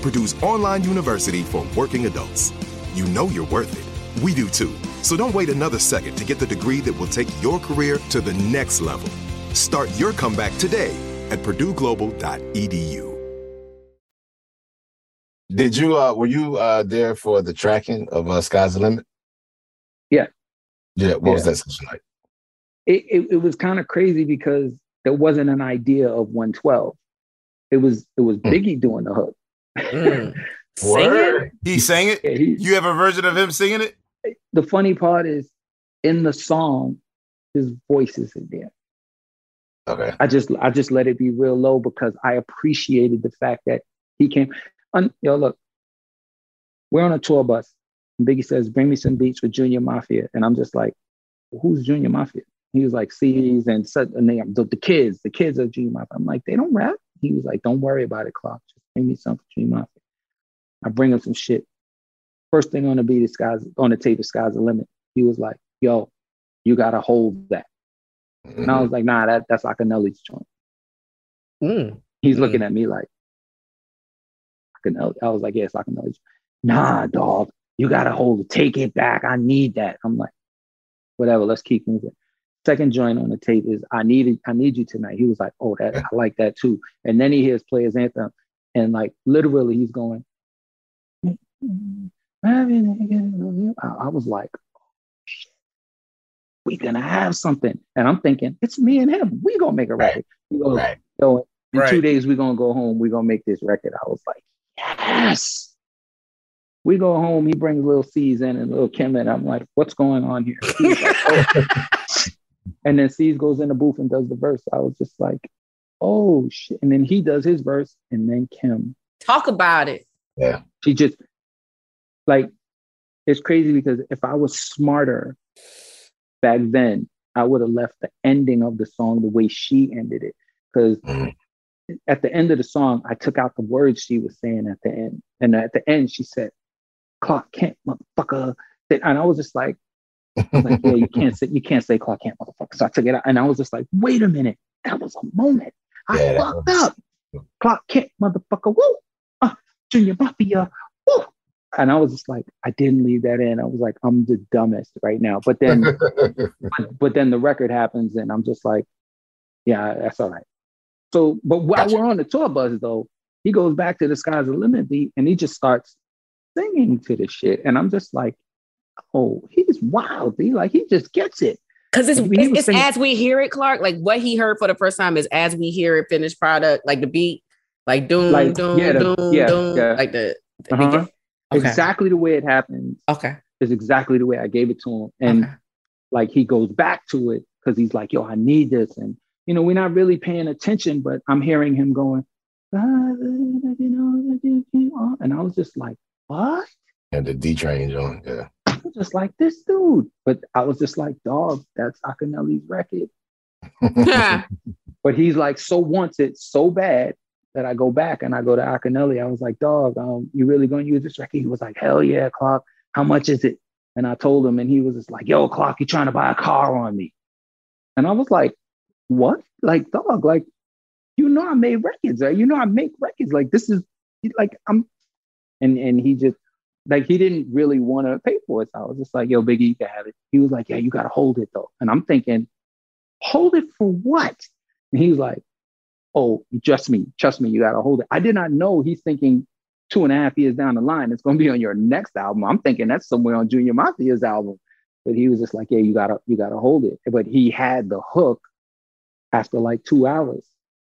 Purdue's online university for working adults. You know you're worth it. We do too. So don't wait another second to get the degree that will take your career to the next level. Start your comeback today at purdueglobal.edu. Did you uh were you uh there for the tracking of uh Sky's the Limit? Yeah. Yeah, what was that session like? It, it, it was kind of crazy because there wasn't an idea of 112. It was it was Biggie doing the hook. Mm. Sing it? He sang it. Yeah, he- You have a version of him singing it? the funny part is in the song, his voice is in there. Okay. I just I just let it be real low because I appreciated the fact that he came. Un, yo, look, we're on a tour bus. And Biggie says, "Bring me some beats with Junior Mafia," and I'm just like, "Who's Junior Mafia?" He was like, "Cease and such, and they, the, the kids, the kids of Junior Mafia." I'm like, "They don't rap." He was like, "Don't worry about it, Clark. Bring me some for Junior Mafia." I bring him some shit. First thing on the beat is "Sky's" on the tape is "Sky's the Limit." He was like, "Yo, you gotta hold that." And I was like, nah, that, that's Akinyele's joint. Mm. He's looking at me like, Akinyele. I was like, yeah, it's Akinyele's. Nah, dog, you got to hold it. Take it back. I need that. I'm like, whatever, let's keep moving. Second joint on the tape is I need it, I need you tonight. He was like, oh, that I like that too. And then he hears Players Anthem and like literally he's going, I, was like, we gonna have something. And I'm thinking, it's me and him. We gonna make a record. He goes, Right. yo, in two days we gonna go home. We gonna make this record. I was like, yes. We go home. He brings little Cease in and little Kim in. I'm like, what's going on here? Like, "Oh." and then Cease goes in the booth and does the verse. I was just like, oh shit. And then he does his verse, and then Kim Talk about it. Yeah. she just like it's crazy because if I was smarter back then, I would have left the ending of the song the way she ended it. Because Mhm. at the end of the song, I took out the words she was saying at the end. And at the end, she said, Clark Kent, motherfucker. And I was just like, was like, yeah, you can't say you can't say Clark Kent, motherfucker. So I took it out and I was just like, wait a minute. That was a moment. I Yeah, fucked up. Clark Kent, motherfucker. Woo! Uh, Junior Mafia. Woo! And I was just like, I didn't leave that in. I was like, I'm the dumbest right now. But then but, but then the record happens and I'm just like, yeah, that's all right. So, but while Gotcha. we're on the tour bus though, he goes back to the sky's the limit beat and he just starts singing to the shit. And I'm just like, oh, he's wild. He like, he just gets it. Because it's, He it's, it's as we hear it, Clark. Like what he heard for the first time is as we hear it, finished product, like the beat, like doom, Like, doom, yeah, the- doom, yeah, doom, yeah. like the, the Uh-huh. Okay. Exactly the way it happens Okay. is exactly the way I gave it to him. And okay. like he goes back to it because he's like, yo, I need this. And you know, we're not really paying attention, but I'm hearing him going, "Ah, you know, that you came on." and I was just like, what? and the D train on. Yeah. I was just like this dude. But I was just like, dog, that's Akinyele's record. But he's like so wants it so bad that I go back and I go to Akinyele. I was like, dog, um, you really gonna use this record? He was like, hell yeah, Clark. How much is it? And I told him, and he was just like, yo, Clark, you trying to buy a car on me? And I was like, what? Like, dog, like, you know, I made records, right? You know, I make records. Like, this is like, I'm, and and he just like he didn't really want to pay for it. So I was just like, yo, Biggie, you can have it. He was like, yeah, you gotta hold it though. And I'm thinking, hold it for what? And he was like, oh, trust me, trust me, you gotta hold it. I did not know he's thinking two and a half years down the line, it's gonna be on your next album. I'm thinking that's somewhere on Junior Mafia's album. But he was just like, yeah, you gotta, you gotta hold it. But he had the hook after like two hours.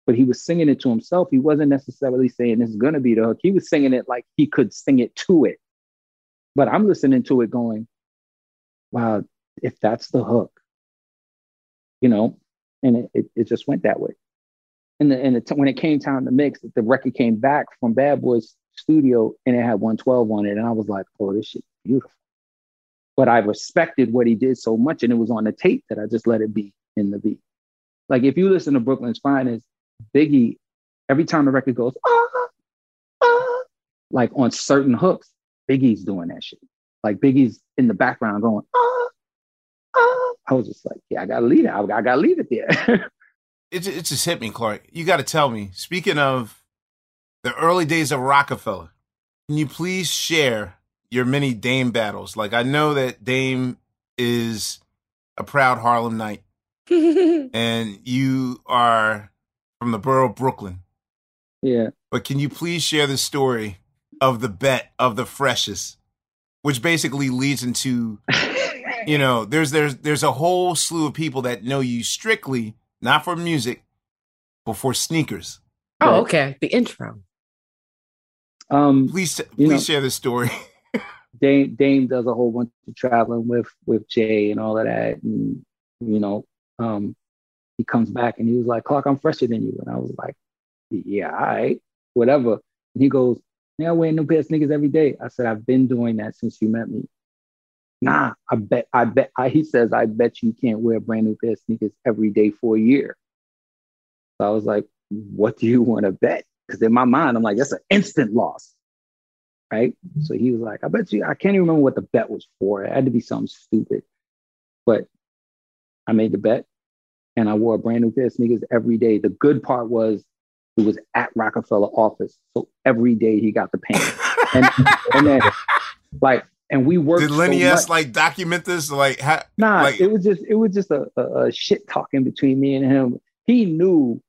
But he was singing it to himself. He wasn't necessarily saying this is gonna be the hook. He was singing it like he could sing it to it. But I'm listening to it going, wow, if that's the hook, you know, and it, it, it just went that way. And the, and the, when it came time to mix, the record came back from Bad Boys Studio and it had 112 on it, and I was like, oh, this shit's beautiful. But I respected what he did so much, and it was on the tape that I just let it be in the beat. Like if you listen to Brooklyn's Finest, Biggie, every time the record goes, ah, ah, like on certain hooks, Biggie's doing that shit. Like Biggie's in the background going, ah, ah. I was just like, yeah, I gotta leave it. I, I gotta leave it there. it, it just hit me, Clark. You got to tell me. Speaking of the early days of Rockefeller, can you please share your many Dame battles? Like I know that Dame is a proud Harlem Knight, and you are from the borough of Brooklyn. yeah. But can you please share the story of the bet of the freshest, which basically leads into you know there's there's there's a whole slew of people that know you strictly not for music, but for sneakers. oh, okay. The intro. Um, Please, please know- share this story. Dame Dame does a whole bunch of traveling with with Jay and all of that, and you know, um, he comes back and he was like, "Clark, I'm fresher than you," and I was like, "Yeah, all right, whatever." And he goes, "Yeah, I wear new pair of sneakers every day." I said, "I've been doing that since you met me." Nah, I bet, I bet. I, he says, "I bet you can't wear a brand new pair of sneakers every day for a year." So I was like, "What do you want to bet?" Because in my mind, I'm like, "That's an instant loss." right? Mm-hmm. So he was like, I bet you, I can't even remember what the bet was for. It had to be something stupid. But I made the bet and I wore a brand new pair of sneakers every day. The good part was it was at Rockefeller office. So every day he got the pants. And, and then, like, and we worked. Did so S like document this? Like, ha- Nah, like- it was just it was just a, a, a shit talking between me and him. He knew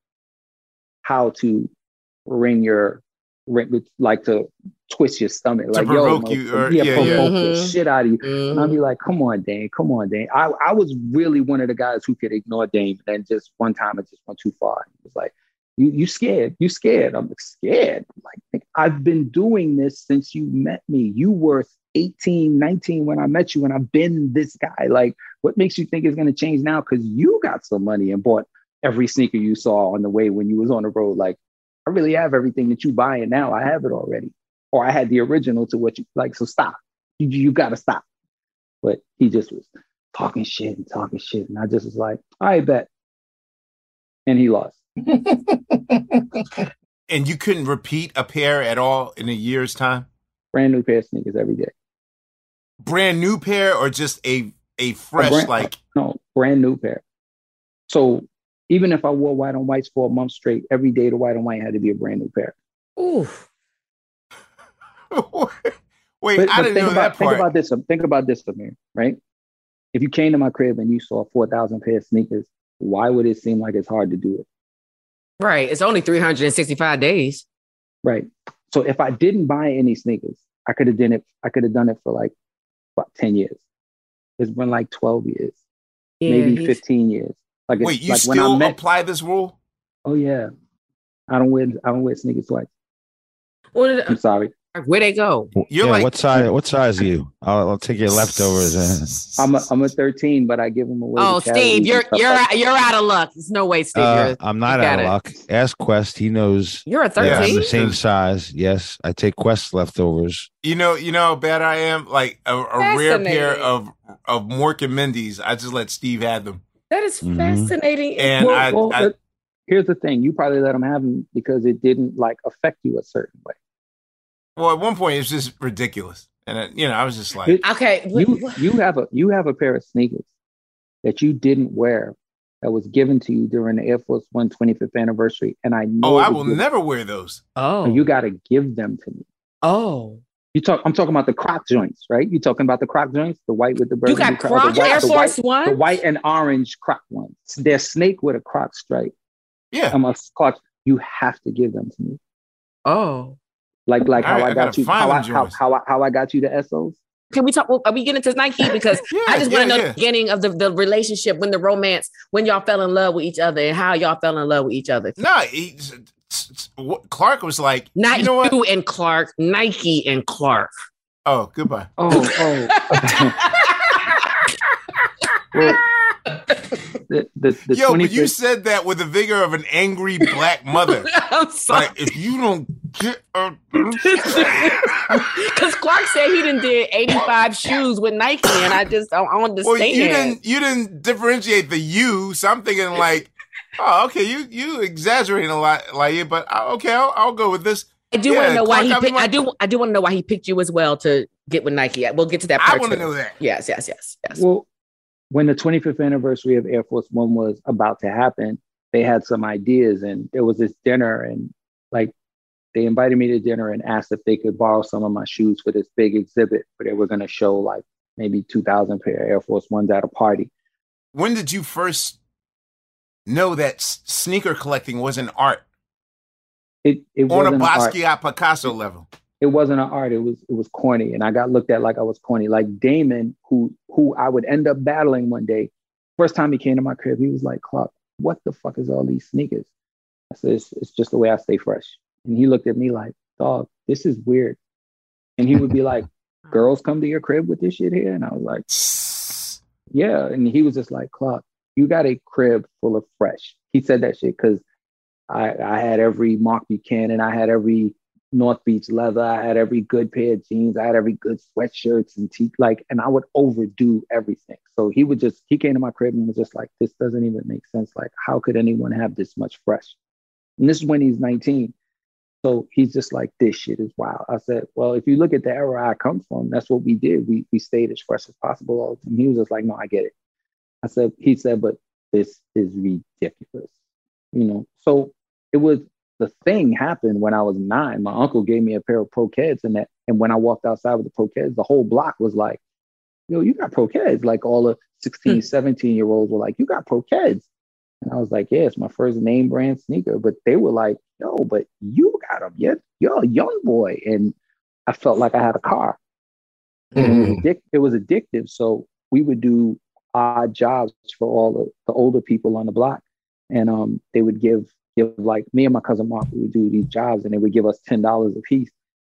how to wring your wring, like to twist your stomach, To like provoke yo, you, or- yeah, yeah, provoke yeah. the Mhm. shit out of you. And I'll Mhm. be like, come on, Dame, come on, Dame. I, I was really one of the guys who could ignore Dame, and just one time it just went too far. It was like, you you scared, you scared. I'm scared. Like I've been doing this since you met me. You were 18, 19 when I met you, and I've been this guy. Like, what makes you think it's gonna change now? Because you got some money and bought every sneaker you saw on the way when you was on the road. Like, I really have everything that you buying now. I have it already. Or I had the original to what you like. So stop. You, you gotta stop. But he just was talking shit and talking shit. And I just was like, I bet. And he lost. And you couldn't repeat a pair at all in a year's time? Brand new pair of sneakers every day. Brand new pair or just a a fresh brand- like No, brand new pair. So even if I wore white on whites for a month straight, every day the white on white had to be a brand new pair. Ooh. Wait, But, I but didn't think know about that think about this. Think about this, Ahmir. Right? If you came to my crib and you saw four thousand pair of sneakers, why would it seem like it's hard to do it? Right. It's only 365 days. Right. So if I didn't buy any sneakers, I could have done it. I could have done it for like about ten years. It's been like twelve years, Yeah, maybe he's- fifteen years. Like it's Wait, you like when I still met. apply this rule? Oh yeah, I don't wear. I don't wear sneakers twice. What did- I'm sorry. Where they go? You're yeah, like- what size? What size are you? I'll, I'll take your leftovers. And, I'm a, I'm a 13, but I give them away. Oh, Steve, you're you're like out, you're out of luck. There's no way, Steve. uh, I'm not out of it. luck. Ask Quest. He knows you're a that I'm 13. the same size. Yes, I take Quest leftovers. You know, you know how bad I am. Like a, a rare pair of of Mork and Mindy's. I just let Steve have them. That is Mhm. fascinating. And Well, I, well, I here's the thing: you probably let them have them because it didn't like affect you a certain way. Well, at one point it was just ridiculous, and it, you know, I was just like, It- okay. you you have a you have a pair of sneakers that you didn't wear that was given to you during the Air Force One 25th anniversary, and I know oh, I will given- never wear those. oh. and You got to give them to me. oh. You talk. I'm talking about the Croc joints, right? You talking about the Croc joints, the white with the You got Croc- Croc the white, Air the Force white, One? the white and orange Croc ones. They're snake with a Croc stripe. Yeah, I'm a Croc. You have to give them to me. Oh. Like like how right, I I got gotta you, how I, how, how, I, how I got you the SOs. Can we talk? well, Are we getting to Nike? Because yeah, I just yeah, want to know yeah. the beginning of the, the relationship, when the romance, when y'all fell in love with each other, and how y'all fell in love with each other. No, he, s- s- what- Clark was like, Not you know what? you and Clark, Nike and Clark. Oh, goodbye. Oh, oh. well, the, the, the Yo, but you said that with the vigor of an angry black mother. I'm sorry. like, if you don't get a, Because Clark said he didn't did 85 shoes with Nike, and I just don't understand. well, you didn't, you didn't differentiate the you. So I'm thinking like, oh, okay, you you exaggerating a lot, like, but uh, okay, I'll, I'll go with this. I do want to know why Clark, he I mean, picked. I do. I do want to know why he picked you as well to get with Nike. We'll get to that. I Part want to know that. Yes, yes, yes, yes. Well, when the 25th anniversary of Air Force One was about to happen, they had some ideas, and there was this dinner, and like they invited me to dinner and asked if they could borrow some of my shoes for this big exhibit where they were going to show like maybe 2,000 pair of Air Force Ones at a party. When did you first know that sneaker collecting was an art It it on a. Basquiat Picasso level? It wasn't an art. It was it was corny, and I got looked at like I was corny. Like Damon, who who I would end up battling one day. First time he came to my crib, he was like, "Clark, what the fuck is all these sneakers?" I said, "It's, it's just the way I stay fresh." And he looked at me like, "Dog, this is weird." And he would be like, "Girls come to your crib with this shit here," and I was like, "Yeah." And he was just like, "Clark, you got a crib full of fresh." He said that shit because I I had every Marc Buchanan, I had every North Beach leather. I had every good pair of jeans. I had every good sweatshirts and t like, and I would overdo everything. So he would just he came to my crib and was just like, "This doesn't even make sense. Like, how could anyone have this much fresh?" And this is when he's 19. So he's just like, "This shit is wild." I said, "Well, if you look at the era I come from, that's what we did. We we stayed as fresh as possible all the time." He was just like, "No, I get it." I said, "He said, but this is ridiculous." You know. So it was the thing happened when I was nine. My uncle gave me a pair of Pro Keds, and that, and when I walked outside with the Pro Keds, the whole block was like, "Yo, you got Pro Keds!" Like all the 16, 17 year olds were like, "You got Pro Keds," and I was like, "Yeah, it's my first name brand sneaker." But they were like, "Yo, but you got them, yeah, you're a young boy," and I felt like I had a car. And it, was addic- it was addictive, so we would do odd jobs for all the, the older people on the block, and um, they would give give like me and my cousin Mark, we would do these jobs and they would give us ten dollars a piece.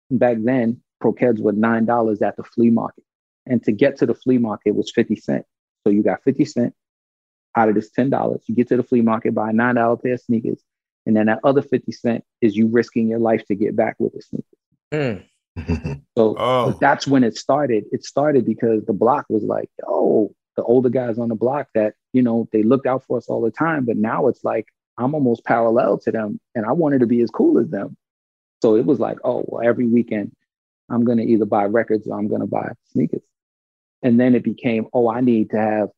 And back then, Pro-Keds were nine dollars at the flea market. And to get to the flea market was 50 cents. So you got 50 cents out of this ten dollars. You get to the flea market, buy a nine dollar pair of sneakers, and then that other 50 cent is you risking your life to get back with the sneakers. Mm. So Oh. that's when it started. It started because the block was like, oh, the older guys on the block that, you know, they looked out for us all the time. But now it's like I'm almost parallel to them and I wanted to be as cool as them. So it was like, oh, well, every weekend I'm going to either buy records or I'm going to buy sneakers. And then it became, oh, I need to have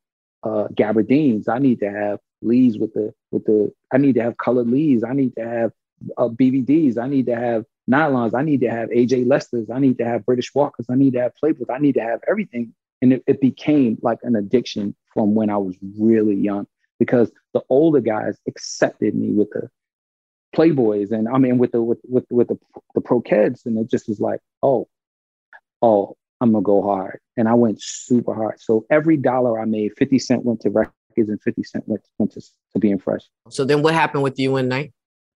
uh, gabardines. I need to have leads with the, with the, I need to have colored leads. I need to have uh, BVDs. I need to have nylons. I need to have AJ Lesters. I need to have British Walkers. I need to have Playboys. I need to have everything. And it, it became like an addiction from when I was really young because the older guys accepted me with the playboys and I mean with the with with with the the Pro Keds. And it just was like oh oh I'm gonna go hard. And I went super hard. So every dollar I made 50 cent went to records and 50 cent went, went to, to being fresh. So then what happened with you and Nike?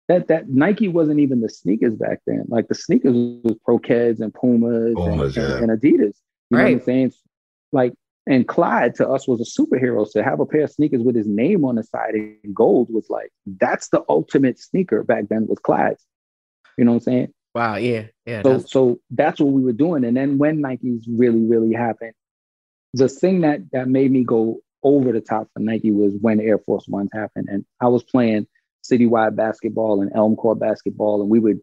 That that Nike wasn't even the sneakers back then. Like the sneakers was Pro Keds and Pumas, Pumas and, yeah. and, and, Adidas. You right. know what I'm saying? Like and Clyde to us was a superhero. To have a pair of sneakers with his name on the side in gold was like, that's the ultimate sneaker back then was Clyde's. You know what I'm saying? Wow, yeah. Yeah. So that's... so that's what we were doing. And then when Nikes really, really happened, the thing that that made me go over the top for Nike was when Air Force Ones happened. And I was playing citywide basketball and Elm Court basketball, and we would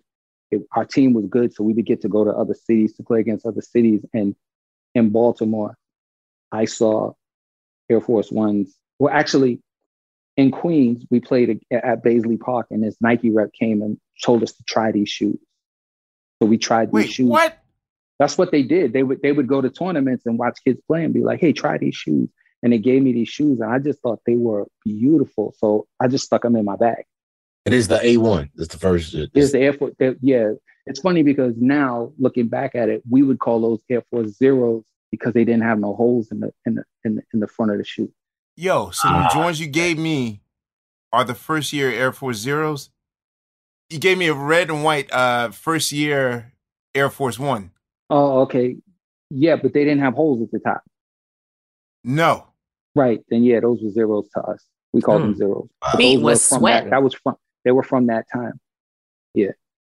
it, our team was good, so we would get to go to other cities to play against other cities. And in Baltimore, I saw Air Force Ones. Well, actually, in Queens, we played at Baisley Park, and this Nike rep came and told us to try these shoes. So we tried Wait, these shoes. What? That's what they did. They would they would go to tournaments and watch kids play and be like, "Hey, try these shoes." And they gave me these shoes, and I just thought they were beautiful. So I just stuck them in my bag. It is the A one. It's the first. It's the Air Force. Yeah, it's funny because now looking back at it, we would call those Air Force zeros because they didn't have no holes in the in the in the, in the front of the shoe. Yo, so the joints you gave me are the first year Air Force Zeros. You gave me a red and white uh first year Air Force One. Oh, okay. Yeah, but they didn't have holes at the top. No. Right. Then yeah, those were zeros to us. We called them hmm. zeros. Feet was sweat. That, that was from they were from that time. Yeah.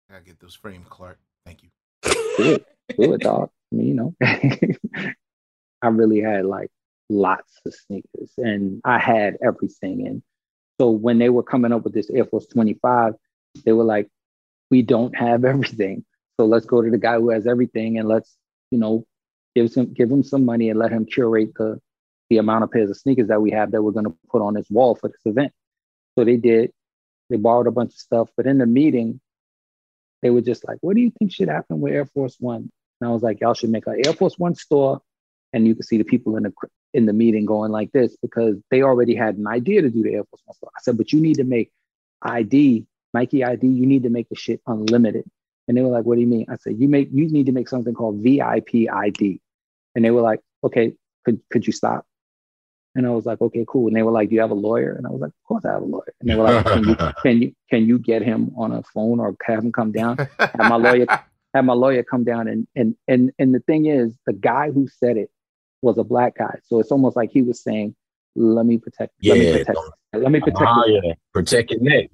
I gotta get those framed, Clark. Thank you. Do it. Do it, dog. You know, I really had like lots of sneakers and I had everything. And so when they were coming up with this Air Force 25, they were like, we don't have everything. So let's go to the guy who has everything and let's, you know, give some give him some money and let him curate the the amount of pairs of sneakers that we have that we're going to put on this wall for this event. So they did. They borrowed a bunch of stuff, but in the meeting, they were just like, "What do you think should happen with Air Force One?" And I was like, y'all should make an Air Force One store. And you can see the people in the in the meeting going like this because they already had an idea to do the Air Force One store. I said, but you need to make ID, Nike ID, you need to make the shit unlimited. And they were like, what do you mean? I said, you make you need to make something called VIP ID. And they were like, okay, could could you stop? And I was like, okay, cool. And they were like, do you have a lawyer? And I was like, of course I have a lawyer. And they were like, can you can you can you get him on a phone or have him come down? Have my lawyer had my lawyer come down and and and and the thing is the guy who said it was a black guy. So it's almost like he was saying let me protect yeah, let me protect let me protect uh, yeah. protect your neck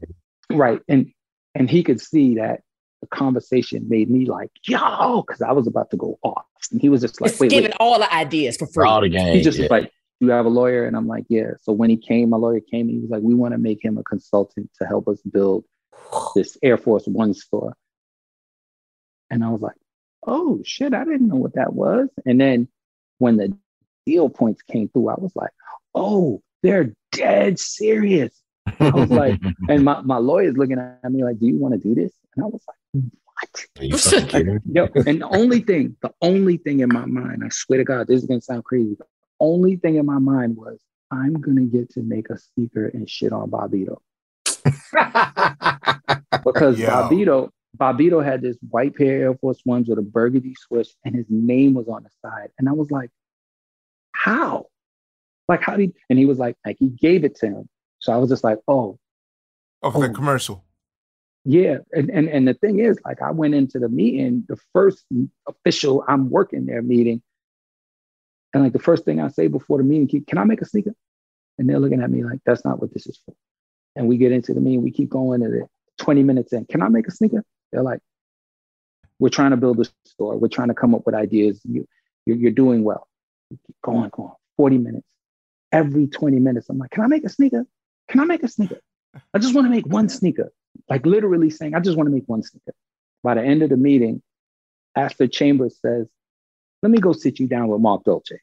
right. And and he could see that the conversation made me like yo because i was about to go off. And he was just like wait, giving wait. all the ideas for free. All the games, he just yeah. was like you have a lawyer? And i'm like yeah. So when he came my lawyer came he was like we want to make him a consultant to help us build this air force one store and I was like, oh shit, I didn't know what that was. And then when the deal points came through, I was like, oh, they're dead serious. I was like, and my, my lawyer's looking at me like, do you want to do this? And I was like, what? Are you Yo, and the only thing, the only thing in my mind, I swear to God, this is gonna sound crazy. The only thing in my mind was, I'm gonna get to make a sneaker and shit on Bobbito. because Yo. Bobbito, Bobbito had this white pair of Air Force Ones with a burgundy swoosh, and his name was on the side. And I was like, how? Like, how did? And he was like, like he gave it to him. So I was just like, oh, oh, oh. the commercial. Yeah, and, and and the thing is, like, I went into the meeting, the first official I'm working there meeting, and like the first thing I say before the meeting, can I make a sneaker? And they're looking at me like, that's not what this is for. And we get into the meeting, we keep going it. 20 minutes in, can I make a sneaker? They're like, we're trying to build a store. We're trying to come up with ideas. You, you're, you're doing well. Keep going, going. 40 minutes. every 20 minutes, I'm like, can I make a sneaker? Can I make a sneaker? I just want to make one sneaker. Like literally saying, I just want to make one sneaker. By the end of the meeting, Aster Chambers says, let me go sit you down with Mark Dolce.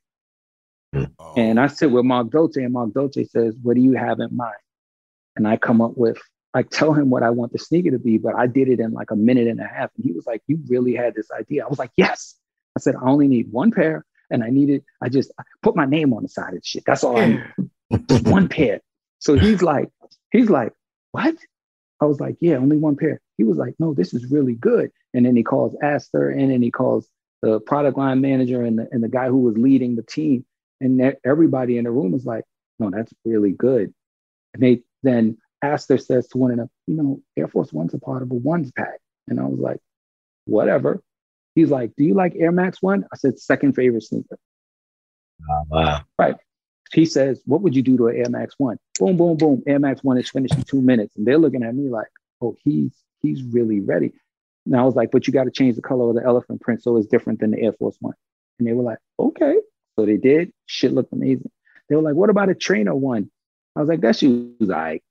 Oh. And I sit with Mark Dolce, and Mark Dolce says, What do you have in mind? And I come up with, I tell him what I want the sneaker to be, but I did it in like a minute and a half. And he was like, You really had this idea? I was like, Yes. I said, I only need one pair, and I needed, I just I put my name on the side of the shit. That's all I need. just one pair. So he's like, he's like, What? I was like, Yeah, only one pair. He was like, No, this is really good. And then he calls Aster, and then he calls the product line manager and the, and the guy who was leading the team. And everybody in the room was like, no, that's really good. And they then Aster says to one of them, you know, Air Force One's a part of a ones pack. And I was like, whatever. He's like, do you like Air Max One? I said, second favorite sneaker. Oh, wow. Right. He says, what would you do to an Air Max One? Boom, boom, boom. Air Max One is finished in two minutes. And they're looking at me like, oh, he's he's really ready. And I was like, but you got to change the color of the elephant print so it's different than the Air Force One. And they were like, okay. So they did. Shit looked amazing. They were like, what about a trainer one? I was like, that shoe's all right.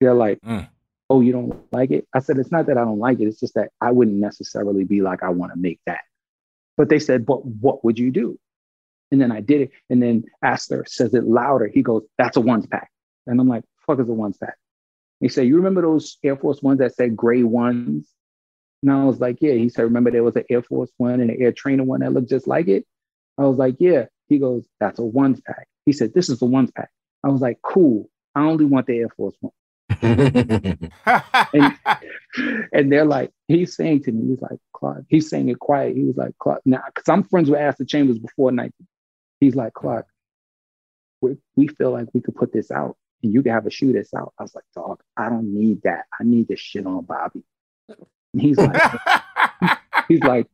They're like, mm. oh, you don't like it? I said, it's not that I don't like it. It's just that I wouldn't necessarily be like, I want to make that. But they said, but what would you do? And then I did it. And then Aster says it louder. He goes, that's a ones pack. And I'm like, fuck is a ones pack? He said, you remember those Air Force ones that said gray ones? And I was like, yeah. He said, remember there was an Air Force one and an Air Trainer one that looked just like it? I was like, yeah. He goes, that's a ones pack. He said, this is a ones pack. I was like, cool. I only want the Air Force one. and, and they're like, he's saying to me, he's like, Clark, he's saying it quiet. He was like, Clark, now, because I'm friends with Aster Chambers before night. He's like, Clark, we, we feel like we could put this out and you can have a shoe that's out. I was like, dog, I don't need that. I need this shit on Bobby. And he's like, he's like,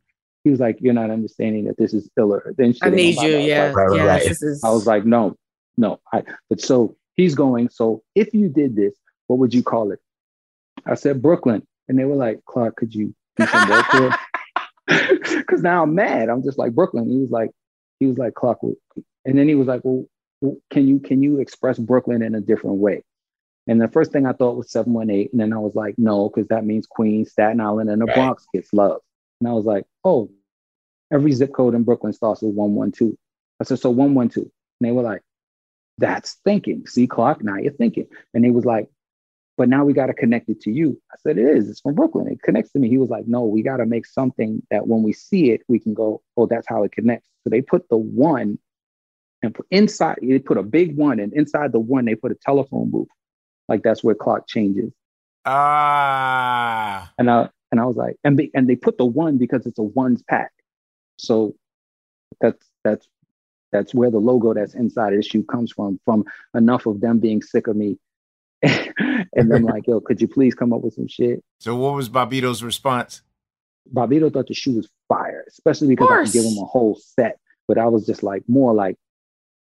he was like, "You're not understanding that this is iller than I need you." Yeah, like, right, yeah. Right. Is... I was like, "No, no." I, but so he's going. So if you did this, what would you call it? I said Brooklyn, and they were like, "Clark, could you do some work here?" Because now I'm mad. I'm just like Brooklyn. He was like, he was like Clark, and then he was like, "Well, can you can you express Brooklyn in a different way?" And the first thing I thought was 718. And then I was like, no, because that means Queens, Staten Island, and the right. Bronx gets love. And I was like, oh, every zip code in Brooklyn starts with 112. I said, so 112. And they were like, that's thinking. See, Clark, now you're thinking. And he was like, but now we got to connect it to you. I said, it is. It's from Brooklyn. It connects to me. He was like, no, we got to make something that when we see it, we can go, oh, that's how it connects. So they put the one and put inside, they put a big one, and inside the one, they put a telephone booth. Like that's where Clark changes. Ah. And I, and I was like, and they, and they put the one because it's a ones pack. So that's that's that's where the logo that's inside of the shoe comes from. From enough of them being sick of me, and then like, yo, could you please come up with some shit? So what was Bobbito's response? Bobbito thought the shoe was fire, especially because I could give him a whole set. But I was just like more like,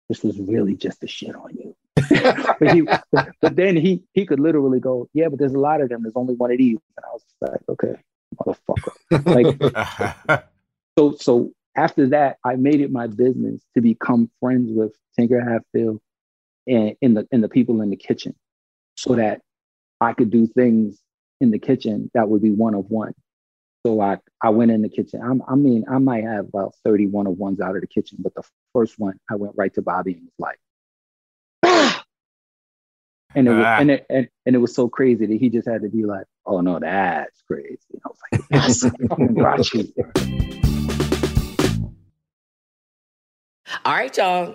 this was really just the shit on you. but, he, but, then he he could literally go, yeah, but there's a lot of them. There's only one of these, and I was like, okay, motherfucker. Like, so so after that, I made it my business to become friends with Tinker Hatfield and in the in the people in the kitchen, so that I could do things in the kitchen that would be one of one. So I I went in the kitchen. I'm, i mean, I might have about 31 of ones out of the kitchen, but the first one I went right to Bobby and was like, and it was, ah. and it and, and it was so crazy that he just had to be like, "Oh no, that's crazy." And I was like, "Yes, got you." All right, y'all.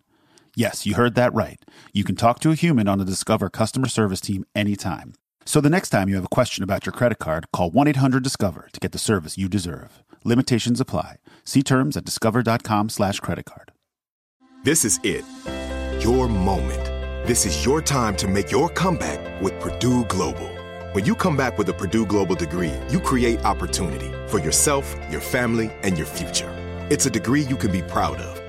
Yes, you heard that right. You can talk to a human on the Discover customer service team anytime. So the next time you have a question about your credit card, call 1 800 Discover to get the service you deserve. Limitations apply. See terms at discover.com slash credit card. This is it. Your moment. This is your time to make your comeback with Purdue Global. When you come back with a Purdue Global degree, you create opportunity for yourself, your family, and your future. It's a degree you can be proud of,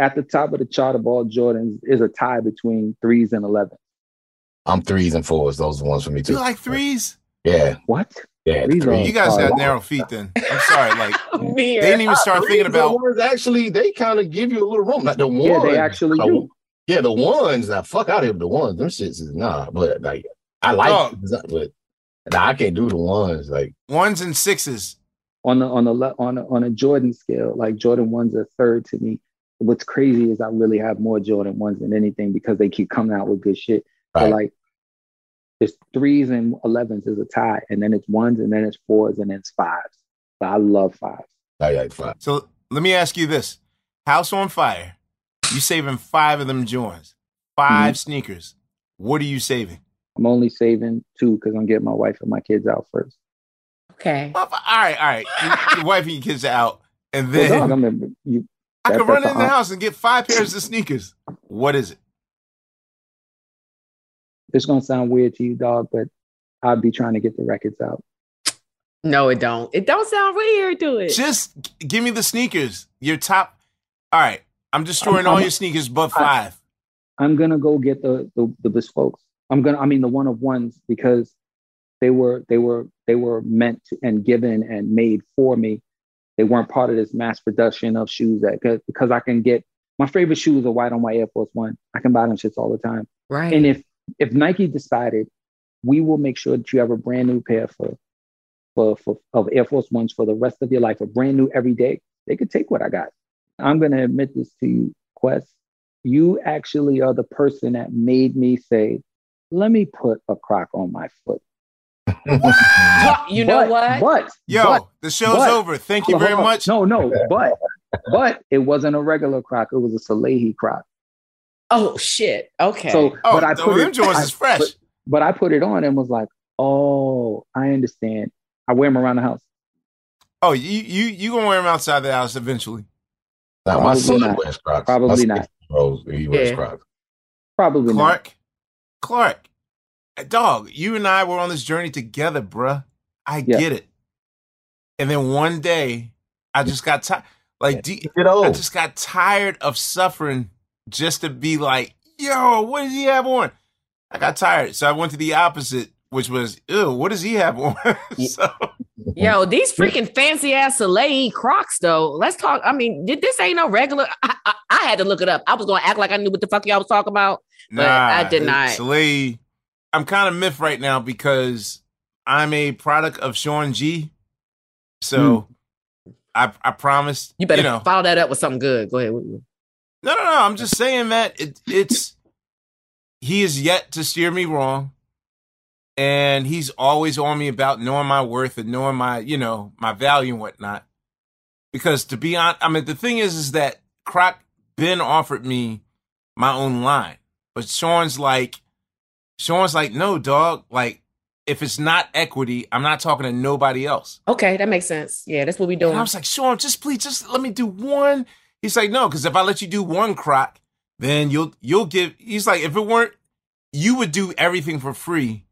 at the top of the chart of all Jordans is a tie between threes and 11. I'm threes and fours. Those are the ones for me too. You like threes? Yeah. What? Yeah. Threes threes. You guys Oh, got narrow feet then. I'm sorry. Like oh, they didn't even start thinking Threes are about ones actually they kind of give you a little room. Like the ones. Yeah, they actually the- do. Yeah, the ones. Now, fuck out of The ones. Them shits is nah. But like, I like, Dog. it, but nah, I can't do the ones. Like, ones and sixes. on the on the on a, on a Jordan scale, like Jordan one's a third to me. What's crazy is I really have more Jordan ones than anything because they keep coming out with good shit. Right. But like, it's threes and elevens is a tie, and then it's ones, and then it's fours, and then it's fives. But I love fives. oh, yeah, fine. So let me ask you this: House on fire. You saving five of them joints, 5 mm-hmm. sneakers. What are you saving? I'm only saving two because I'm getting my wife and my kids out first. Okay. All right, all right. Your wife and your kids out, and Well, then dog, I'm in, you, I could run in the the house and get five pairs of sneakers. What is it? it's gonna sound weird to you, dog, but I'd be trying to get the records out. No, it don't. It don't sound weird to it. Just give me the sneakers. Your top. All right, I'm destroying I'm- all I'm- your sneakers, but I- five. I'm gonna go get the the, the bespokes. I'm gonna, I mean, the one of ones because they were they were they were meant to, and given and made for me. They weren't part of this mass production of shoes that because, because I can get my favorite shoes are white on white Air Force One. I can buy them shits all the time. right. And if if Nike decided, we will make sure that you have a brand new pair for for, for of Air Force Ones for the rest of your life, a brand new every day. They could take what I got. I'm gonna admit this to you, Quest. You actually are the person that made me say, "Let me put a crock on my foot." You know But- what? But Yo, but, the show's but- over. Thank you very on. much. No, no, but but it wasn't a regular crock. It was a Salehe crock. oh shit. Okay. So, Oh, but I the- put them it. I- is fresh. But, but I put it on and was like, "Oh, I understand." I wear them around the house. Oh, you you you gonna wear them outside the house eventually? Nah, my Probably son not. wears Crocs. Probably My not. Bros, he wears Yeah. Crocs. Probably not. Clark, Clark, uh, dog, you and I were on this journey together, bruh. I Yeah. get it. And then one day, I just got tired. Like, do, Get. I just got tired of suffering just to be like, yo, what does he have on? I got tired. So I went to the opposite, which was, ew, what does he have on? so, Yo, these freaking fancy ass Salehe Crocs though. Let's talk. I mean, did this ain't no regular? I, I, I had to look it up. I was gonna act like I knew what the fuck y'all was talking about. But I did not. Salehe, I'm kind of miffed right now because I'm a product of Shawn Gee. So hmm. I I promised, You better you know, follow that up with something good. Go ahead. What you- No, no, no. I'm just saying that it, it's he is yet to steer me wrong, and he's always on me about knowing my worth and knowing my, you know, my value and whatnot. Because to be honest, I mean, the thing is, is that Croc Ben offered me my own line, but Shawn's like, Shawn's like, no, dog. Like, if it's not equity, I'm not talking to nobody else. Okay, that makes sense. Yeah, that's what we And doing. I was like, Sean, just please, just let me do one. He's like, no, because if I let you do one croc, then you'll you'll give. He's like, if it weren't, you would do everything for free,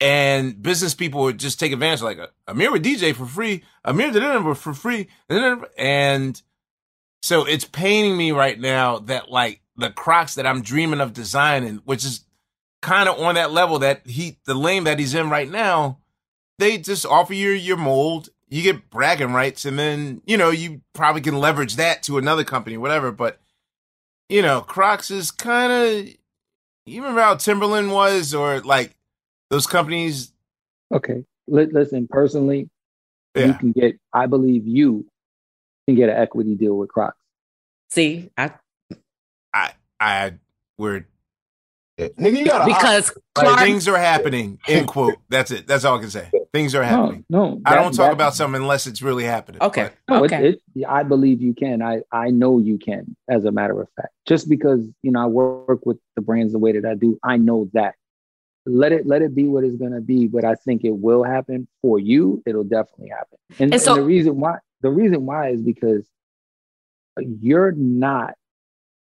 and business people would just take advantage. Like uh, Ahmir would DJ for free, Ahmir did it for free, and so it's paining me right now that like the Crocs that I'm dreaming of designing, which is kind of on that level that he the lane that he's in right now, they just offer you your mold you get bragging rights and then you know you probably can leverage that to another company whatever but you know crocs is kind of you remember how timberland was or like those companies okay listen personally yeah. you can get i believe you can get an equity deal with crocs see i i i we're Nigga, you gotta because Clark- things are happening. End quote. That's it. That's all I can say. Things are happening. No, no that, I don't talk that, about something unless it's really happening. Okay. No, okay. It, it, I believe you can. I I know you can. As a matter of fact, just because you know I work with the brands the way that I do, I know that. Let it let it be what it's gonna be. But I think it will happen for you. It'll definitely happen. And, and so and the reason why the reason why is because you're not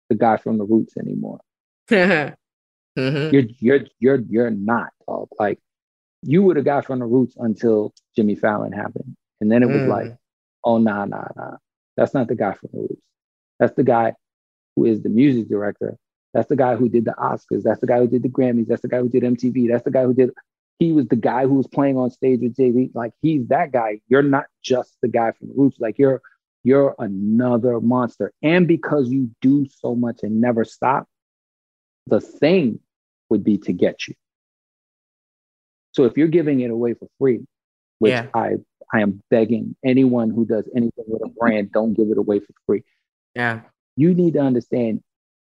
the guy from the roots anymore. Mm-hmm. You're you're you're you're not dog. Like you were the guy from the roots until Jimmy Fallon happened. And then it was mm. like, oh nah, nah, nah. That's not the guy from the roots. That's the guy who is the music director. That's the guy who did the Oscars. That's the guy who did the Grammys. That's the guy who did MTV. That's the guy who did he was the guy who was playing on stage with Jay-Z. Like he's that guy. You're not just the guy from the roots. Like you're you're another monster. And because you do so much and never stop, the thing would be to get you. So if you're giving it away for free, which yeah. I I am begging anyone who does anything with a brand, don't give it away for free. Yeah. You need to understand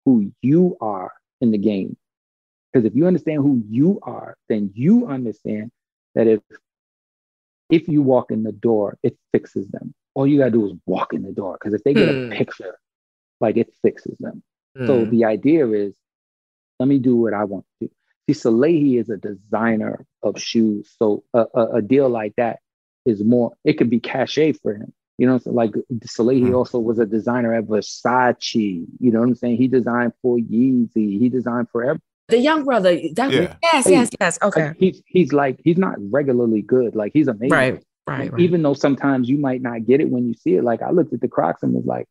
who you are in the game. Because if you understand who you are, then you understand that if if you walk in the door, it fixes them. All you gotta do is walk in the door. Because if they get hmm. a picture, like it fixes them. Hmm. So the idea is let me do what I want to do. See, Salehe is a designer of shoes. So a, a, a, deal like that is more, it could be cachet for him. You know, so like Salehe mm-hmm. also was a designer at Versace. You know what I'm saying? He designed for Yeezy. He designed for every. The young brother, that yeah. yes, yes, yes. Okay. Like he's he's like he's not regularly good. Like he's amazing. Right, right, right. Even though sometimes you might not get it when you see it. Like I looked at the Crocs and was like,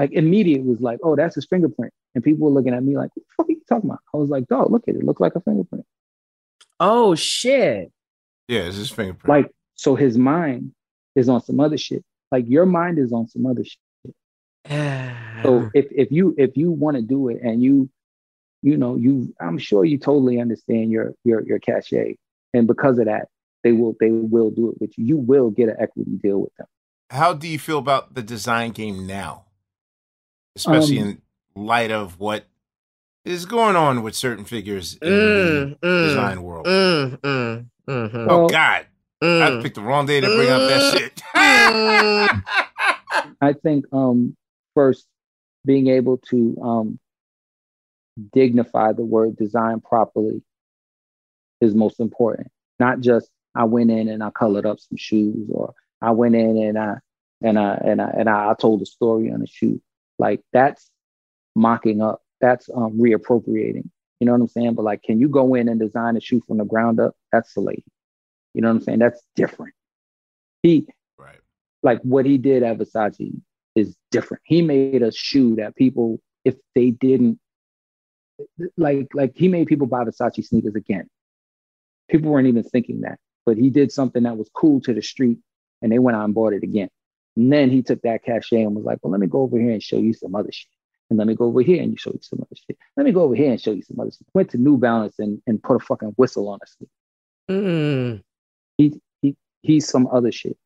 like immediate was like, oh, that's his fingerprint. And people were looking at me like, what the fuck are you talking about? I was like, dog, look at it. It looks like a fingerprint. Oh shit. Yeah, it's his fingerprint. Like, so his mind is on some other shit. Like your mind is on some other shit. so if if you if you want to do it and you you know you I'm sure you totally understand your your your cachet. And because of that, they will they will do it with you. You will get an equity deal with them. How do you feel about the design game now? especially um, in light of what is going on with certain figures in mm, the mm, design world. Mm, mm mm-hmm. Oh God, I mm. picked the wrong day to bring up that mm. shit. I think um, first being able to um, dignify the word design properly is most important. Not just I went in and I colored up some shoes, or I went in and I and I and I and I, I told a story on a shoe. Like that's mocking up. That's um, reappropriating. You know what I'm saying? But like, can you go in and design a shoe from the ground up? That's Salehe. You know what I'm saying? That's different. He, right. like what he did at Versace is different. He made a shoe that people, if they didn't, like, like he made people buy Versace sneakers again. People weren't even thinking that, but he did something that was cool to the street, and they went on board it again. And then he took that cachet and was like, well, let me go over here and show you some other shit. And let me go over here and you show you some other shit. Let me go over here and show you some other shit. Went to New Balance and, and put a fucking whistle on us. Mm. He, he, he's some other shit.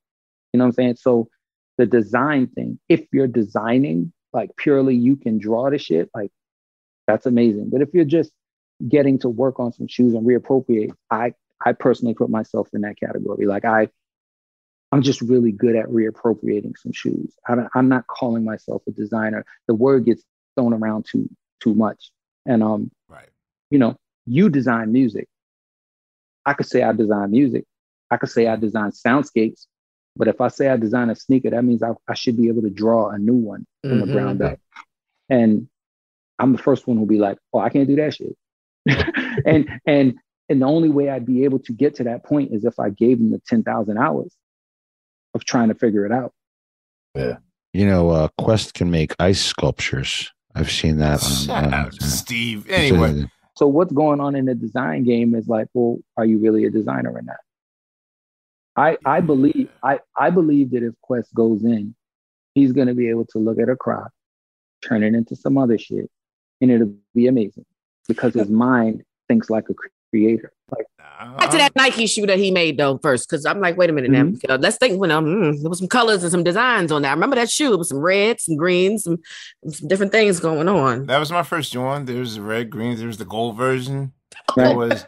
You know what I'm saying? So the design thing, if you're designing, like purely you can draw the shit, like that's amazing. But if you're just getting to work on some shoes and reappropriate, I I personally put myself in that category. Like I I'm just really good at reappropriating some shoes. I'm not calling myself a designer. The word gets thrown around too too much. And um, right. you know, you design music. I could say I design music. I could say I design soundscapes, But if I say I design a sneaker, that means I, I should be able to draw a new one from mm-hmm. the ground up. And I'm the first one who'll be like, oh, I can't do that shit. and and and the only way I'd be able to get to that point is if I gave them the 10,000 hours of trying to figure it out. Yeah. You know, uh, Quest can make ice sculptures. I've seen that. On, uh, Steve. Anyway. So what's going on in the design game is like, well, are you really a designer or not? I I believe I I believe that if Quest goes in, he's gonna be able to look at a crop, turn it into some other shit, and it'll be amazing because his mind thinks like a creator. Like back to that Nike shoe that he made though first, because I'm like, wait a minute mm-hmm. now. Let's think when um mm, there was some colors and some designs on that. I remember that shoe with some reds, some greens, some, some different things going on. That was my first one. There was the red, green. There was the gold version. Right. was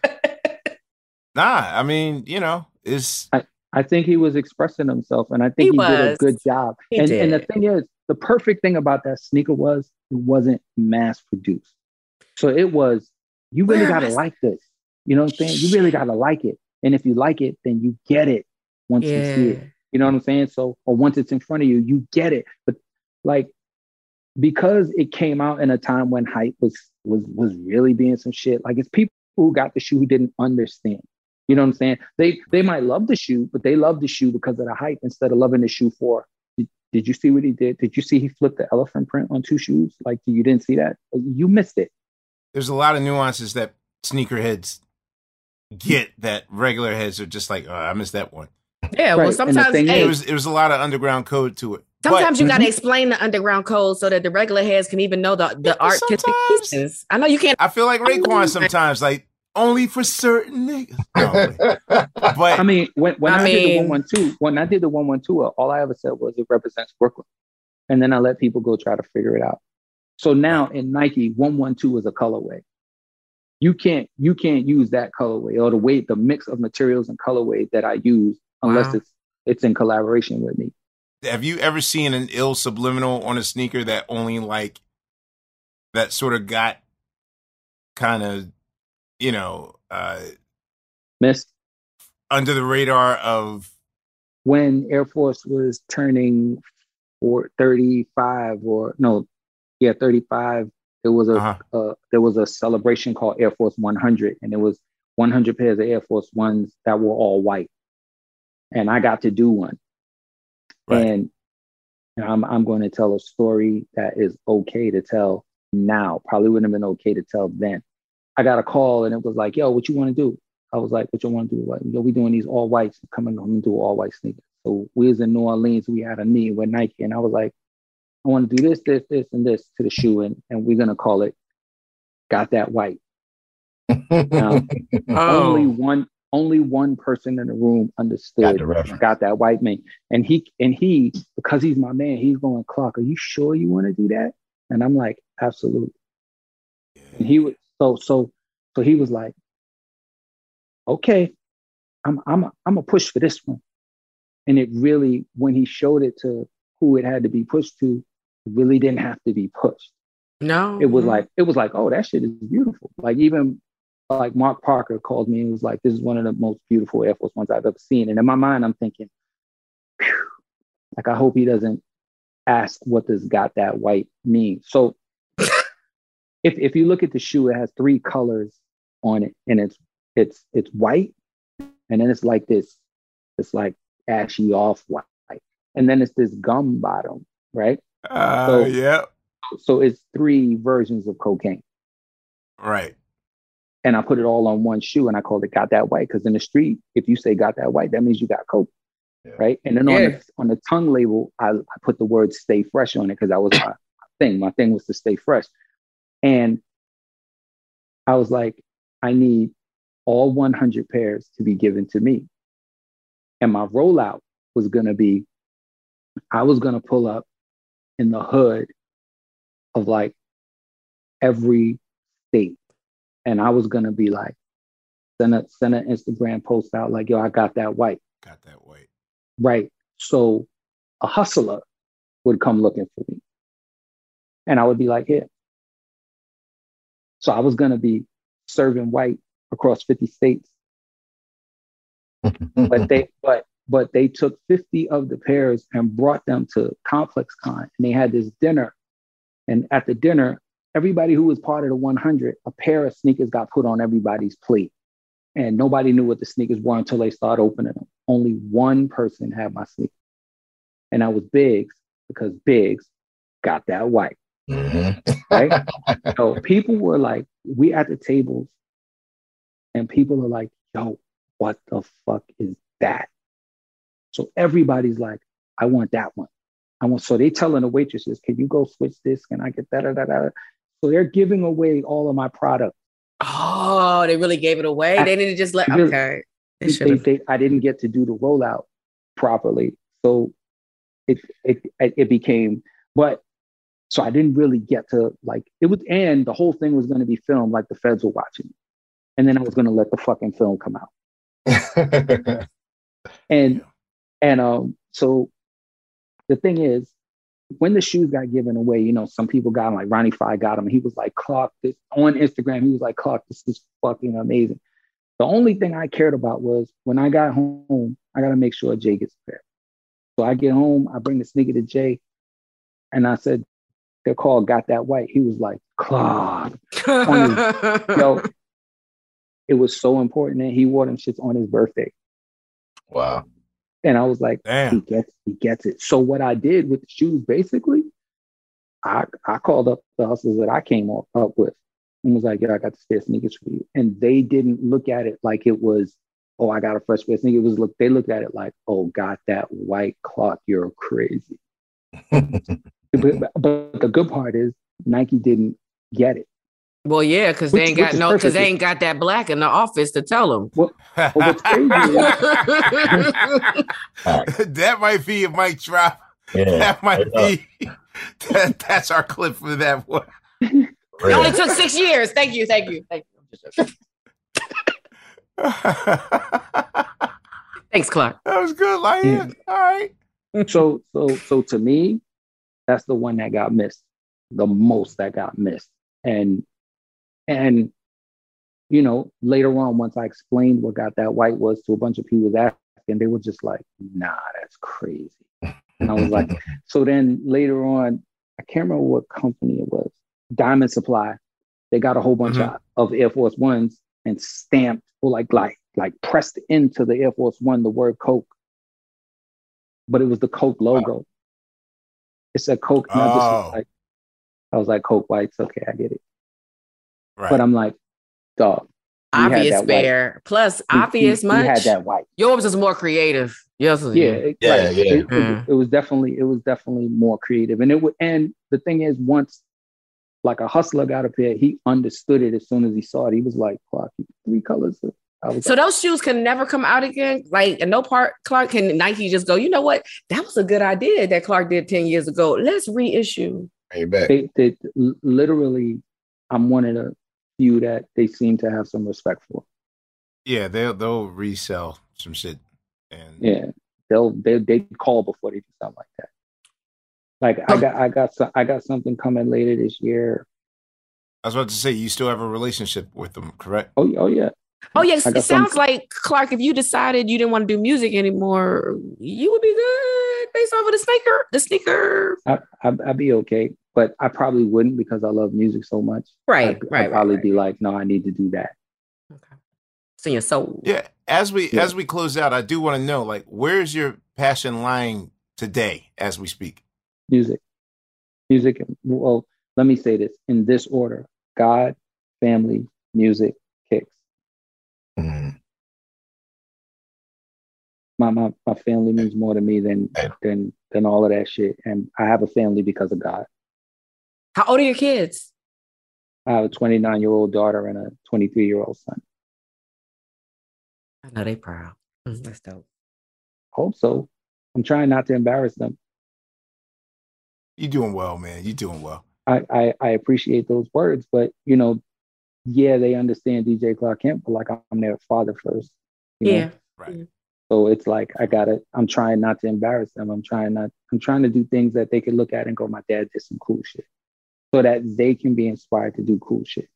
nah. I mean, you know, it's. I, I think he was expressing himself, and I think he, he did a good job. And, and the thing is, the perfect thing about that sneaker was it wasn't mass produced. So it was you really Where gotta like this. You know what I'm saying? You really gotta like it. And if you like it, then you get it once yeah. you see it. You know what I'm saying? So, or once it's in front of you, you get it. But like, because it came out in a time when hype was was was really being some shit. Like, it's people who got the shoe who didn't understand. You know what I'm saying? They they might love the shoe, but they love the shoe because of the hype instead of loving the shoe for. Did, did you see what he did? Did you see he flipped the elephant print on two shoes? Like you didn't see that? You missed it. There's a lot of nuances that sneakerheads get that regular heads are just like, oh, I missed that one. Yeah, well, sometimes hey, it was it was a lot of underground code to it. Sometimes but, you got to mm-hmm. explain the underground code so that the regular heads can even know the the artistic pieces. I know you can't. I feel like Raekwon sometimes, like only for certain niggas. No, but I mean, when, when I, I mean, did the one one two, when I did the one one two, all I ever said was it represents Brooklyn, and then I let people go try to figure it out. So now in Nike, one one two is a colorway you can't you can't use that colorway or the way the mix of materials and colorway that I use unless wow. it's it's in collaboration with me. Have you ever seen an ill subliminal on a sneaker that only like that sort of got kind of you know uh missed under the radar of when Air Force was turning for 35 or no yeah 35 there was a uh-huh. uh, there was a celebration called Air Force 100, and it was 100 pairs of Air Force Ones that were all white, and I got to do one. Right. And, and I'm I'm going to tell a story that is okay to tell now. Probably wouldn't have been okay to tell then. I got a call and it was like, "Yo, what you want to do?" I was like, "What you want to do?" Like, Yo, we doing these all whites. Come home and do all white sneakers. So we was in New Orleans. We had a meeting with Nike, and I was like, I want to do this, this, this, and this to the shoe, and, and we're gonna call it "Got That White." Now, oh. Only one, only one person in the room understood got, got, that white man, and he and he because he's my man, he's going, Clark, are you sure you want to do that? And I'm like, absolutely. Yeah. And he was so so so he was like, okay, I'm I'm a, I'm a push for this one. And it really, when he showed it to who it had to be pushed to, really didn't have to be pushed. No. It was mm-hmm. like, it was like, oh, that shit is beautiful. Like even like Mark Parker called me and was like, this is one of the most beautiful Air Force Ones I've ever seen. And in my mind, I'm thinking, like, I hope he doesn't ask what does got that white mean. So if if you look at the shoe, it has three colors on it, and it's it's it's white, and then it's like this, it's like ashy off white, and then it's this gum bottom, right? Uh, so, yeah. So it's three versions of cocaine. Right. And I put it all on one shoe and I called it Got That White. Because in the street, if you say Got That White, that means you got coke. Yeah. Right. And then yeah. on, the, on the tongue label, I, I put the word stay fresh on it because that was my thing. My thing was to stay fresh. And I was like, I need all 100 pairs to be given to me. And my rollout was going to be I was going to pull up in the hood of like every state. And I was gonna be like, send a send an Instagram post out like, yo, I got that white. Got that white. Right. So a hustler would come looking for me. And I would be like, here. So I was gonna be serving white across 50 states. but they but but they took 50 of the pairs and brought them to Complex Con. And they had this dinner. And at the dinner, everybody who was part of the 100, a pair of sneakers got put on everybody's plate. And nobody knew what the sneakers were until they started opening them. Only one person had my sneakers. And I was Biggs because Biggs got that white. Mm-hmm. right? so people were like, we at the tables, and people are like, yo, what the fuck is that? So everybody's like, I want that one. I want so they telling the waitresses, can you go switch this? Can I get that? Da, da, da? So they're giving away all of my product. Oh, they really gave it away. I, they didn't just let okay. They, they, they, I didn't get to do the rollout properly. So it it it became but so I didn't really get to like it was and the whole thing was going to be filmed like the feds were watching. And then I was going to let the fucking film come out. and and um so the thing is when the shoes got given away, you know, some people got them, like Ronnie Fieg got them. He was like, Clark, this on Instagram, he was like, Clark, this is fucking amazing. The only thing I cared about was when I got home, I got to make sure Jay gets prepared. So I get home, I bring the sneaker to Jay, and I said, "The call got that white." He was like, "Clark." yo, it was so important that he wore them shits on his birthday. Wow. And I was like, Damn. he gets he gets it. So what I did with the shoes, basically, I I called up the hustlers that I came up, up with and was like, yeah, I got the spare sneakers for you. And they didn't look at it like it was oh, I got a fresh pair of sneakers. It was look, they looked at it like, oh, got that white Clark, you're crazy. but, but, the good part is Nike didn't get it. Well, yeah, because they ain't got no, because they ain't got that black in the office to tell them. Well, well, what's that might be a mic drop. Yeah, that might be. That, that's our clip for that one. It only took six years. Thank you, thank you, thank you. Thanks, Clark. That was good, Lion. Yeah. All right. so, so, so to me, that's the one that got missed, the most that got missed, and and you know later on, once I explained what got that white was to a bunch of people that and they were just like, "Nah, that's crazy." And I was like, so then later on, I can't remember what company it was, Diamond Supply. They got a whole bunch mm-hmm. of, of Air Force Ones and stamped or like like like pressed into the Air Force One the word Coke, but it was the Coke logo. Wow. It said Coke, oh. I like, I was like Coke Whites. Okay, I get it. Right. But I'm like, dog. Obvious bear. Plus, he, obvious he, much. He had that white. Yours was more creative. Yes, yeah, it, yeah, like, yeah. It, mm. it, was definitely it was definitely more creative, and it would. And the thing is, once like a hustler got up here, he understood it as soon as he saw it. He was like, "Clark, three colors." so like, those shoes can never come out again. Like, and no part, Clark can Nike just go. You know what? That was a good idea that Clark did ten years ago. Let's reissue. They, they literally, I'm one of the few that they seem to have some respect for. Yeah, they'll they'll resell some shit, and yeah, they'll they they call before they do something like that. Like I got I got some, I got something coming later this year. I was about to say you still have a relationship with them, correct? Oh, oh yeah. Oh yes, it sounds like Clark. If you decided you didn't want to do music anymore, you would be good based off of the sneaker. The sneaker. I, I, would be okay, but I probably wouldn't because I love music so much. Right, I'd, right. I'd probably right, be like, no, I need to do that. Okay. So your soul. Yeah. As we yeah. as we close out, I do want to know, like, where's your passion lying today as we speak? music. Music, well, let me say this in this order God, family, music, kicks. Mm-hmm. My, my, my family means more to me than, than, than all of that shit. And I have a family because of God. How old are your kids? I have a 29 year old daughter and a 23 year old son. I know they proud. Mm-hmm. That's dope. Hope so. I'm trying not to embarrass them. You're doing well, man. You're doing well. I, I, I appreciate those words, but you know, yeah, they understand DJ Clark Kent, but like I'm their father first. yeah. Know? Right. So it's like I gotta. I'm trying not to embarrass them. I'm trying not. I'm trying to do things that they can look at and go, "My dad did some cool shit," so that they can be inspired to do cool shit.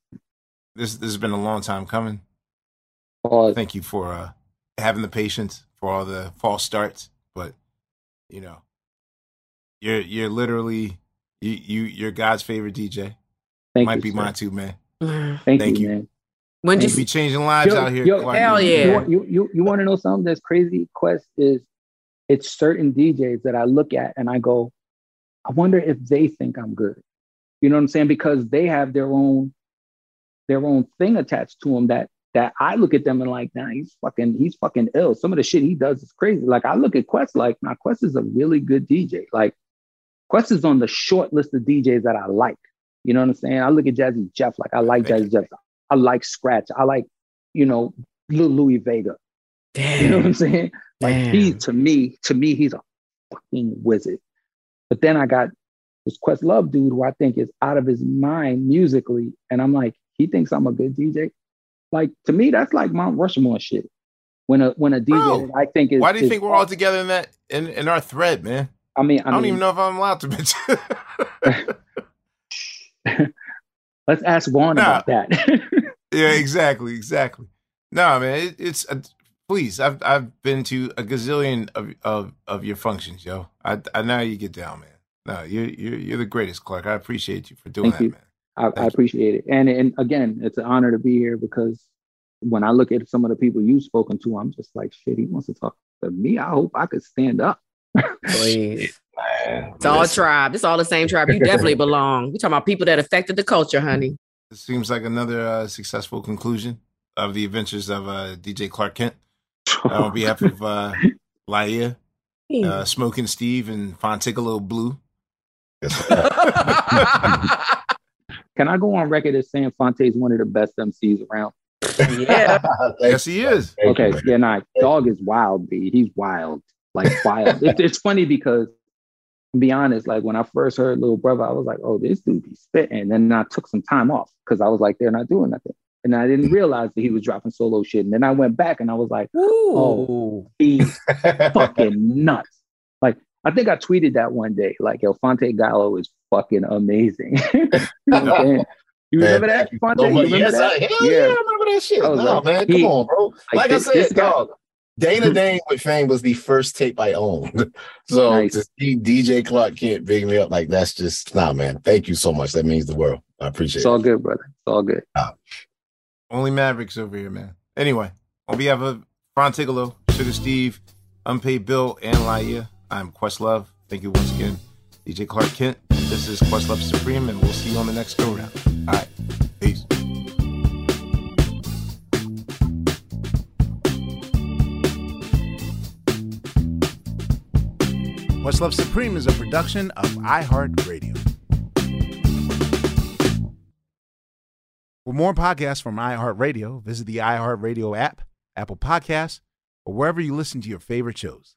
This this has been a long time coming. Pause. Thank you for uh, having the patience for all the false starts, but you know, you're you're literally you you you're God's favorite DJ. Thank Might you, be sir. mine too, man. Thank, Thank you, you. man. When You just be changing lives Yo, out here. yo, hell yeah. You, you, you, you want to know something that's crazy? Quest is it's certain DJs that I look at and I go, I wonder if they think I'm good. You know what I'm saying? Because they have their own their own thing attached to them that that I look at them and like, nah, he's fucking he's fucking ill. Some of the shit he does is crazy. Like I look at Quest like, nah, Quest is a really good DJ. Like Quest is on the short list of DJs that I like. You know what I'm saying? I look at Jazzy Jeff like I like Jazzy Jeff. I like Scratch. I like, you know, Lil Louie Vega. You know what I'm saying? Like he to me, to me, he's a fucking wizard. But then I got this Questlove dude who I think is out of his mind musically, and I'm like, he thinks I'm a good DJ. Like to me, that's like Mount Rushmore shit. When a when a DJ Bro, I think is Why do you is think we're all together in that in, in our thread, man? I mean, I, I, don't mean, even know if I'm allowed to mention. let's ask Vaughn Nah. about that. yeah, exactly, exactly. No, man, it, it's uh, please. I've I've been to a gazillion of of, of your functions, yo. I I know you get down, man. No, you're you're you're the greatest, Clark. I appreciate you for doing Thank that, you. man. I, I Thank you. appreciate it. And and again, it's an honor to be here because when I look at some of the people you've spoken to, I'm just like, shit, he wants to talk to me. I hope I could stand up. Please. Man, It's all listen. tribe. It's all the same tribe. You definitely belong. We talking about people that affected the culture, honey. This seems like another uh, successful conclusion of the adventures of uh, DJ Clark Kent. Uh, on behalf of uh, Laiya, uh, Smoking Steve, and Fonticolo Blue. Can I go on record as saying Phonte is one of the best MCs around? yeah. yes, he is. Thank you, Okay, yeah, nah, dog is wild, B. He's wild, like wild. it, it's funny because, to be honest, like when I first heard Little Brother, I was like, oh, this dude be spitting. And then I took some time off because I was like, they're not doing nothing. And I didn't realize that he was dropping solo shit. And then I went back and I was like, Ooh. Oh, he's fucking nuts. Like, I think I tweeted that one day, like, El Phonte Gallo is fucking amazing. you know what I'm saying? You Man, remember that, thank you Phonte? so You remember yes, that? I, hell yeah. I remember that shit. I No, like, man, he- come on, bro. like, Like this- I said, this guy- dog, Dana Dane with Fame was the first tape I owned. So Nice. to see DJ Clark Kent big me up like that's just nah, man. Thank you so much. That means the world. I appreciate it. It's all good, brother. It's all good. Only Mavericks over here, man. Anyway, on behalf of Fonticolo, Sugar Steve, Unpaid Bill, and Laiya, I'm Questlove. Thank you once again, DJ Clark Kent. This is Questlove Supreme, and we'll see you on the next go round. All right, peace. Questlove Supreme is a production of iHeartRadio. For more podcasts from iHeartRadio, visit the iHeartRadio app, Apple Podcasts, or wherever you listen to your favorite shows.